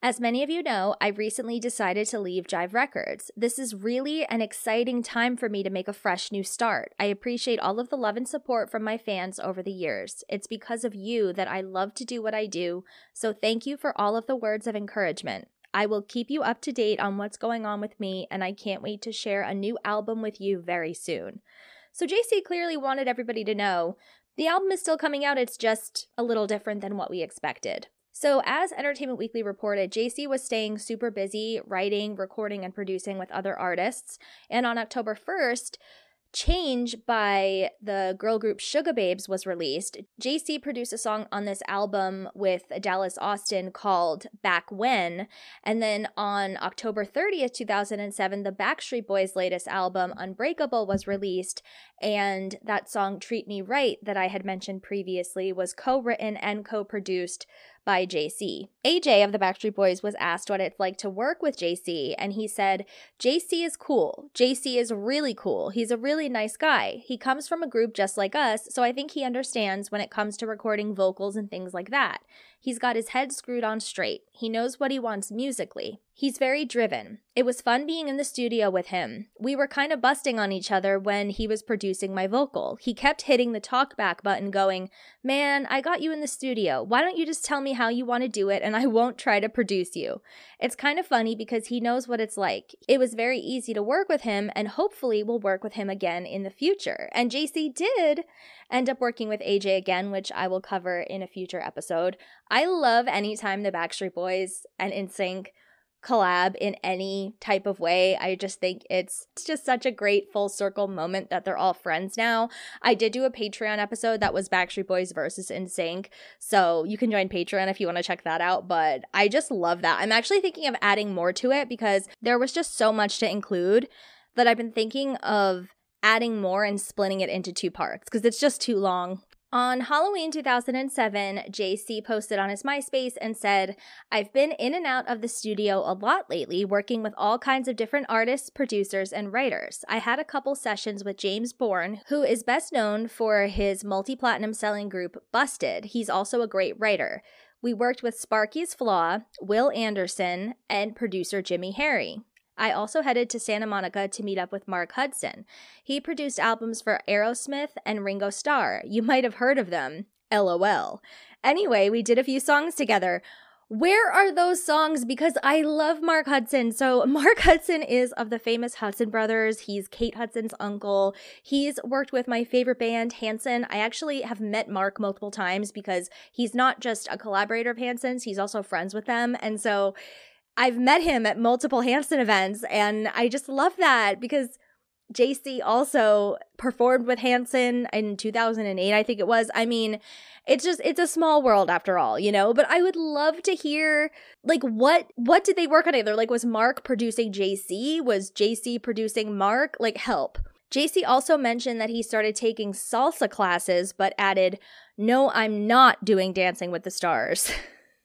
as many of you know, I recently decided to leave Jive Records. This is really an exciting time for me to make a fresh new start. I appreciate all of the love and support from my fans over the years. It's because of you that I love to do what I do, so thank you for all of the words of encouragement. I will keep you up to date on what's going on with me, and I can't wait to share a new album with you very soon. So JC clearly wanted everybody to know the album is still coming out, it's just a little different than what we expected. So, as Entertainment Weekly reported, JC was staying super busy writing, recording, and producing with other artists. And on October 1st, Change by the girl group Sugababes was released. JC produced a song on this album with Dallas Austin called Back When. And then on October 30th, 2007, the Backstreet Boys' latest album, Unbreakable, was released. And that song, Treat Me Right, that I had mentioned previously, was co written and co produced by JC. AJ of the Backstreet Boys was asked what it's like to work with JC, and he said, JC is cool. JC is really cool. He's a really nice guy. He comes from a group just like us, so I think he understands when it comes to recording vocals and things like that. He's got his head screwed on straight. He knows what he wants musically. He's very driven. It was fun being in the studio with him. We were kind of busting on each other when he was producing my vocal. He kept hitting the talkback button, going, Man, I got you in the studio. Why don't you just tell me how you want to do it and I won't try to produce you? It's kind of funny because he knows what it's like. It was very easy to work with him and hopefully we'll work with him again in the future. And JC did end up working with AJ again, which I will cover in a future episode. I love anytime the Backstreet Boys and NSYNC collab in any type of way. I just think it's, it's just such a great full circle moment that they're all friends now. I did do a Patreon episode that was Backstreet Boys versus NSYNC, so you can join Patreon if you want to check that out, but I just love that. I'm actually thinking of adding more to it because there was just so much to include that I've been thinking of adding more and splitting it into two parts because it's just too long. On Halloween 2007, JC posted on his MySpace and said, I've been in and out of the studio a lot lately, working with all kinds of different artists, producers, and writers. I had a couple sessions with James Bourne, who is best known for his multi platinum selling group Busted. He's also a great writer. We worked with Sparky's Flaw, Will Anderson, and producer Jimmy Harry. I also headed to Santa Monica to meet up with Mark Hudson. He produced albums for Aerosmith and Ringo Starr. You might have heard of them. LOL. Anyway, we did a few songs together. Where are those songs? Because I love Mark Hudson. So, Mark Hudson is of the famous Hudson brothers. He's Kate Hudson's uncle. He's worked with my favorite band, Hanson. I actually have met Mark multiple times because he's not just a collaborator of Hanson's, he's also friends with them. And so, I've met him at multiple Hanson events, and I just love that because JC also performed with Hanson in 2008, I think it was. I mean, it's just it's a small world after all, you know, but I would love to hear like what what did they work on together? Like was Mark producing JC? Was JC producing Mark? Like help. JC also mentioned that he started taking salsa classes but added, "No, I'm not doing Dancing with the Stars."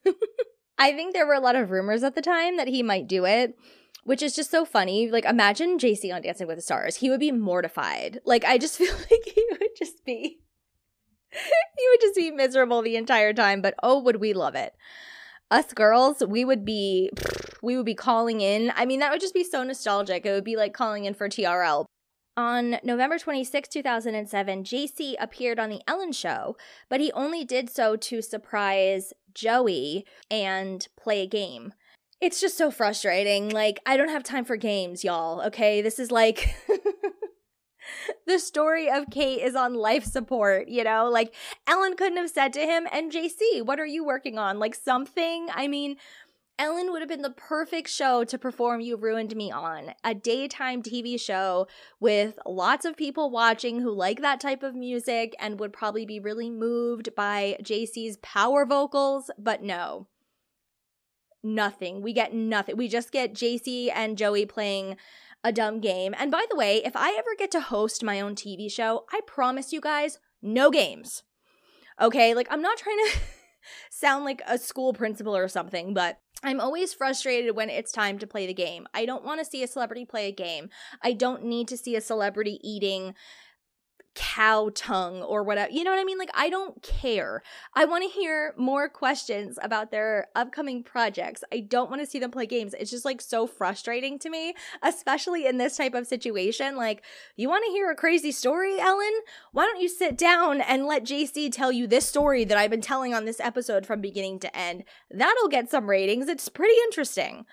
I think there were a lot of rumors at the time that he might do it, which is just so funny. Like, imagine JC on Dancing with the Stars. He would be mortified. Like, I just feel like he would just be, he would just be miserable the entire time, but oh, would we love it. Us girls, we would be, we would be calling in. I mean, that would just be so nostalgic. It would be like calling in for TRL. On November 26, 2007, JC appeared on The Ellen Show, but he only did so to surprise Joey and play a game. It's just so frustrating. Like, I don't have time for games, y'all, okay? This is like. the story of Kate is on life support, you know? Like, Ellen couldn't have said to him, and JC, what are you working on? Like, something? I mean, Ellen would have been the perfect show to perform You Ruined Me on. A daytime TV show with lots of people watching who like that type of music and would probably be really moved by JC's power vocals, but no. Nothing. We get nothing. We just get JC and Joey playing a dumb game. And by the way, if I ever get to host my own TV show, I promise you guys, no games. Okay? Like, I'm not trying to. sound like a school principal or something, but I'm always frustrated when it's time to play the game. I don't want to see a celebrity play a game. I don't need to see a celebrity eating cow tongue or whatever. You know what I mean? Like, I don't care. I want to hear more questions about their upcoming projects. I don't want to see them play games. It's just like so frustrating to me, especially in this type of situation. Like, you want to hear a crazy story, Ellen? Why don't you sit down and let JC tell you this story that I've been telling on this episode from beginning to end? That'll get some ratings. It's pretty interesting.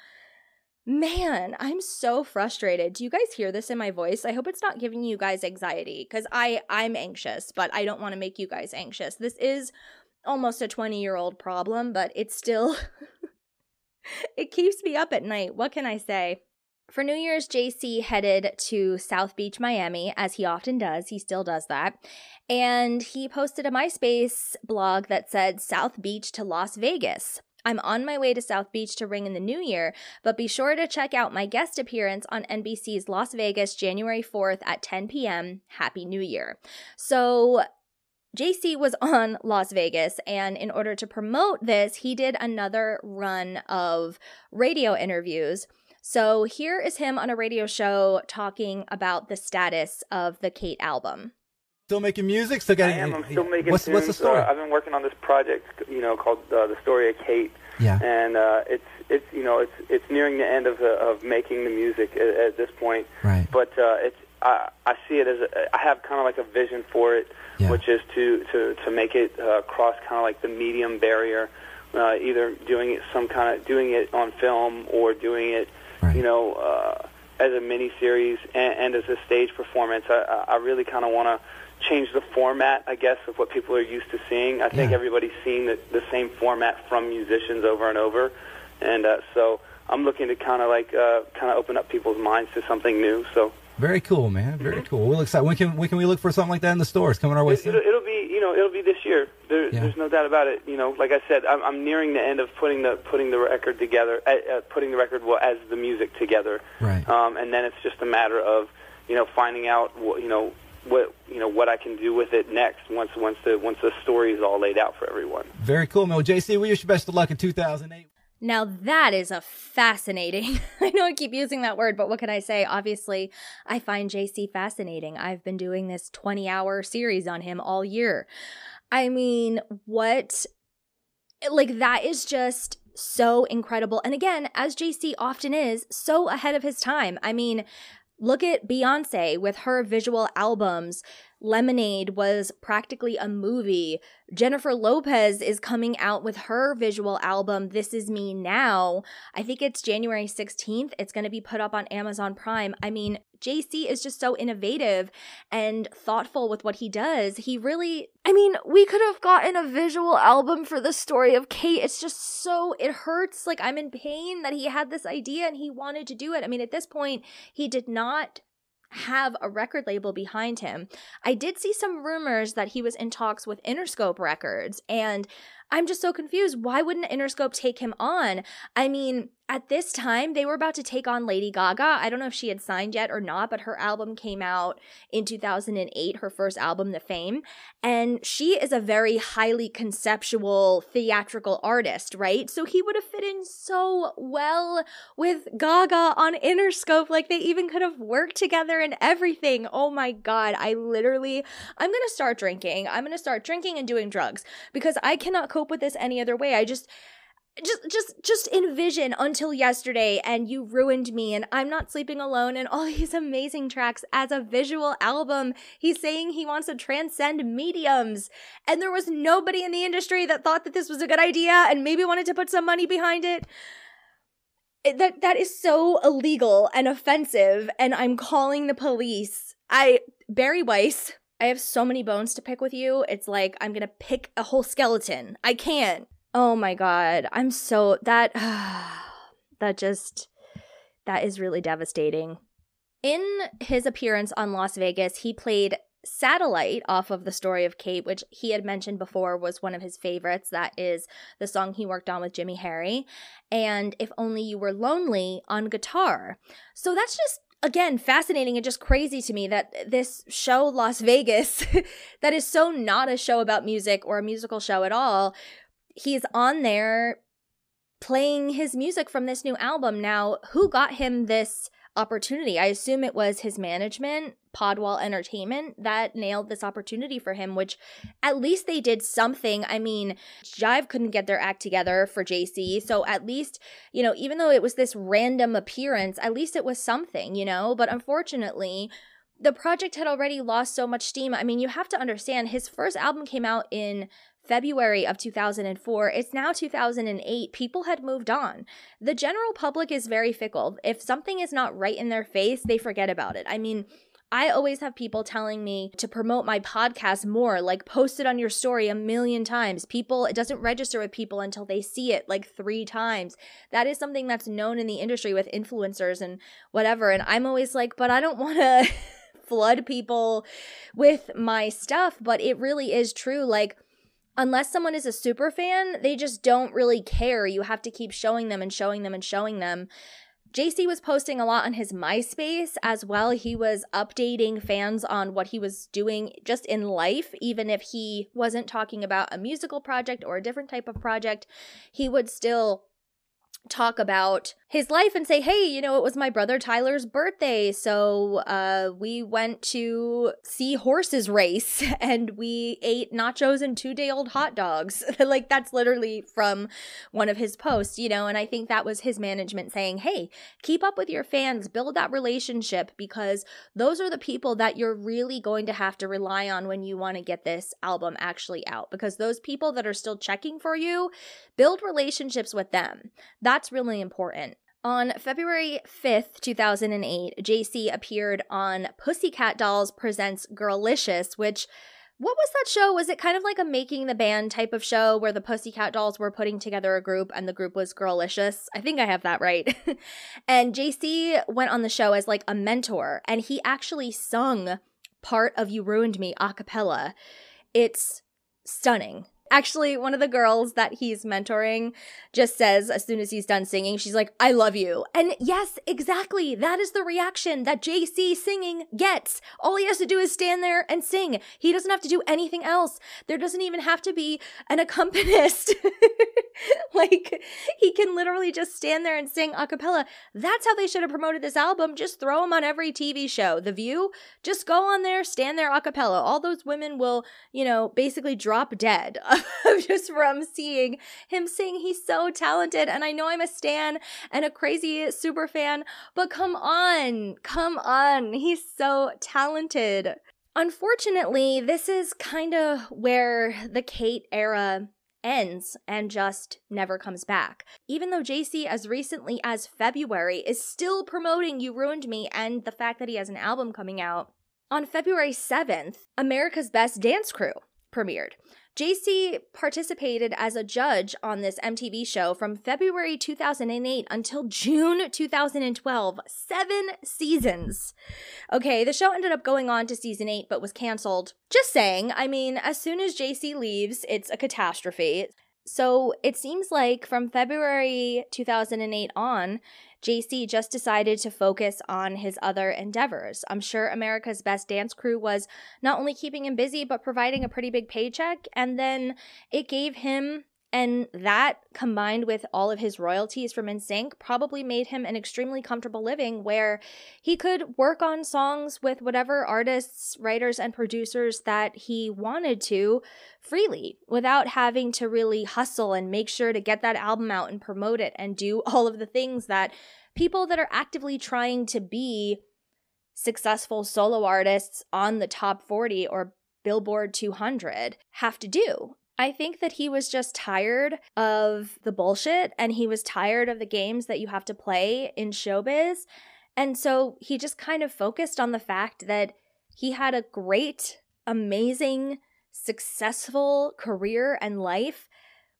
Man, I'm so frustrated. Do you guys hear this in my voice? I hope it's not giving you guys anxiety cuz I I'm anxious, but I don't want to make you guys anxious. This is almost a 20-year-old problem, but it's still it keeps me up at night. What can I say? For New Year's, JC headed to South Beach, Miami, as he often does. He still does that. And he posted a MySpace blog that said South Beach to Las Vegas. I'm on my way to South Beach to ring in the new year, but be sure to check out my guest appearance on NBC's Las Vegas January 4th at 10 p.m. Happy New Year. So, JC was on Las Vegas, and in order to promote this, he did another run of radio interviews. So here is him on a radio show talking about the status of the Kate album. Still making music? Still getting? I am. I'm still making what's, tunes. What's the story? Uh, I've been working on this project, you know, called uh, the story of Kate. Yeah. And uh, it's it's you know it's it's nearing the end of uh, of making the music at, at this point. Right. But uh, it's I I see it as a, I have kind of like a vision for it, Yeah. which is to to to make it uh, cross kind of like the medium barrier, uh, either doing it some kind of doing it on film or doing it, you know. Uh, as a mini series and, and as a stage performance, I I really kind of want to change the format, I guess, of what people are used to seeing. I think everybody's seen the, the same format from musicians over and over, and uh, so I'm looking to kind of like uh, kind of open up people's minds to something new. So Very cool, man. Very cool. We'll excited. When can when can we look for something like that in the stores? Coming our way it, soon. it'll, be you know it'll be this year. There, Yeah. There's no doubt about it. You know, like I said, I'm, I'm nearing the end of putting the putting the record together, uh, uh, putting the record well, as the music together. Right. Um, and then it's just a matter of you know finding out what you know what you know what I can do with it next once once the once the story is all laid out for everyone. Very cool, man. Well, JC, we wish you best of luck in 2008. Now that is a fascinating. I know I keep using that word, but what can I say? Obviously, I find JC fascinating. I've been doing this 20 hour series on him all year. I mean, what like that is just so incredible. And again, as JC often is, so ahead of his time. I mean, look at Beyonce with her visual albums. Lemonade was practically a movie. Jennifer Lopez is coming out with her visual album, This Is Me Now. I think it's January 16th. It's going to be put up on Amazon Prime. I mean, JC is just so innovative and thoughtful with what he does. He really, I mean, we could have gotten a visual album for the story of Kate. It's just so, it hurts. Like, I'm in pain that he had this idea and he wanted to do it. I mean, at this point, he did not have a record label behind him. I did see some rumors that he was in talks with Interscope Records, and I'm just so confused. Why wouldn't Interscope take him on? I mean, at this time, they were about to take on Lady Gaga. I don't know if she had signed yet or not, but her album came out in 2008, her first album, The Fame. And she is a very highly conceptual theatrical artist, right? So he would have fit in so well with Gaga on Interscope. Like they even could have worked together and everything. Oh my God. I literally, I'm going to start drinking. I'm going to start drinking and doing drugs because I cannot cope with this any other way. I just, just just just envision until yesterday and you ruined me and i'm not sleeping alone and all these amazing tracks as a visual album. He's saying he wants to transcend mediums. And there was nobody in the industry that thought that this was a good idea and maybe wanted to put some money behind it. That that is so illegal and offensive and i'm calling the police. I barry weiss i have so many bones to pick with you. It's like i'm gonna pick a whole skeleton. I can't Oh my god, I'm so that that just that is really devastating. In his appearance on Las Vegas, he played Satellite off of the story of Kate, which he had mentioned before was one of his favorites. That is the song he worked on with Jimmy Harry, and If Only You Were Lonely on guitar. So that's just again fascinating and just crazy to me that this show Las Vegas that is so not a show about music or a musical show at all he's on there playing his music from this new album. Now, who got him this opportunity? I assume it was his management, Podwall Entertainment, that nailed this opportunity for him, which at least they did something. I mean, Jive couldn't get their act together for JC. So at least, you know, even though it was this random appearance, at least it was something, you know? But unfortunately, the project had already lost so much steam. I mean, you have to understand his first album came out in February of 2004. It's now 2008. People had moved on. The general public is very fickle. If something is not right in their face, they forget about it. I mean, I always have people telling me to promote my podcast more, like post it on your story a million times. People, it doesn't register with people until they see it like three times. That is something that's known in the industry with influencers and whatever. And I'm always like, but I don't want to flood people with my stuff. But it really is true. Like, unless someone is a super fan, they just don't really care. You have to keep showing them and showing them and showing them. JC was posting a lot on his MySpace as well. He was updating fans on what he was doing just in life, even if he wasn't talking about a musical project or a different type of project. He would still talk about his life and say, hey, you know, it was my brother Tyler's birthday. So uh, we went to see horses race and we ate nachos and two day old hot dogs. like, that's literally from one of his posts, you know, and I think that was his management saying, hey, keep up with your fans, build that relationship because those are the people that you're really going to have to rely on when you want to get this album actually out. Because those people that are still checking for you, build relationships with them. That's really important. On February 5th, 2008, JC appeared on Pussycat Dolls Presents Girlicious, which what was that show? Was it kind of like a making the band type of show where the Pussycat Dolls were putting together a group and the group was Girlicious? I think I have that right. and JC went on the show as like a mentor and he actually sung part of You Ruined Me a cappella. It's stunning. Actually, one of the girls that he's mentoring just says as soon as he's done singing, she's like, I love you. And yes, exactly. That is the reaction that JC singing gets. All he has to do is stand there and sing. He doesn't have to do anything else. There doesn't even have to be an accompanist. like, he can literally just stand there and sing a cappella. That's how they should have promoted this album. Just throw him on every TV show. The View, just go on there, stand there a cappella. All those women will, you know, basically drop dead just from seeing him sing. He's so talented. And I know I'm a stan and a crazy super fan, but come on, come on. He's so talented. Unfortunately, this is kind of where the Kate era ends and just never comes back. Even though JC, as recently as February, is still promoting You Ruined Me and the fact that he has an album coming out, on February 7th, America's Best Dance Crew premiered. JC participated as a judge on this MTV show from February 2008 until June 2012. Seven seasons. Okay, the show ended up going on to season eight, but was canceled. Just saying, I mean, as soon as JC leaves, it's a catastrophe. So it seems like from February 2008 on, JC just decided to focus on his other endeavors. I'm sure America's Best Dance Crew was not only keeping him busy, but providing a pretty big paycheck. And then it gave him and that, combined with all of his royalties from NSYNC, probably made him an extremely comfortable living where he could work on songs with whatever artists, writers, and producers that he wanted to freely without having to really hustle and make sure to get that album out and promote it and do all of the things that people that are actively trying to be successful solo artists on the top 40 or Billboard 200 have to do. I think that he was just tired of the bullshit and he was tired of the games that you have to play in showbiz. And so he just kind of focused on the fact that he had a great, amazing, successful career and life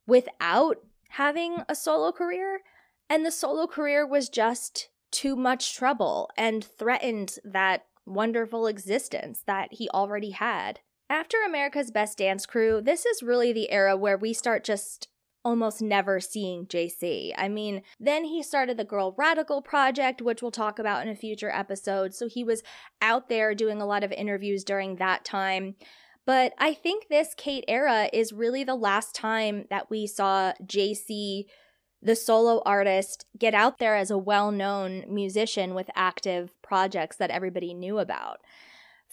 without having a solo career. And the solo career was just too much trouble and threatened that wonderful existence that he already had. After America's Best Dance Crew, this is really the era where we start just almost never seeing JC. I mean, then he started the Girl Radical Project, which we'll talk about in a future episode. So he was out there doing a lot of interviews during that time. But I think this Kate era is really the last time that we saw JC, the solo artist, get out there as a well known musician with active projects that everybody knew about.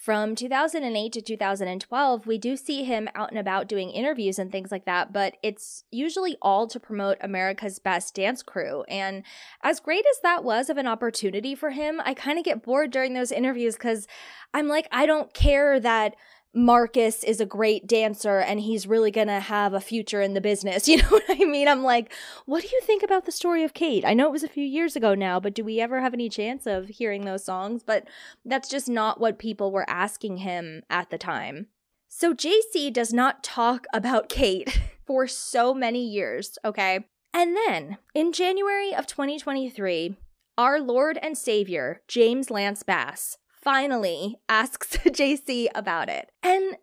From 2008 to 2012, we do see him out and about doing interviews and things like that, but it's usually all to promote America's Best Dance Crew. And as great as that was of an opportunity for him, I kind of get bored during those interviews because I'm like, I don't care that Marcus is a great dancer and he's really gonna have a future in the business. You know what I mean? I'm like, what do you think about the story of Kate? I know it was a few years ago now, but do we ever have any chance of hearing those songs? But that's just not what people were asking him at the time. So JC does not talk about Kate for so many years, okay? And then in January of 2023, our Lord and Savior, James Lance Bass, finally asks JC about it. And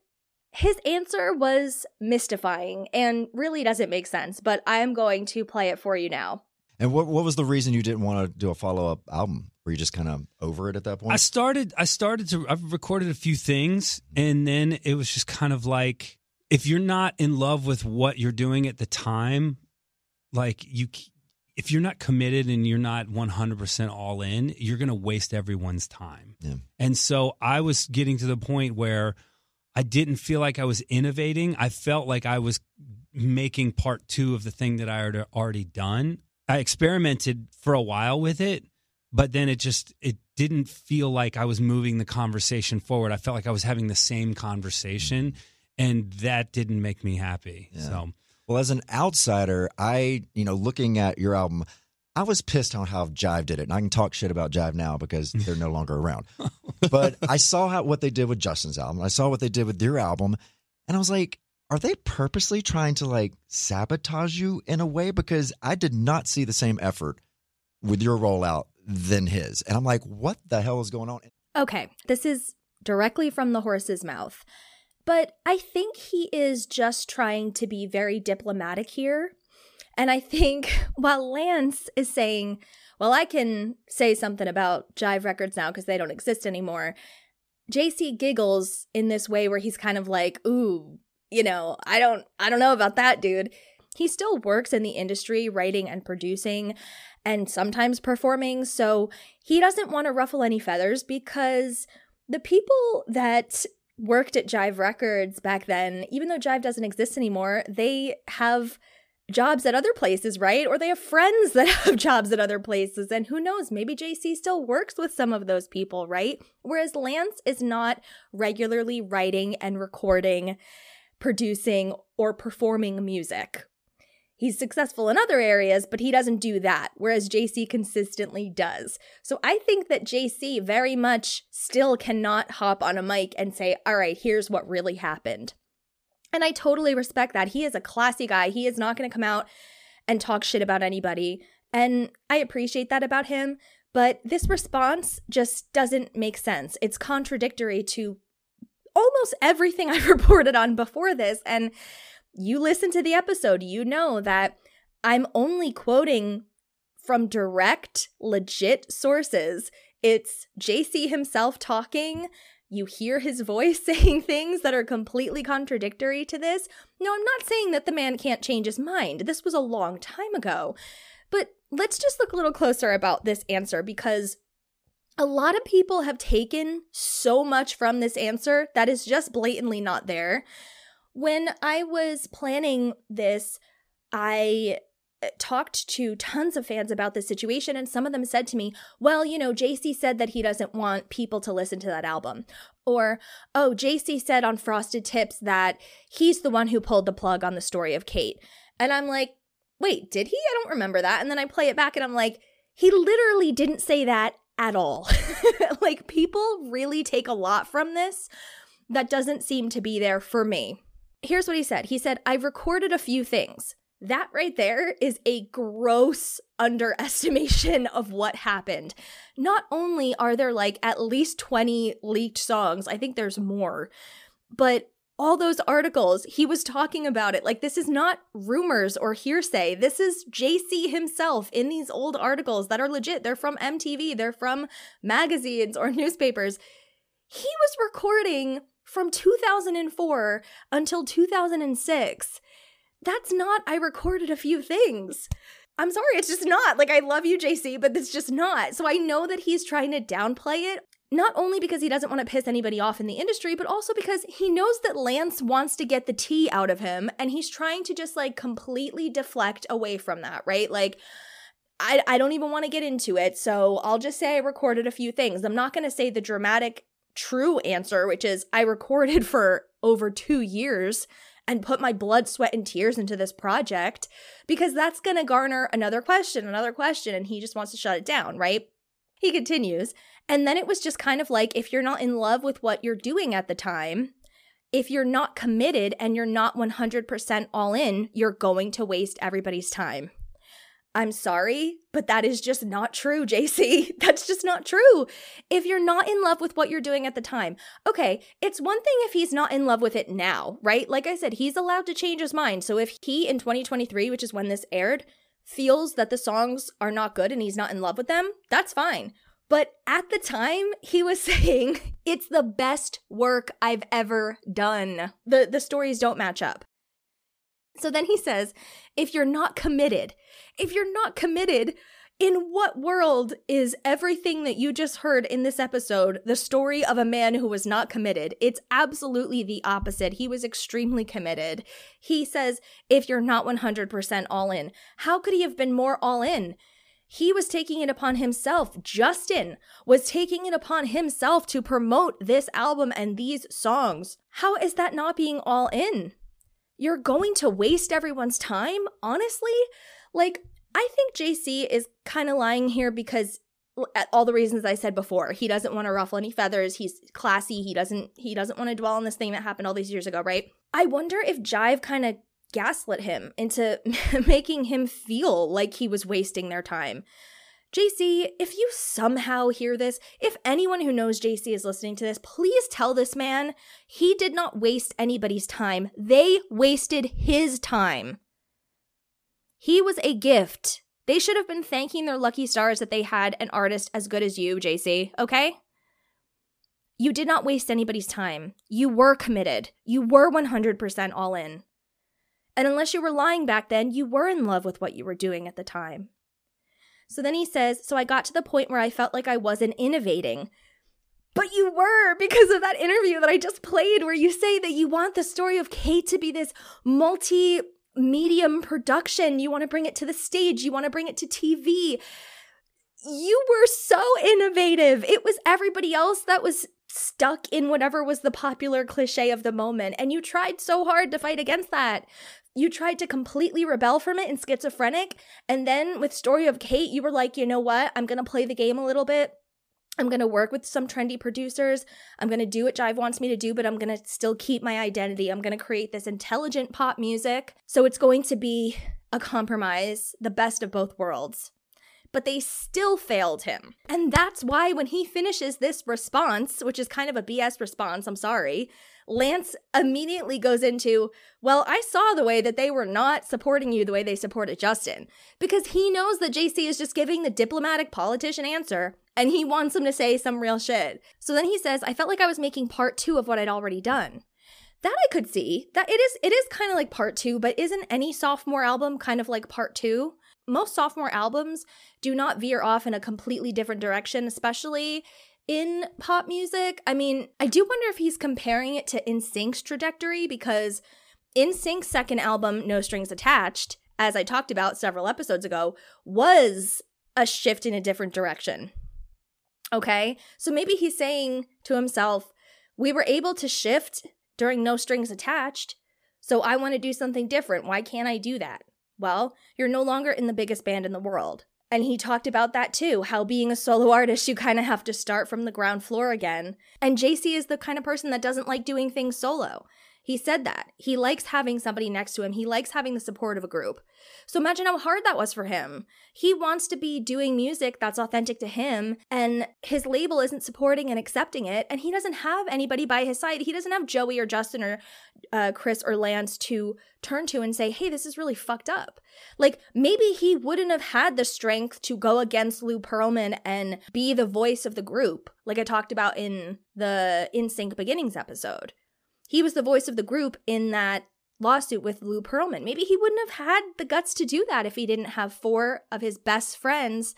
his answer was mystifying and really doesn't make sense, but I am going to play it for you now. And what what was the reason you didn't want to do a follow up album? Were you just kind of over it at that point? I started. I started to. I've recorded a few things, and then it was just kind of like if you're not in love with what you're doing at the time, like you, if you're not committed and you're not 100% all in, you're going to waste everyone's time. Yeah. And so I was getting to the point where I didn't feel like I was innovating. I felt like I was making part two of the thing that I had already done. I experimented for a while with it, but then it just it didn't feel like I was moving the conversation forward. I felt like I was having the same conversation, mm-hmm. and that didn't make me happy. Yeah. So Well, as an outsider, I, you know, looking at your album, I was pissed on how Jive did it. And I can talk shit about Jive now because they're no longer around. But I saw how what they did with Justin's album. I saw what they did with your album. And I was like, are they purposely trying to like sabotage you in a way? Because I did not see the same effort with your rollout than his. And I'm like, what the hell is going on? Okay, this is directly from the horse's mouth. But I think he is just trying to be very diplomatic here. And I think while Lance is saying, well, I can say something about Jive Records now because they don't exist anymore, JC giggles in this way where he's kind of like, ooh, you know, I don't I don't know about that, dude. He still works in the industry, writing and producing and sometimes performing, so he doesn't want to ruffle any feathers because the people that worked at Jive Records back then, even though Jive doesn't exist anymore, they have jobs at other places, right? Or they have friends that have jobs at other places. And who knows, maybe JC still works with some of those people, right? Whereas Lance is not regularly writing and recording, producing, or performing music. He's successful in other areas, but he doesn't do that, whereas JC consistently does. So I think that JC very much still cannot hop on a mic and say, all right, here's what really happened. And I totally respect that. He is a classy guy. He is not going to come out and talk shit about anybody. And I appreciate that about him. But this response just doesn't make sense. It's contradictory to almost everything I've reported on before this. And you listen to the episode, you know that I'm only quoting from direct, legit sources. It's JC himself talking. You hear his voice saying things that are completely contradictory to this. No, I'm not saying that the man can't change his mind. This was a long time ago. But let's just look a little closer about this answer because a lot of people have taken so much from this answer that is just blatantly not there. When I was planning this, I uh, talked to tons of fans about this situation, and some of them said to me, Well, you know, JC said that he doesn't want people to listen to that album. Or, Oh, JC said on Frosted Tips that he's the one who pulled the plug on the story of Kate. And I'm like, Wait, did he? I don't remember that. And then I play it back and I'm like, He literally didn't say that at all. like, people really take a lot from this that doesn't seem to be there for me. Here's what he said He said, I've recorded a few things. That right there is a gross underestimation of what happened. Not only are there like at least 20 leaked songs, I think there's more, but all those articles, he was talking about it. Like, this is not rumors or hearsay. This is JC himself in these old articles that are legit. They're from MTV, they're from magazines or newspapers. He was recording from 2004 until 2006 that's not I recorded a few things. I'm sorry, it's just not. Like I love you JC, but it's just not. So I know that he's trying to downplay it not only because he doesn't want to piss anybody off in the industry, but also because he knows that Lance wants to get the tea out of him and he's trying to just like completely deflect away from that, right? Like I, I don't even want to get into it. So I'll just say I recorded a few things. I'm not going to say the dramatic true answer, which is I recorded for over two years and put my blood, sweat, and tears into this project because that's going to garner another question, another question, and he just wants to shut it down, right? He continues, and then it was just kind of like if you're not in love with what you're doing at the time, if you're not committed and you're not 100% all in, you're going to waste everybody's time. I'm sorry, but that is just not true, JC. That's just not true. If you're not in love with what you're doing at the time, okay, it's one thing if he's not in love with it now, right? Like I said, he's allowed to change his mind. So if he in 2023, which is when this aired, feels that the songs are not good and he's not in love with them, that's fine. But at the time, he was saying, it's the best work I've ever done. The, the stories don't match up. So then he says, if you're not committed, if you're not committed, in what world is everything that you just heard in this episode the story of a man who was not committed? It's absolutely the opposite. He was extremely committed. He says, if you're not 100% all in, how could he have been more all in? He was taking it upon himself. Justin was taking it upon himself to promote this album and these songs. How is that not being all in? You're going to waste everyone's time? Honestly? Like, I think JC is kind of lying here because at all the reasons I said before. He doesn't want to ruffle any feathers. He's classy. He doesn't he doesn't want to dwell on this thing that happened all these years ago, right? I wonder if Jive kind of gaslit him into making him feel like he was wasting their time. JC, if you somehow hear this, if anyone who knows JC is listening to this, please tell this man he did not waste anybody's time. They wasted his time. He was a gift. They should have been thanking their lucky stars that they had an artist as good as you, JC, okay? You did not waste anybody's time. You were committed. You were 100% all in. And unless you were lying back then, you were in love with what you were doing at the time. So then he says, So I got to the point where I felt like I wasn't innovating. But you were because of that interview that I just played, where you say that you want the story of Kate to be this multi medium production. You want to bring it to the stage, you want to bring it to TV. You were so innovative. It was everybody else that was stuck in whatever was the popular cliche of the moment. And you tried so hard to fight against that. You tried to completely rebel from it and schizophrenic. And then with Story of Kate, you were like, you know what? I'm to play the game a little bit. I'm to work with some trendy producers. I'm to do what Jive wants me to do, but I'm to still keep my identity. I'm to create this intelligent pop music. So it's going to be a compromise, the best of both worlds. But they still failed him. And that's why when he finishes this response, which is kind of a BS response, I'm sorry, Lance immediately goes into, Well, I saw the way that they were not supporting you the way they supported Justin. Because he knows that JC is just giving the diplomatic politician answer and he wants him to say some real shit. So then he says, I felt like I was making part two of what I'd already done. That I could see. That it is it is kind of like part 2, but isn't any sophomore album kind of like part 2? Most sophomore albums do not veer off in a completely different direction, especially in pop music. I mean, I do wonder if he's comparing it to NSYNC's trajectory because NSYNC's second album, No Strings Attached, as I talked about several episodes ago, was a shift in a different direction. Okay? So maybe he's saying to himself, we were able to shift during No Strings Attached, so I want to do something different. Why can't I do that? Well, you're no longer in the biggest band in the world. And he talked about that too, how being a solo artist, you kind of have to start from the ground floor again. And JC is the kind of person that doesn't like doing things solo. He said that. He likes having somebody next to him. He likes having the support of a group. So imagine how hard that was for him. He wants to be doing music that's authentic to him, and his label isn't supporting and accepting it. And he doesn't have anybody by his side. He doesn't have Joey or Justin or uh, Chris or Lance to turn to and say, hey, this is really fucked up. Like maybe he wouldn't have had the strength to go against Lou Pearlman and be the voice of the group, like I talked about in the NSYNC Beginnings episode he was the voice of the group in that lawsuit with Lou Pearlman. Maybe he wouldn't have had the guts to do that if he didn't have four of his best friends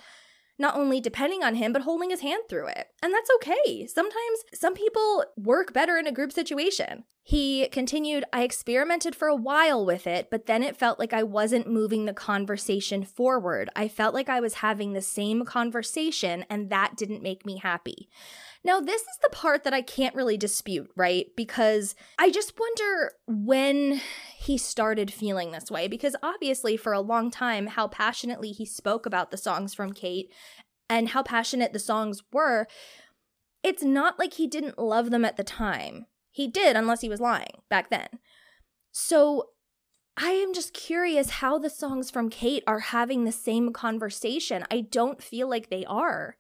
not only depending on him, but holding his hand through it. And that's okay. Sometimes some people work better in a group situation. He continued, I experimented for a while with it, but then it felt like I wasn't moving the conversation forward. I felt like I was having the same conversation, and that didn't make me happy. Now, this is the part that I can't really dispute, right? Because I just wonder when he started feeling this way. Because obviously, for a long time, how passionately he spoke about the songs from Kate and how passionate the songs were, it's not like he didn't love them at the time. He did, unless he was lying back then. So I am just curious how the songs from Kate are having the same conversation. I don't feel like they are.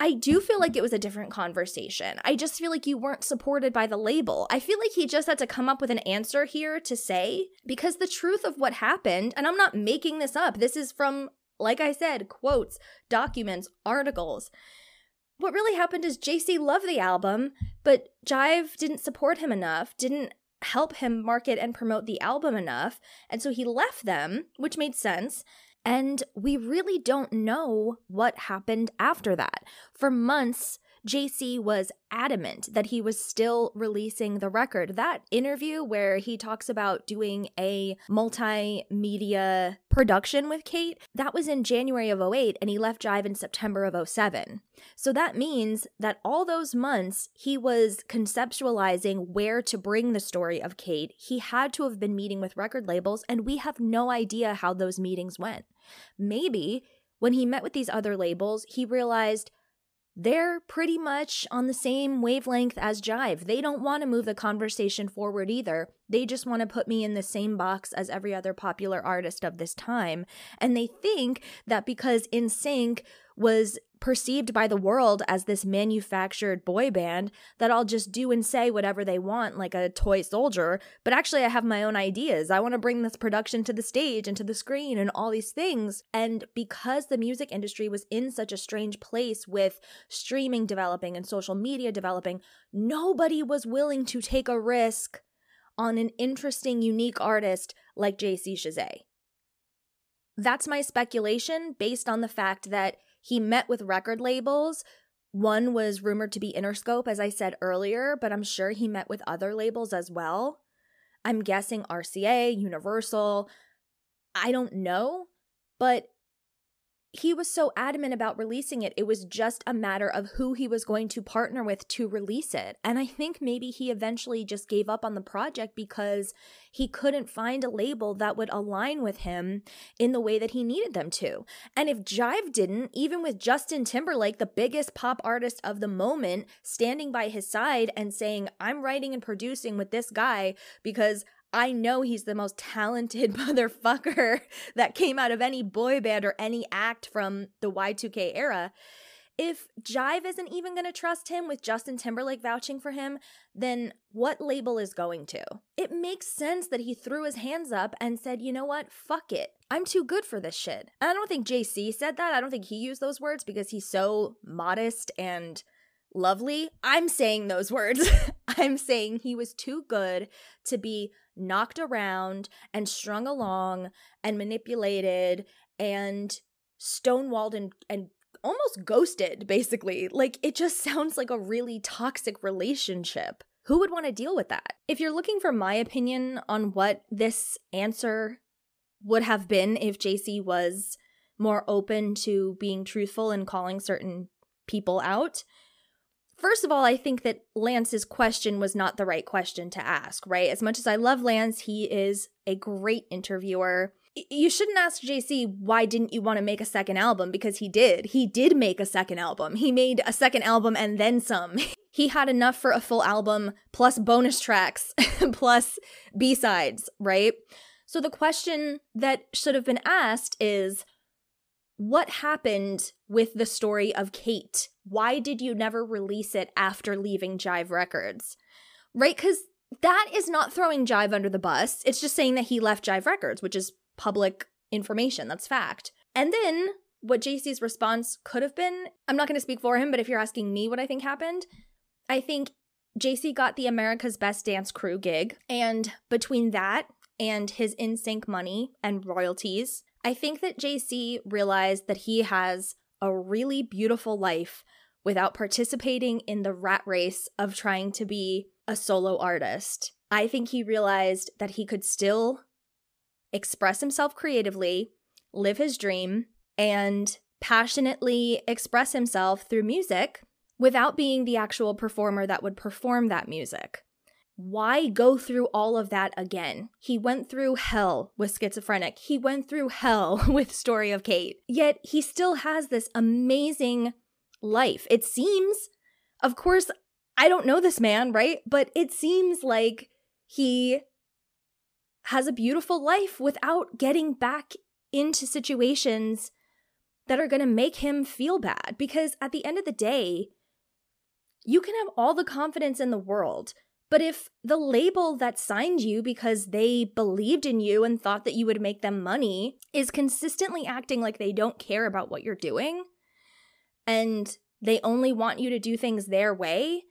I do feel like it was a different conversation. I just feel like you weren't supported by the label. I feel like he just had to come up with an answer here to say, because the truth of what happened, and I'm not making this up, this is from, like I said, quotes, documents, articles. What really happened is JC loved the album, but Jive didn't support him enough, didn't help him market and promote the album enough, and so he left them, which made sense. And we really don't know what happened after that. For months, JC was adamant that he was still releasing the record. That interview where he talks about doing a multimedia production with Kate, that was in January of 08 and he left Jive in September of 07. So that means that all those months he was conceptualizing where to bring the story of Kate. He had to have been meeting with record labels and we have no idea how those meetings went. Maybe when he met with these other labels, he realized they're pretty much on the same wavelength as Jive. They don't want to move the conversation forward either. They just want to put me in the same box as every other popular artist of this time. And they think that because NSYNC was perceived by the world as this manufactured boy band that I'll just do and say whatever they want like a toy soldier. But actually, I have my own ideas. I want to bring this production to the stage and to the screen and all these things. And because the music industry was in such a strange place with streaming developing and social media developing, nobody was willing to take a risk on an interesting, unique artist like JC Chasez. That's my speculation based on the fact that he met with record labels. One was rumored to be Interscope, as I said earlier, but I'm sure he met with other labels as well. I'm guessing RCA, Universal. I don't know, but he was so adamant about releasing it. It was just a matter of who he was going to partner with to release it. And I think maybe he eventually just gave up on the project because he couldn't find a label that would align with him in the way that he needed them to. And if Jive didn't, even with Justin Timberlake, the biggest pop artist of the moment, standing by his side and saying, I'm writing and producing with this guy because I know he's the most talented motherfucker that came out of any boy band or any act from the Y2K era. If Jive isn't even going to trust him with Justin Timberlake vouching for him, then what label is going to? It makes sense that he threw his hands up and said, you know what, fuck it. I'm too good for this shit. I don't think JC said that. I don't think he used those words because he's so modest and lovely. I'm saying those words. I'm saying he was too good to be knocked around and strung along and manipulated and stonewalled and, and almost ghosted, basically. Like, it just sounds like a really toxic relationship. Who would want to deal with that? If you're looking for my opinion on what this answer would have been if JC was more open to being truthful and calling certain people out, First of all, I think that Lance's question was not the right question to ask, right? As much as I love Lance, he is a great interviewer. You shouldn't ask JC, why didn't you want to make a second album? Because he did. He did make a second album. He made a second album and then some. he had enough for a full album, plus bonus tracks, plus B sides, right? So the question that should have been asked is, what happened with the story of Kate? Why did you never release it after leaving Jive Records? Right? Because that is not throwing Jive under the bus. It's just saying that he left Jive Records, which is public information. That's fact. And then what JC's response could have been I'm not going to speak for him, but if you're asking me what I think happened, I think JC got the America's Best Dance Crew gig. And between that and his NSYNC money and royalties, I think that JC realized that he has a really beautiful life without participating in the rat race of trying to be a solo artist. I think he realized that he could still express himself creatively, live his dream, and passionately express himself through music without being the actual performer that would perform that music why go through all of that again? He went through hell with schizophrenic. He went through hell with Story of Kate. Yet he still has this amazing life. It seems, of course, I don't know this man, right? But it seems like he has a beautiful life without getting back into situations that are going to make him feel bad because at the end of the day, you can have all the confidence in the world. But if the label that signed you because they believed in you and thought that you would make them money is consistently acting like they don't care about what you're doing and they only want you to do things their way,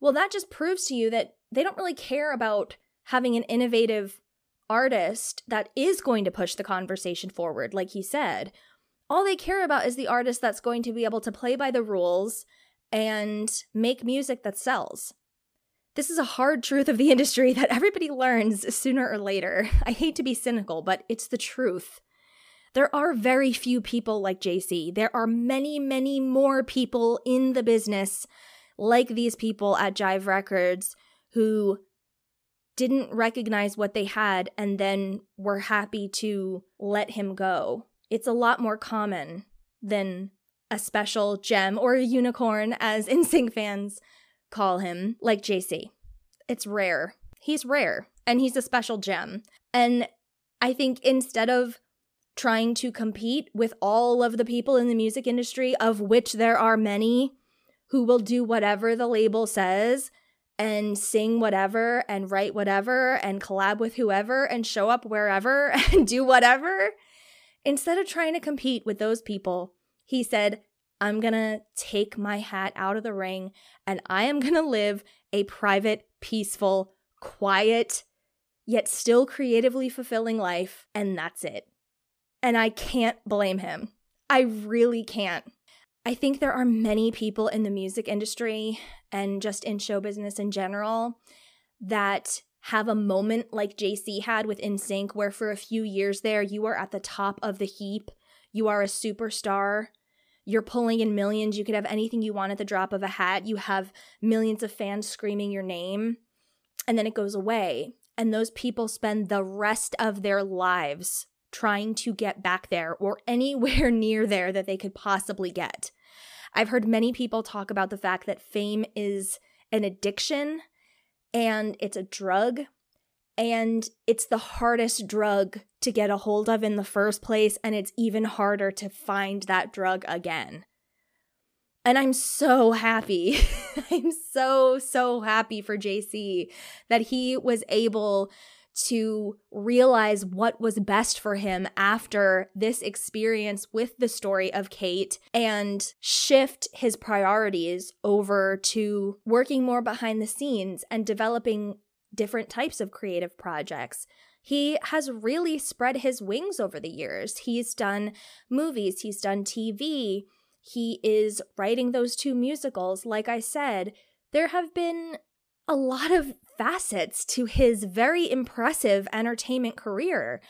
well, that just proves to you that they don't really care about having an innovative artist that is going to push the conversation forward, like he said. All they care about is the artist that's going to be able to play by the rules and make music that sells. This is a hard truth of the industry that everybody learns sooner or later. I hate to be cynical, but it's the truth. There are very few people like JC. There are many, many more people in the business like these people at Jive Records who didn't recognize what they had and then were happy to let him go. It's a lot more common than a special gem or a unicorn, as NSYNC fans call him, like JC. It's rare. He's rare and he's a special gem. And I think instead of trying to compete with all of the people in the music industry, of which there are many who will do whatever the label says and sing whatever and write whatever and collab with whoever and show up wherever and do whatever. Instead of trying to compete with those people, he said, I'm gonna take my hat out of the ring and I am gonna live a private, peaceful, quiet, yet still creatively fulfilling life. And that's it. And I can't blame him. I really can't. I think there are many people in the music industry and just in show business in general that have a moment like JC had with NSYNC, where for a few years there, you are at the top of the heap. You are a superstar. You're pulling in millions. You could have anything you want at the drop of a hat. You have millions of fans screaming your name. And then it goes away. And those people spend the rest of their lives trying to get back there or anywhere near there that they could possibly get. I've heard many people talk about the fact that fame is an addiction and it's a drug and it's the hardest drug to get a hold of in the first place and it's even harder to find that drug again. And I'm so happy. I'm so, so happy for JC that he was able to realize what was best for him after this experience with the story of Kate and shift his priorities over to working more behind the scenes and developing different types of creative projects. He has really spread his wings over the years. He's done movies, he's done TV, he is writing those two musicals. Like I said, there have been a lot of facets to his very impressive entertainment career.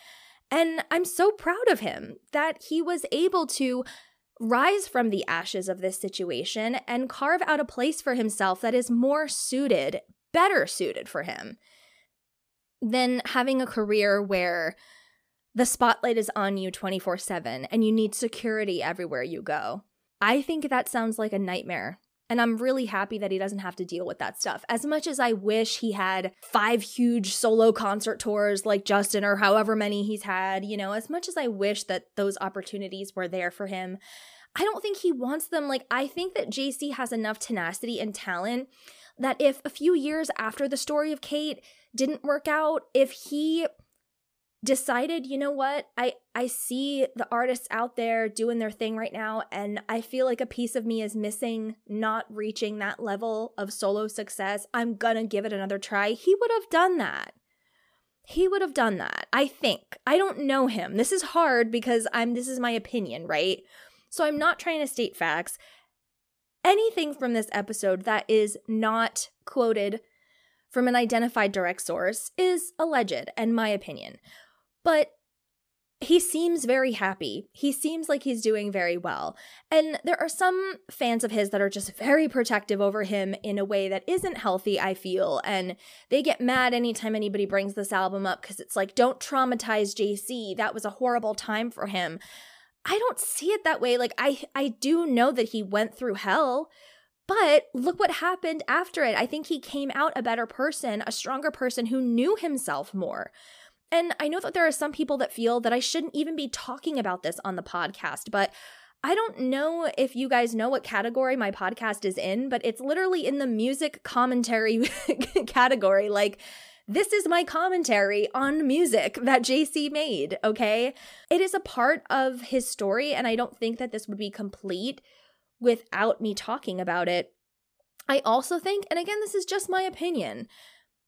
And I'm so proud of him that he was able to rise from the ashes of this situation and carve out a place for himself that is more suited, better suited for him than having a career where the spotlight is on you 24 7 and you need security everywhere you go. I think that sounds like a nightmare and I'm really happy that he doesn't have to deal with that stuff. As much as I wish he had five huge solo concert tours like Justin or however many he's had, you know, as much as I wish that those opportunities were there for him, I don't think he wants them. Like, I think that JC has enough tenacity and talent that if a few years after the story of Kate didn't work out, if he decided, you know what? I I see the artists out there doing their thing right now and I feel like a piece of me is missing not reaching that level of solo success. I'm going to give it another try. He would have done that. He would have done that. I think. I don't know him. This is hard because I'm this is my opinion, right? So I'm not trying to state facts. Anything from this episode that is not quoted from an identified direct source is alleged and my opinion. But he seems very happy. He seems like he's doing very well. And there are some fans of his that are just very protective over him in a way that isn't healthy, I feel. And they get mad anytime anybody brings this album up because it's like, don't traumatize JC. That was a horrible time for him. I don't see it that way. Like I I do know that he went through hell, but look what happened after it. I think he came out a better person, a stronger person who knew himself more. And I know that there are some people that feel that I shouldn't even be talking about this on the podcast, but I don't know if you guys know what category my podcast is in, but it's literally in the music commentary category. Like, this is my commentary on music that JC made, okay? It is a part of his story, and I don't think that this would be complete without me talking about it. I also think, and again, this is just my opinion,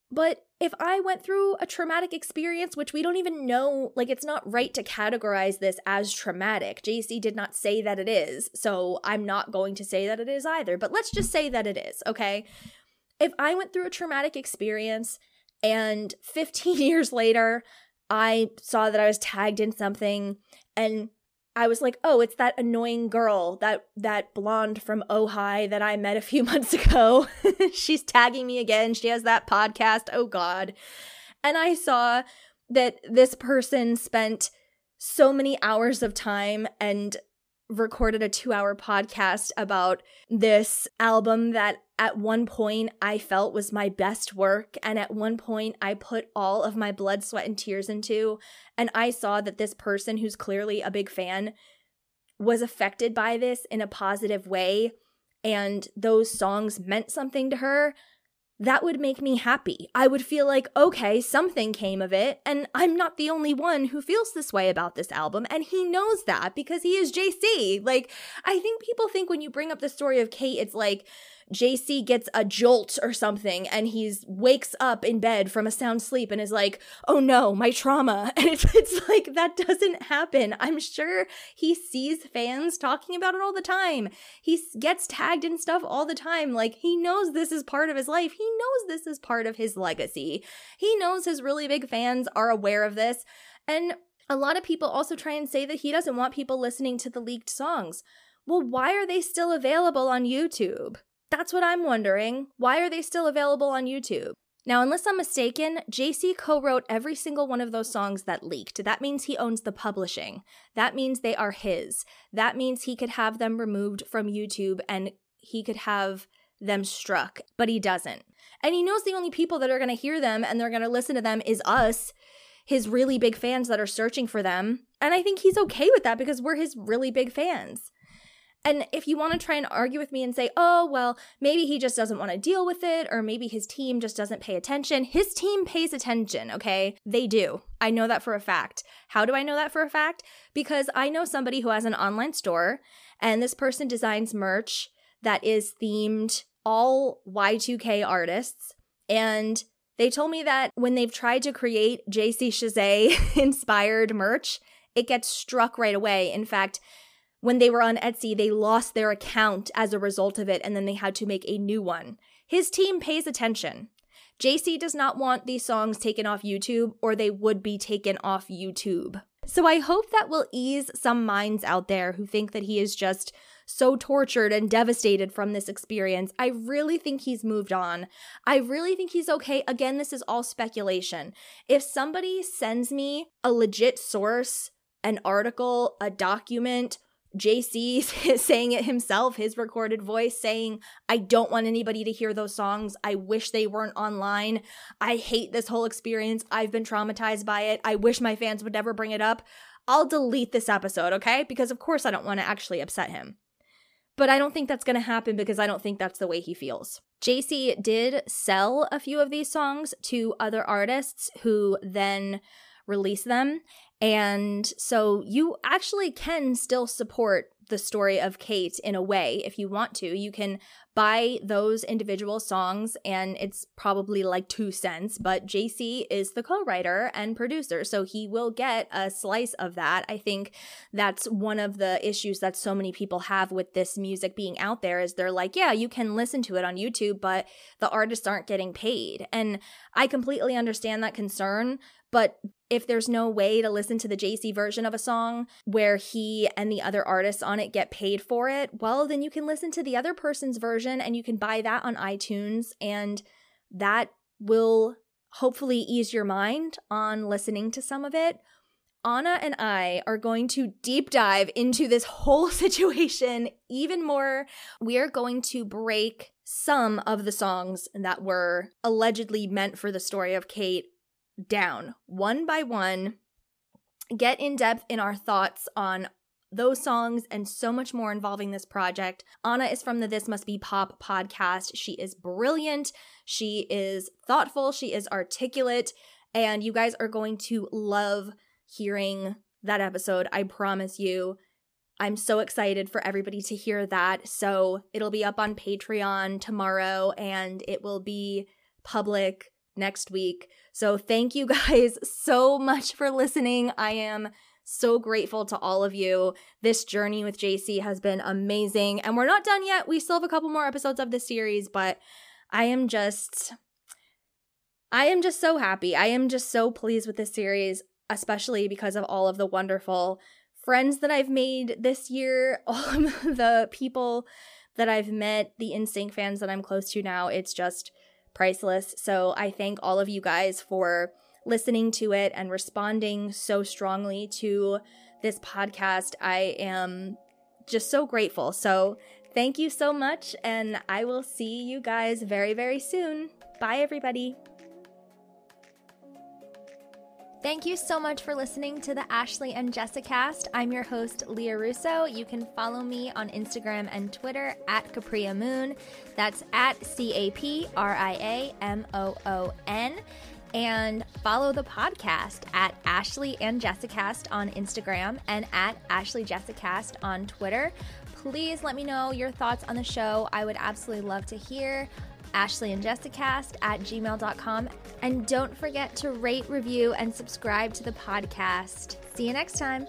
but if I went through a traumatic experience, which we don't even know, like it's not right to categorize this as traumatic. JC did not say that it is, so I'm not going to say that it is either, but let's just say that it is, okay? If I went through a traumatic experience and 15 years later, I saw that I was tagged in something and I was like, "Oh, it's that annoying girl, that that blonde from Ojai that I met a few months ago. She's tagging me again. She has that podcast. Oh god." And I saw that this person spent so many hours of time and recorded a 2-hour podcast about this album that at one point I felt was my best work, and at one point I put all of my blood, sweat, and tears into. And I saw that this person, who's clearly a big fan, was affected by this in a positive way, and those songs meant something to her. That would make me happy. I would feel like, okay, something came of it, and I'm not the only one who feels this way about this album, and he knows that because he is JC. Like, I think people think when you bring up the story of Kate, it's like, JC gets a jolt or something and he's wakes up in bed from a sound sleep and is like, "Oh no, my trauma." And it's it's like that doesn't happen. I'm sure he sees fans talking about it all the time. He gets tagged in stuff all the time. Like he knows this is part of his life. He knows this is part of his legacy. He knows his really big fans are aware of this. And a lot of people also try and say that he doesn't want people listening to the leaked songs. Well, why are they still available on YouTube? That's what I'm wondering. Why are they still available on YouTube? Now, unless I'm mistaken, JC co wrote every single one of those songs that leaked. That means he owns the publishing. That means they are his. That means he could have them removed from YouTube and he could have them struck, but he doesn't. And he knows the only people that are going to hear them and they're going to listen to them is us, his really big fans that are searching for them. And I think he's okay with that because we're his really big fans. And if you want to try and argue with me and say, oh, well, maybe he just doesn't want to deal with it, or maybe his team just doesn't pay attention, his team pays attention, okay? They do. I know that for a fact. How do I know that for a fact? Because I know somebody who has an online store, and this person designs merch that is themed all Y2K artists. And they told me that when they've tried to create JC Chasez inspired merch, it gets struck right away. In fact, when they were on Etsy, they lost their account as a result of it, and then they had to make a new one. His team pays attention. JC does not want these songs taken off YouTube, or they would be taken off YouTube. So I hope that will ease some minds out there who think that he is just so tortured and devastated from this experience. I really think he's moved on. I really think he's okay. Again, this is all speculation. If somebody sends me a legit source, an article, a document, JC saying it himself, his recorded voice saying, I don't want anybody to hear those songs. I wish they weren't online. I hate this whole experience. I've been traumatized by it. I wish my fans would never bring it up. I'll delete this episode, okay? Because of course I don't want to actually upset him. But I don't think that's going to happen because I don't think that's the way he feels. JC did sell a few of these songs to other artists who then released them. And so you actually can still support the story of Kate in a way if you want to. You can buy those individual songs and it's probably like 2 cents, but JC is the co-writer and producer, so he will get a slice of that. I think that's one of the issues that so many people have with this music being out there is they're like, yeah, you can listen to it on YouTube, but the artists aren't getting paid. And I completely understand that concern, but if there's no way to listen to the JC version of a song where he and the other artists on it get paid for it, well, then you can listen to the other person's version and you can buy that on iTunes, and that will hopefully ease your mind on listening to some of it. Anna and I are going to deep dive into this whole situation even more. We are going to break some of the songs that were allegedly meant for the story of Kate down one by one, get in depth in our thoughts on those songs and so much more involving this project. Anna is from the This Must Be Pop podcast. She is brilliant, she is thoughtful, she is articulate, and you guys are going to love hearing that episode. I promise you. I'm so excited for everybody to hear that. So it'll be up on Patreon tomorrow and it will be public next week. So thank you guys so much for listening. I am so grateful to all of you. This journey with JC has been amazing. And we're not done yet. We still have a couple more episodes of the series, but I am just I am just so happy. I am just so pleased with this series, especially because of all of the wonderful friends that I've made this year, all of the people that I've met, the NSYNC fans that I'm close to now. It's just priceless. So I thank all of you guys for listening to it and responding so strongly to this podcast. I am just so grateful. So, thank you so much, and I will see you guys very, very soon. Bye, everybody. Thank you so much for listening to the Ashlee and Jessicast. I'm your host, Lia Russo. You can follow me on Instagram and Twitter at Capria Moon. That's at C A P R I A M O O N and follow the podcast at Ashlee and Jessicast on Instagram and at Ashlee Jessicast on Twitter. Please let me know your thoughts on the show. I would absolutely love to hear. Ashlee and Jessicast at gmail.com. And don't forget to rate, review, and subscribe to the podcast. See you next time.